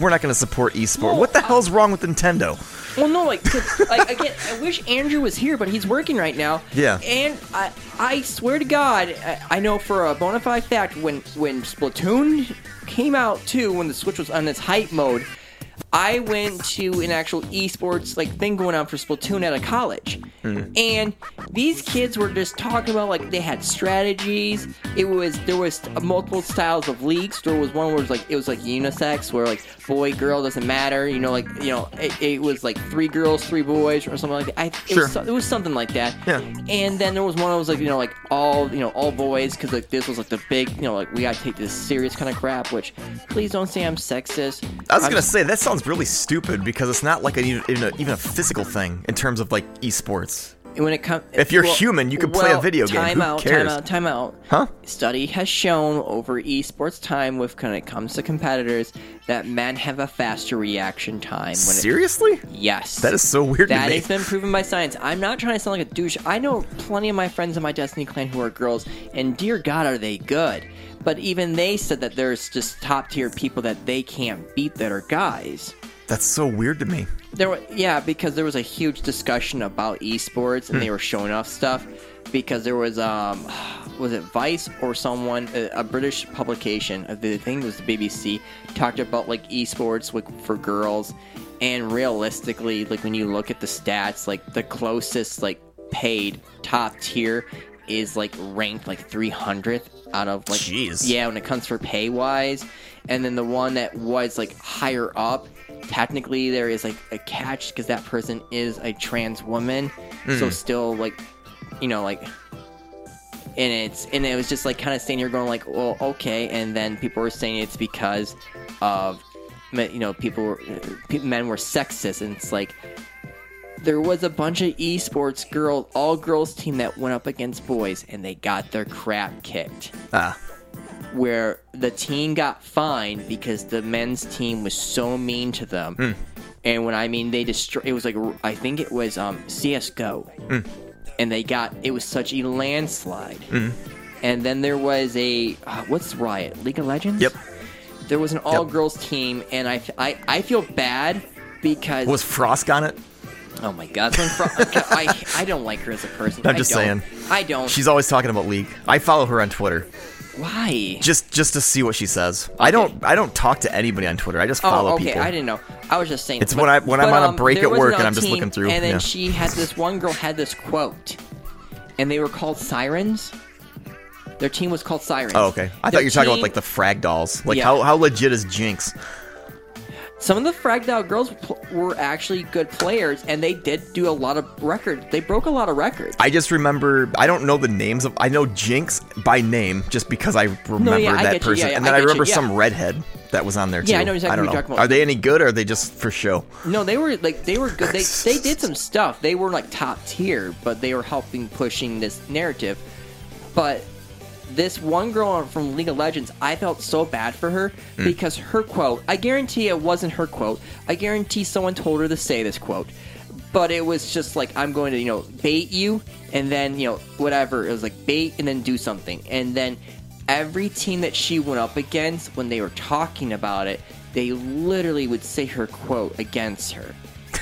we're not going to support esport. what the hell's wrong with Nintendo? Well, no, like, like again, I wish Andrew was here, but he's working right now. Yeah. And I, I swear to God, I, I know for a bona fide fact when when Splatoon came out too, when the Switch was on its hype mode, I went to an actual esports like thing going on for Splatoon at a college, mm-hmm. and these kids were just talking about like they had strategies. It was there was multiple styles of leagues. There was one where it was like it was like unisex, where like boy girl doesn't matter. You know, like you know it, it was like three girls, three boys, or something like that. I, it Sure. Was, so- it was something like that. Yeah. And then there was one that was like you know like all you know all boys because like this was like the big you know like we gotta take this serious kind of crap. Which please don't say I'm sexist. I was I'm gonna say that sounds really stupid because it's not like an, even, a, even a physical thing in terms of like esports. When it comes If you're human, you can play a video game. Time Who out, cares? time out, time out. Huh? Study has shown over esports time with when it comes to competitors that men have a faster reaction time. When it, Seriously? yes. That is so weird That to me. has been proven by science. I'm not trying to sound like a douche. I know plenty of my friends in my Destiny clan who are girls, and dear God, are they good. But even they said that there's just top tier people that they can't beat that are guys. That's so weird to me. There, were, yeah, because there was a huge discussion about esports, and they were showing off stuff. Because there was, um, was it Vice or someone, a, a British publication, I think it was the BBC, talked about like esports like for girls, and realistically, like when you look at the stats, like the closest like paid top tier is like ranked like 300th out of like Jeez. yeah when it comes for pay wise and then the one that was like higher up technically there is like a catch because that person is a trans woman. So still like you know like and it's and it was just like kind of standing here going like well okay and then people were saying it's because of you know people were men were sexist and it's like there was a bunch of esports girl all girls team that went up against boys and they got their crap kicked. Ah, where the team got fined because the men's team was so mean to them. And when I mean they destroy, it was like I think it was um, CS:GO, and they got it was such a landslide. And then there was a uh, what's Riot League of Legends. Yep. There was an all girls team, and I, I I feel bad because was Frost on it? oh my god, Fro- I I don't like her as a person. I'm just saying. I don't. She's always talking about League. I follow her on Twitter why? just just to see what she says. I don't I don't talk to anybody on Twitter. I just follow oh, okay. people. I didn't know. I was just saying. It's when I- when I'm on a um, break there at work and I'm just looking through, And then yeah. she had this one girl had this quote, and they were called sirens. Their team was called sirens. Oh, okay. I Their thought you were talking about like the frag dolls. Like Yeah. how how legit is Jinx? Some of the fragged out girls pl- were actually good players, and they did do a lot of records. They broke a lot of records. I just remember I don't know the names of I know Jinx by name just because I remember yeah, I that you. person. Yeah, yeah, and then I I, you. remember Yeah. some redhead that was on there too. Yeah, I know exactly don't you're talking about. Are they any good or are they just for show? No, they were like they were good. They they did some stuff. They were like top tier, but they were helping pushing this narrative. But this one girl from League of Legends, I felt so bad for her hmm. because her quote, I guarantee it wasn't her quote. I guarantee someone told her to say this quote. But it was just like I'm going to, you know, bait you and then, you know, whatever. It was like bait and then do something. And then every team that she went up against when they were talking about it, they literally would say her quote against her.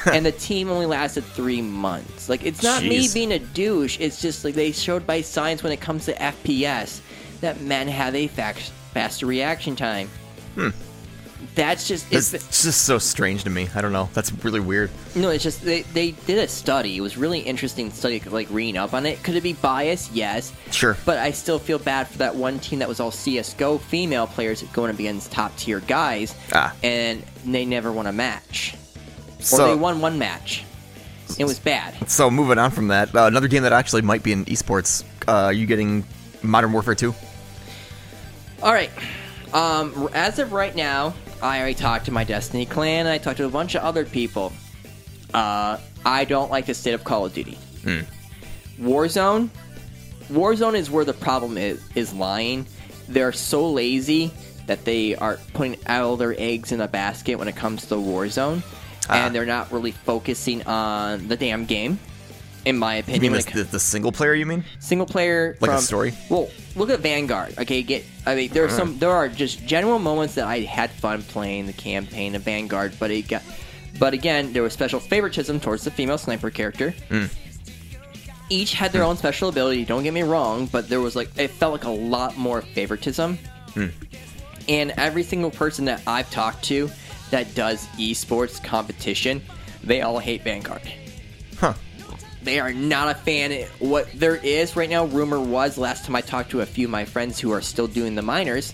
and the team only lasted three months. Like it's not me being a douche. It's just like they showed by science when it comes to FPS that men have a faster reaction time. Hmm. That's just It's, it's, it's just so strange to me. I don't know. That's really weird. no. It's just they, they did a study. It was really interesting study. Like reading up on it. Could it be biased? Yes. Sure. But I still feel bad for that one team that was all CS:GO female players going against top tier guys, Ah. and they never won a match, or So- they won one match. It was bad. So moving on from that, uh, another game that actually might be in esports. Uh, are you getting Modern Warfare 2? All right. Um, as of right now, I already talked to my Destiny clan. And I talked to a bunch of other people. Uh, I don't like the state of Call of Duty. Warzone. Warzone is where the problem is is lying. They're so lazy that they are putting all their eggs in a basket when it comes to Warzone, Ah. and they're not really focusing on the damn game. In my You opinion, mean when the, the, single player? You mean? single player Like a story? Well, look at Vanguard. Okay, get I mean there are uh-huh. some there are just general moments that I had fun playing the campaign of Vanguard, but it got but again there was special favoritism towards the female sniper character. Hmm. Each had their hmm. own special ability. Don't get me wrong, but there was like it felt like a lot more favoritism. Hmm. And every single person that I've talked to that does esports competition, they all hate Vanguard. Huh. They are not a fan. What there is right now, rumor was last time I talked to a few of my friends who are still doing the minors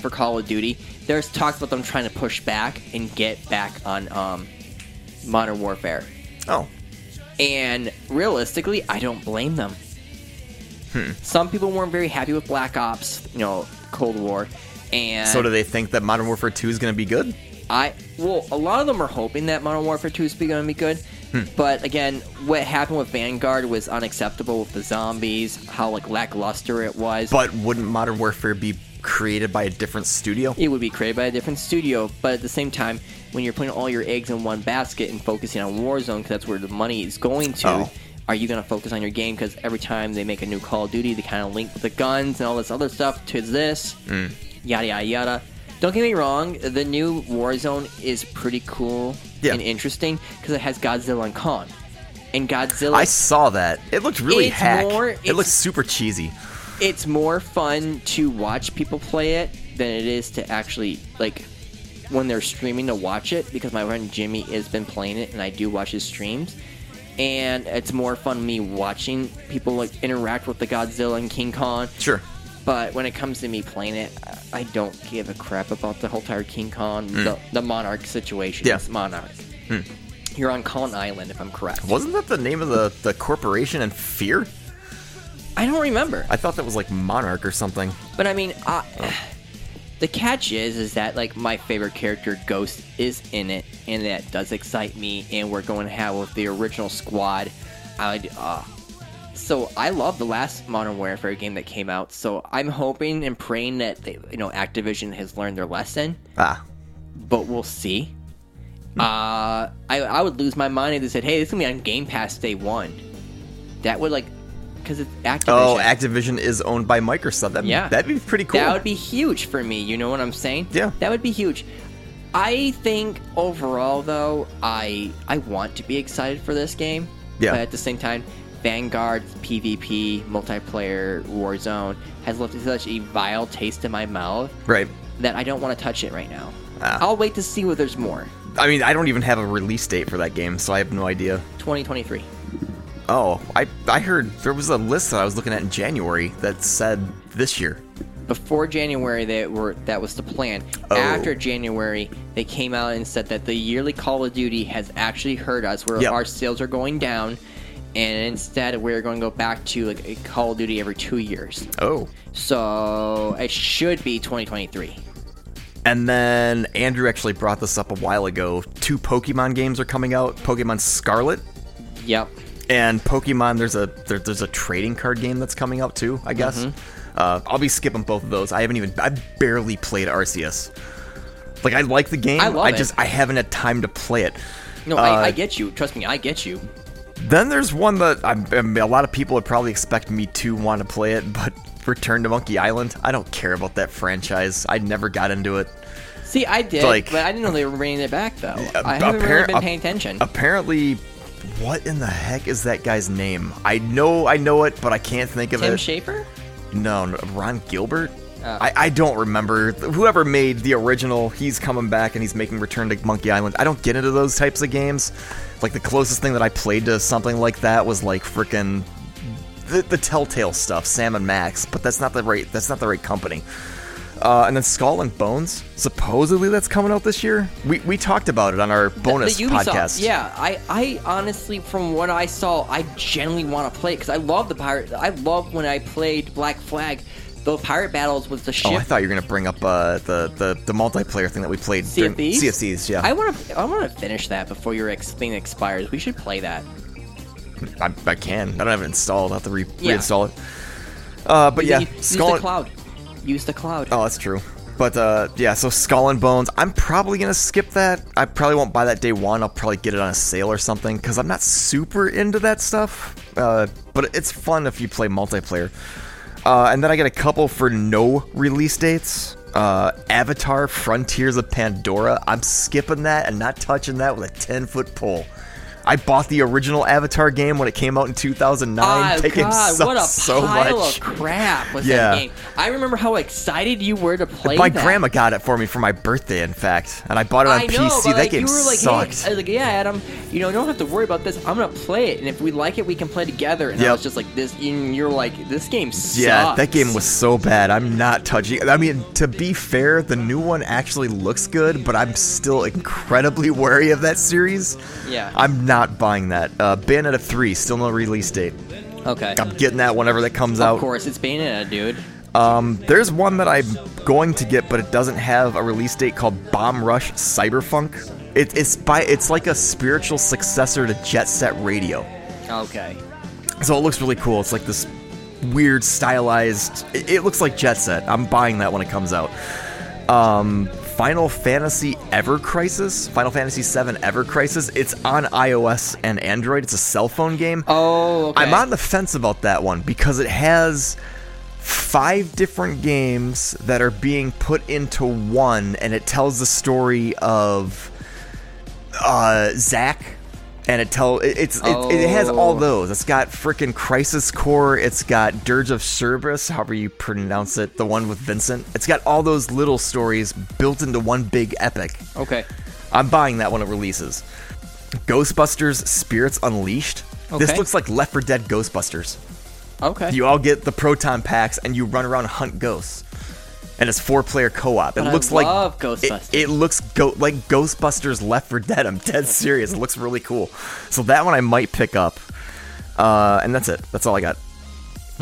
for Call of Duty. There's talks about them trying to push back and get back on um, Modern Warfare. Oh. And realistically, I don't blame them. Hmm. Some people weren't very happy with Black Ops, you know, Cold War, and So do they think that Modern Warfare 2 is going to be good? I well, a lot of them are hoping that Modern Warfare 2 is going to be good. Hmm. But again, what happened with Vanguard was unacceptable with the zombies, how like lackluster it was. But wouldn't Modern Warfare be created by a different studio? it would be created by a different studio, but at the same time, when you're putting all your eggs in one basket and focusing on Warzone because that's where the money is going to, Oh. are you going to focus on your game? Because every time they make a new Call of Duty, they kind of link the guns and all this other stuff to this, Mm. yada yada yada. Don't get me wrong, the new Warzone is pretty cool Yeah. and interesting because it has Godzilla and Kong. And Godzilla, I saw that. It looked really It's hack. more- it looks super cheesy. it's more fun to watch people play it than it is to actually like when they're streaming to watch it because my friend Jimmy has been playing it and I do watch his streams and it's more fun me watching people like interact with the Godzilla and King Kong Sure. but when it comes to me playing it I- don't give a crap about the whole entire King Kong the, the Monarch situation Yes, Yeah. Monarch Hmm. you're on Kong Island if I'm correct Wasn't that the name of the, the corporation in Fear? I don't remember I thought that was like Monarch or something. But I mean, I, the catch is, is that like my favorite character, Ghost, is in it, and that does excite me. And we're going to have with the original squad. I, uh, so I love the last Modern Warfare game that came out. So I'm hoping and praying that they, you know Activision has learned their lesson. Ah. But we'll see. Uh, I I would lose my mind if they said, "Hey, this is gonna be on Game Pass day one." That would like, because it's Activision. Oh, Activision is owned by Microsoft. That, Yeah. That'd be pretty cool. That would be huge for me. You know what I'm saying? Yeah. That would be huge. I think overall, though, I I want to be excited for this game. Yeah. But at the same time, Vanguard PvP multiplayer Warzone has left such a vile taste in my mouth right. that I don't want to touch it right now. Ah. I'll wait to see what there's more. I mean, I don't even have a release date for that game, so I have no idea. 2023. Oh, I I heard there was a list that I was looking at in January that said this year. Before January, they were that was the plan. Oh. After January, they came out and said that the yearly Call of Duty has actually hurt us, where Yep. our sales are going down, and instead we're going to go back to like a Call of Duty every two years. Oh. So it should be 2023. And then Andrew actually brought this up a while ago. Two Pokemon games are coming out: Pokemon Scarlet Yep. and Pokemon. There's a there, there's a trading card game that's coming out too. I guess. Mhm. Uh, I'll be skipping both of those. I haven't even. I barely played Arceus. Like I like the game. I love I it. just I haven't had time to play it. No, Uh, I, I get you. Trust me, I get you. Then there's one that I'm, I mean, a lot of people would probably expect me to want to play it, but Return to Monkey Island. I don't care about that franchise. I never got into it. See, I did, Like- but I didn't know they were bringing it back though. Uh, I haven't really been paying attention. Apparently, what in the heck is that guy's name? I know I know it, but I can't think of Tim it. Schafer? No, no, Ron Gilbert. Oh. I, I don't remember. Whoever made the original, he's coming back and he's making Return to Monkey Island. I don't get into those types of games. Like the closest thing that I played to something like that was like freaking the, the Telltale stuff, Sam and Max. But that's not the right. That's not the right company. Uh, and then Skull and Bones. Supposedly that's coming out this year. We we talked about it on our bonus the Ubisoft, podcast. Yeah, I, I honestly, from what I saw, I genuinely want to play it because I love the pirate. I love when I played Black Flag. The pirate battles with the ship. Oh, I thought you were gonna bring up uh, the, the the multiplayer thing that we played. Sea of Thieves? Sea of Thieves, yeah. I want to. I want to finish that before your ex- thing expires. We should play that. I, I can. I don't have it installed. I'll have to re- Yeah. reinstall it. Uh, but Use yeah, the- use Skull the and- cloud. Use the cloud. Oh, that's true. But uh, yeah, so Skull and Bones. I'm probably gonna skip that. I probably won't buy that day one. I'll probably get it on a sale or something because I'm not super into that stuff. Uh, but it's fun if you play multiplayer. Uh, and then I get a couple for no release dates. Uh, Avatar: Frontiers of Pandora. I'm skipping that and not touching that with a 10 foot pole. I bought the original Avatar game when it came out in 2009. Oh God! What a so pile much. of crap was Yeah. that game. I remember how excited you were to play. My that. grandma got it for me for my birthday, in fact, and I bought it on I PC. know, but that like, game you were like, sucked. Hey, I was like, yeah, Adam, you know, you don't have to worry about this. I'm gonna play it, and if we like it, we can play together. And I Yep. was just like, this. And you're like, this game sucks. Yeah, that game was so bad. I'm not touching. I mean, to be fair, the new one actually looks good, but I'm still incredibly wary of that series. Yeah. I'm not buying that. Uh, Bayonetta 3, still no release date. Okay. I'm getting that whenever that comes out. Of course, it's Bayonetta, dude. Um, there's one that I'm going to get, but it doesn't have a release date called Bomb Rush Cyberfunk. It, it's by it's like a spiritual successor to Jet Set Radio. Okay. So it looks really cool. It's like this weird stylized. It, it looks like Jet Set. I'm buying that when it comes out. Um, Final Fantasy Ever Crisis, Final Fantasy VII Ever Crisis. It's on iOS and Android. It's a cell phone game. Oh, okay. I'm on the fence about that one because it has five different games that are being put into one, and it tells the story of uh, Zack. And it tell it, it's it, it has all Oh. those. It's got freaking Crisis Core. It's got Dirge of Cerberus, however you pronounce it, the one with Vincent. It's got all those little stories built into one big epic. Okay. I'm buying that when it releases. Ghostbusters Spirits Unleashed. This looks like Left 4 Dead Ghostbusters. Okay. You all get the proton packs and you run around and hunt ghosts. And it's four player co op. It But looks like love it, Ghostbusters. it looks go- like Ghostbusters Left for Dead. I'm dead serious. It looks really cool. So that one I might pick up. Uh, and that's it. That's all I got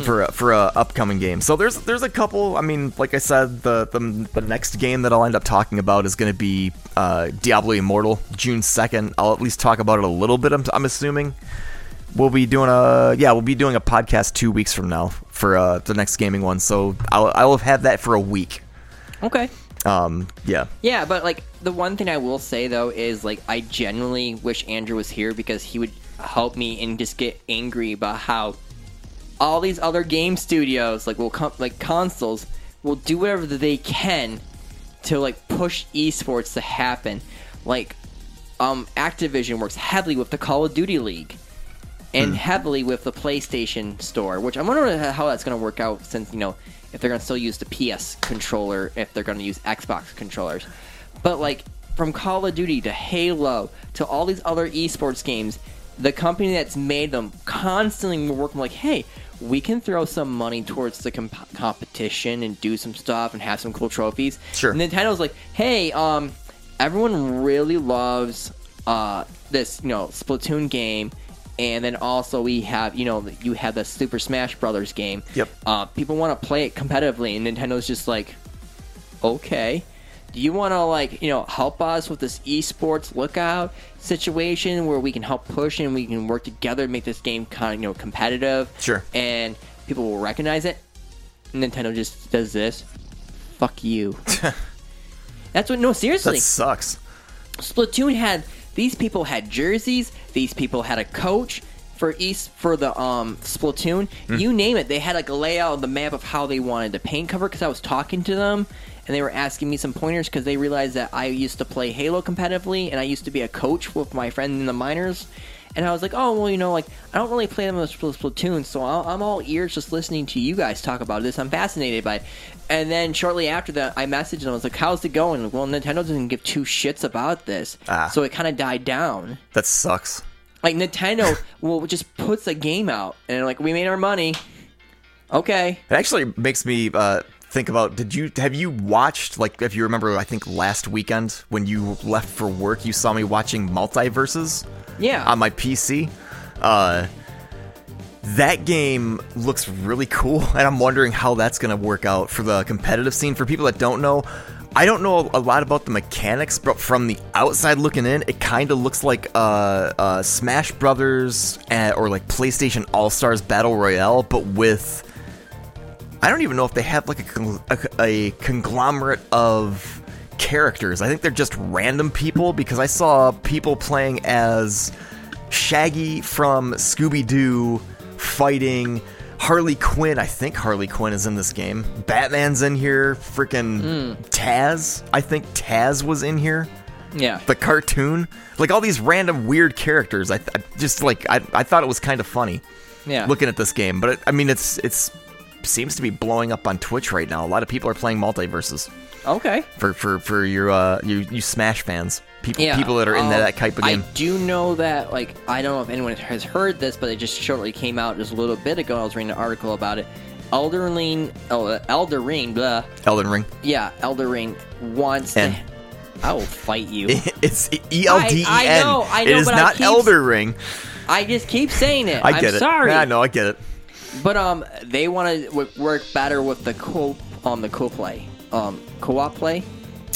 for a, for a upcoming game. So there's there's a couple. I mean, like I said, the the, the next game that I'll end up talking about is going to be uh, Diablo Immortal, June second. I'll at least talk about it a little bit. I'm, I'm assuming we'll be doing a yeah we'll be doing a podcast two weeks from now for uh, the next gaming one. So I'll I'll have that for a week. Okay. Um, yeah. Yeah, but like the one thing I will say though is like I genuinely wish Andrew was here because he would help me and just get angry about how all these other game studios like will come like consoles will do whatever they can to like push esports to happen. Like um Activision works heavily with the Call of Duty League and heavily with the PlayStation Store, which I'm wondering how that's going to work out since you know if they're going to still use the PS controller, if they're going to use Xbox controllers. But like from Call of Duty to Halo to all these other esports games, the company that's made them constantly working like, hey, we can throw some money towards the comp- competition and do some stuff and have some cool trophies. Sure. Nintendo's like, hey, um, everyone really loves uh, this, you know, Splatoon game, and then also we have, you know, you have the Super Smash Brothers game. Yep. Uh, people want to play it competitively, and Nintendo's just like, okay. Do you want to like you know help us with this esports lookout situation where we can help push and we can work together to make this game kind of you know competitive? Sure. And people will recognize it. Nintendo just does this. Fuck you. That's what. No, seriously. That sucks. Splatoon had these people had jerseys. These people had a coach for East for the um Splatoon. Hmm. You name it. They had like a layout of the map of how they wanted the paint cover. Because I was talking to them and they were asking me some pointers because they realized that I used to play Halo competitively and I used to be a coach with my friend in the minors. And I was like, oh well, you know, like I don't really play them with Spl- Splatoon, so I'll- I'm all ears just listening to you guys talk about this. I'm fascinated by it. And then shortly after that, I messaged them. I was like, "How's it going?" Like, well, Nintendo doesn't give two shits about this, Ah. so it kind of died down. That sucks. Like Nintendo will just puts a game out, and like, "We made our money." Okay. It actually makes me uh, think about. Did you have you watched like if you remember? I think last weekend when you left for work, you saw me watching MultiVersus. Yeah. On my PC. Uh, that game looks really cool, and I'm wondering how that's going to work out for the competitive scene. For people that don't know, I don't know a lot about the mechanics, but from the outside looking in, it kind of looks like uh, uh, Smash Brothers uh, or like PlayStation All Stars Battle Royale, but with I don't even know if they have like a, a, a conglomerate of characters. I think they're just random people because I saw people playing as Shaggy from Scooby Doo fighting Harley Quinn. I think Harley Quinn is in this game. Batman's in here. Freaking hmm. Taz. I think Taz was in here. Yeah. The cartoon. Like all these random weird characters. I, I just like I, I thought it was kind of funny Yeah. looking at this game. But it, I mean, it's it's seems to be blowing up on Twitch right now. A lot of people are playing MultiVersus Okay. for for for your uh you you Smash fans. People Yeah. people that are in um, that type of game. I do know that, like, I don't know if anyone has heard this, but it just shortly came out just a little bit ago. I was reading an article about it. Elder Ring, oh, uh, Elder Ring, blah. Elden Ring. Yeah, Elder Ring wants N. to. I will fight you. It's E L D E I- I N. know, I It know, is but I not keep- Elder Ring. I just keep saying it. I I'm get it. sorry. Yeah, I know. I get it. But um, they want to w- work better with the co um the co play um co-op play.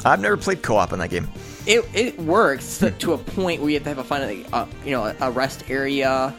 I've never played co-op in that game. It it works to, to a point where you have to have a find uh, you know a rest area,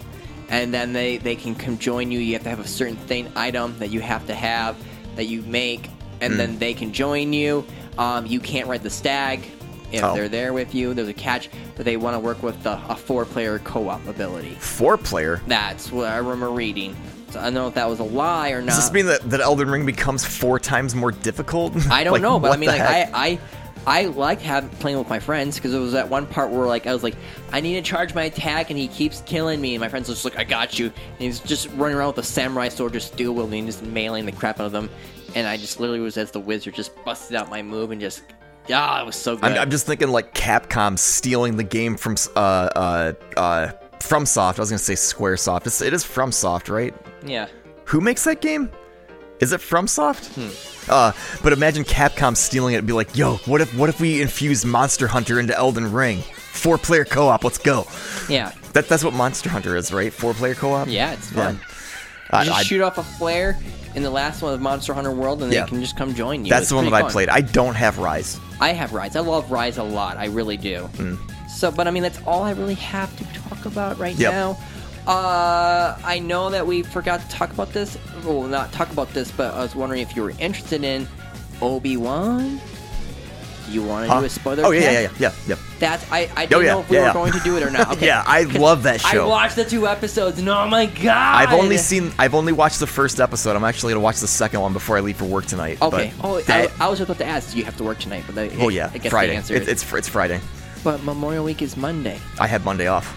and then they they can come join you. You have to have a certain thing item that you have to have that you make, and Hmm. then they can join you. Um, you can't ride the stag if Oh. they're there with you. There's a catch, but they want to work with the, a four player co-op ability. Four player. That's what I remember reading. So I don't know if that was a lie or not. Does this mean that, that Elden Ring becomes four times more difficult? I don't Like, know, but I mean, like heck? I, I, I liked having playing with my friends because it was that one part where like I was like, I need to charge my attack, and he keeps killing me, and my friends was just like, I got you, and he's just running around with a samurai sword, just dual wielding, just mailing the crap out of them, and I just literally was as the wizard, just busted out my move and just, ah, it was so good. I'm, I'm just thinking like Capcom stealing the game from uh uh uh FromSoft. I was gonna say SquareSoft. It's, it is FromSoft, right? Yeah. Who makes that game? Is it FromSoft? Hmm. Uh, but imagine Capcom stealing it and be like, "Yo, what if what if we infuse Monster Hunter into Elden Ring? Four player co-op. Let's go." Yeah. That that's what Monster Hunter is, right? Four player co-op. Yeah, it's fun. I- You just I- shoot off a flare in the last one of Monster Hunter World, and Yeah. they can just come join you. That's It's the one that pretty I played. I don't have Rise. I have Rise. I love Rise a lot. I really do. So, but I mean, that's all I really have to talk about right Yep. now. Uh, I know that we forgot to talk about this. Well, not talk about this, but I was wondering if you were interested in Obi Wan. Do you want to Huh? do a spoiler? Oh yeah, yeah, yeah, yeah, yeah. That's I. I Oh, didn't yeah, know if we yeah, were yeah. going to do it or not. Okay. Yeah, I love that show. I watched the two episodes, and oh my god! I've only seen. I've only watched the first episode. I'm actually gonna watch the second one before I leave for work tonight. Okay. Oh, that- I, I was just about to ask. Do you have to work tonight? But I, oh yeah, I guess Friday. The answer It, it's it's Friday. But Memorial Week is Monday. I had Monday off.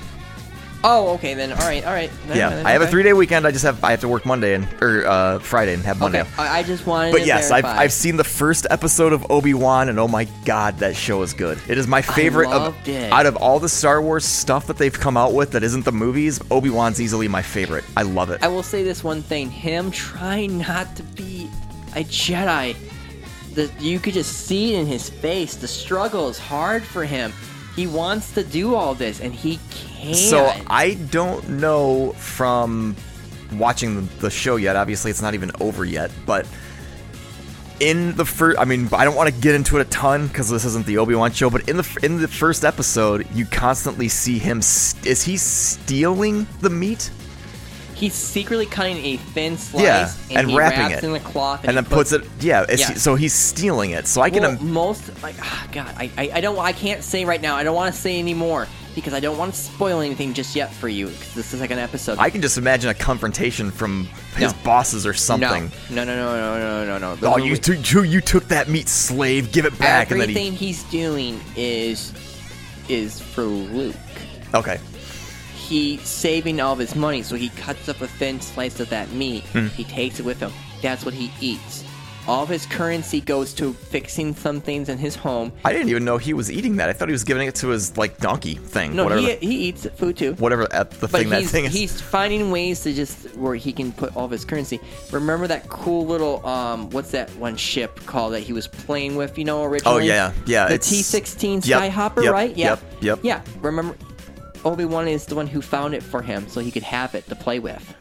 Oh, okay then. All right, all right. Yeah, I have a three day weekend. I just have I have to work Monday and or uh, Friday and have Monday. Okay, off. I, just wanted. But yes, I've. I've seen the first episode of Obi Wan, and oh my god, that show is good. It is my favorite of it. out of all the Star Wars stuff that they've come out with that isn't the movies. Obi Wan's easily my favorite. I love it. I will say this one thing: him trying not to be a Jedi. The, you could just see it in his face. The struggle is hard for him. He wants to do all this, and he can't. So I don't know from watching the, show yet. Obviously, it's not even over yet. But in the first, I mean, I don't want to get into it a ton because this isn't the Obi Wan show. But in the in the first episode, you constantly see him. St- is he stealing the meat? He's secretly cutting a thin slice, Yeah, and, and wrapping wraps it. in the cloth, And, he then puts it. Yeah, Yeah. So he's stealing it. So I can. well, im- most like ah, God, I, I I don't I can't say right now. I don't want to say anymore because I don't want to spoil anything just yet for you. Because this is like an episode. I can just imagine a confrontation from his No. bosses or something. No, no, no, no, no, no, no. no. Oh, you, took you you took that meat, slave. Give it back, and Everything then he. he's doing is is for Luke. Okay. He saving all of his money, so he cuts up a thin slice of that meat. Hmm. He takes it with him. That's what he eats. All of his currency goes to fixing some things in his home. I didn't even know he was eating that. I thought he was giving it to his like donkey thing. No, whatever. he, the, he eats food too. whatever uh, the But thing that he's, thing is. he's finding ways to just where he can put all of his currency. Remember that cool little um, what's that one ship called that he was playing with? You know, originally. Oh, yeah, yeah, The T sixteen Yep, Skyhopper, yep, right? Yeah. yep, yep. Yeah. Remember, Obi Wan is the one who found it for him, so he could have it to play with.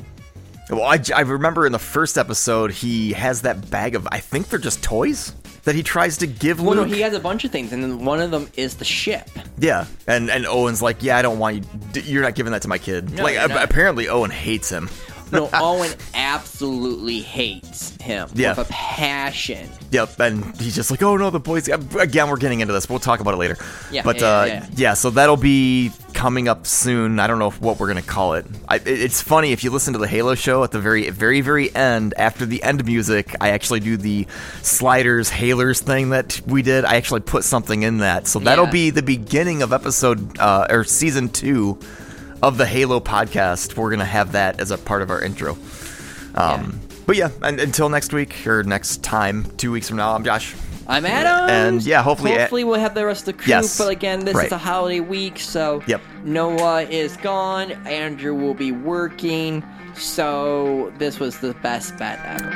Well, I, I remember in the first episode he has that bag of I think they're just toys that he tries to give Well, no, he has a bunch of things, and then one of them is the ship. yeah, and and Owen's like, yeah, I don't want you. You're not giving that to my kid. No, like a- apparently Owen hates him. No, Owen absolutely hates him Yeah. with a passion. Yep, and he's just like, oh no, the boys. Again, we're getting into this. We'll talk about it later. Yeah, but yeah, uh, yeah, yeah, so that'll be coming up soon. I don't know what we're gonna call it. I, it's funny if you listen to the Halo show at the very, very, very end. After the end music, I actually do the sliders, Halers thing that we did. I actually put something in that, so that'll Yeah. be the beginning of episode uh, or season two of the Halo podcast. We're gonna have that as a part of our intro. Um, But yeah, and until next week or next time, two weeks from now, I'm Josh. I'm Adam. And, yeah, hopefully- hopefully we'll have the rest of the crew. Yes, But again, this right. is a holiday week, so Yep. Noah is gone. Andrew will be working. So this was the best bet ever.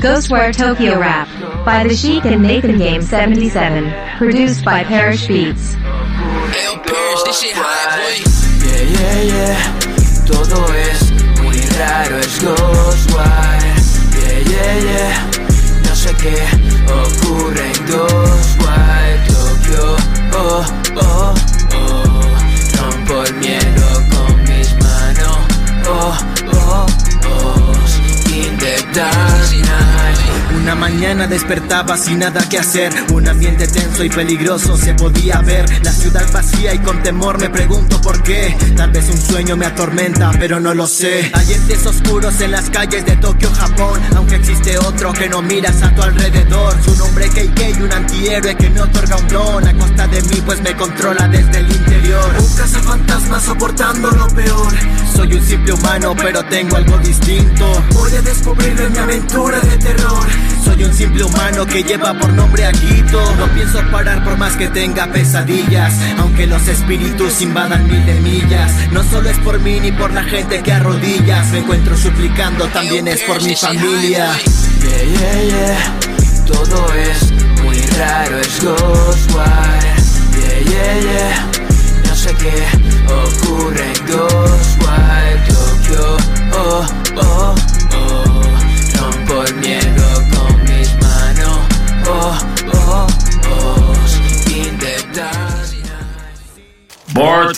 Ghostwire Tokyo Rap by The Sheik and Nathan Game 77. Produced by Parish Beats. Yeah, yeah, yeah. Todo es muy raro, es Ghostwire. Yeah, yeah, yeah. No sé qué ocurre en Ghostwire. Tokio, oh, oh, oh. Rompo el con mis manos. Oh, oh, oh. In. Una mañana despertaba sin nada que hacer, un ambiente tenso y peligroso se podía ver, la ciudad vacía y con temor me pregunto por qué, tal vez un sueño me atormenta, pero no lo sé. Hay entes oscuros en las calles de Tokio, Japón, aunque existe otro que no miras a tu alrededor, su nombre KK, un antihéroe que me otorga un don, a costa de mí pues me controla desde el interior. Un cazafantasma soportando lo peor, soy un simple humano pero tengo algo distinto, voy a descubrir en mi aventura de terror. Soy un simple humano que lleva por nombre Aguito. No pienso parar por más que tenga pesadillas. Aunque los espíritus invadan mil de millas. No solo es por mí ni por la gente que arrodillas. Me encuentro suplicando, también es por mi familia. Yeah, yeah, yeah. Todo es muy raro, es Ghostwire. Yeah, yeah, yeah. No sé qué ocurre en Ghostwire. Tokio, oh, oh, oh. Rompo el miedo Bart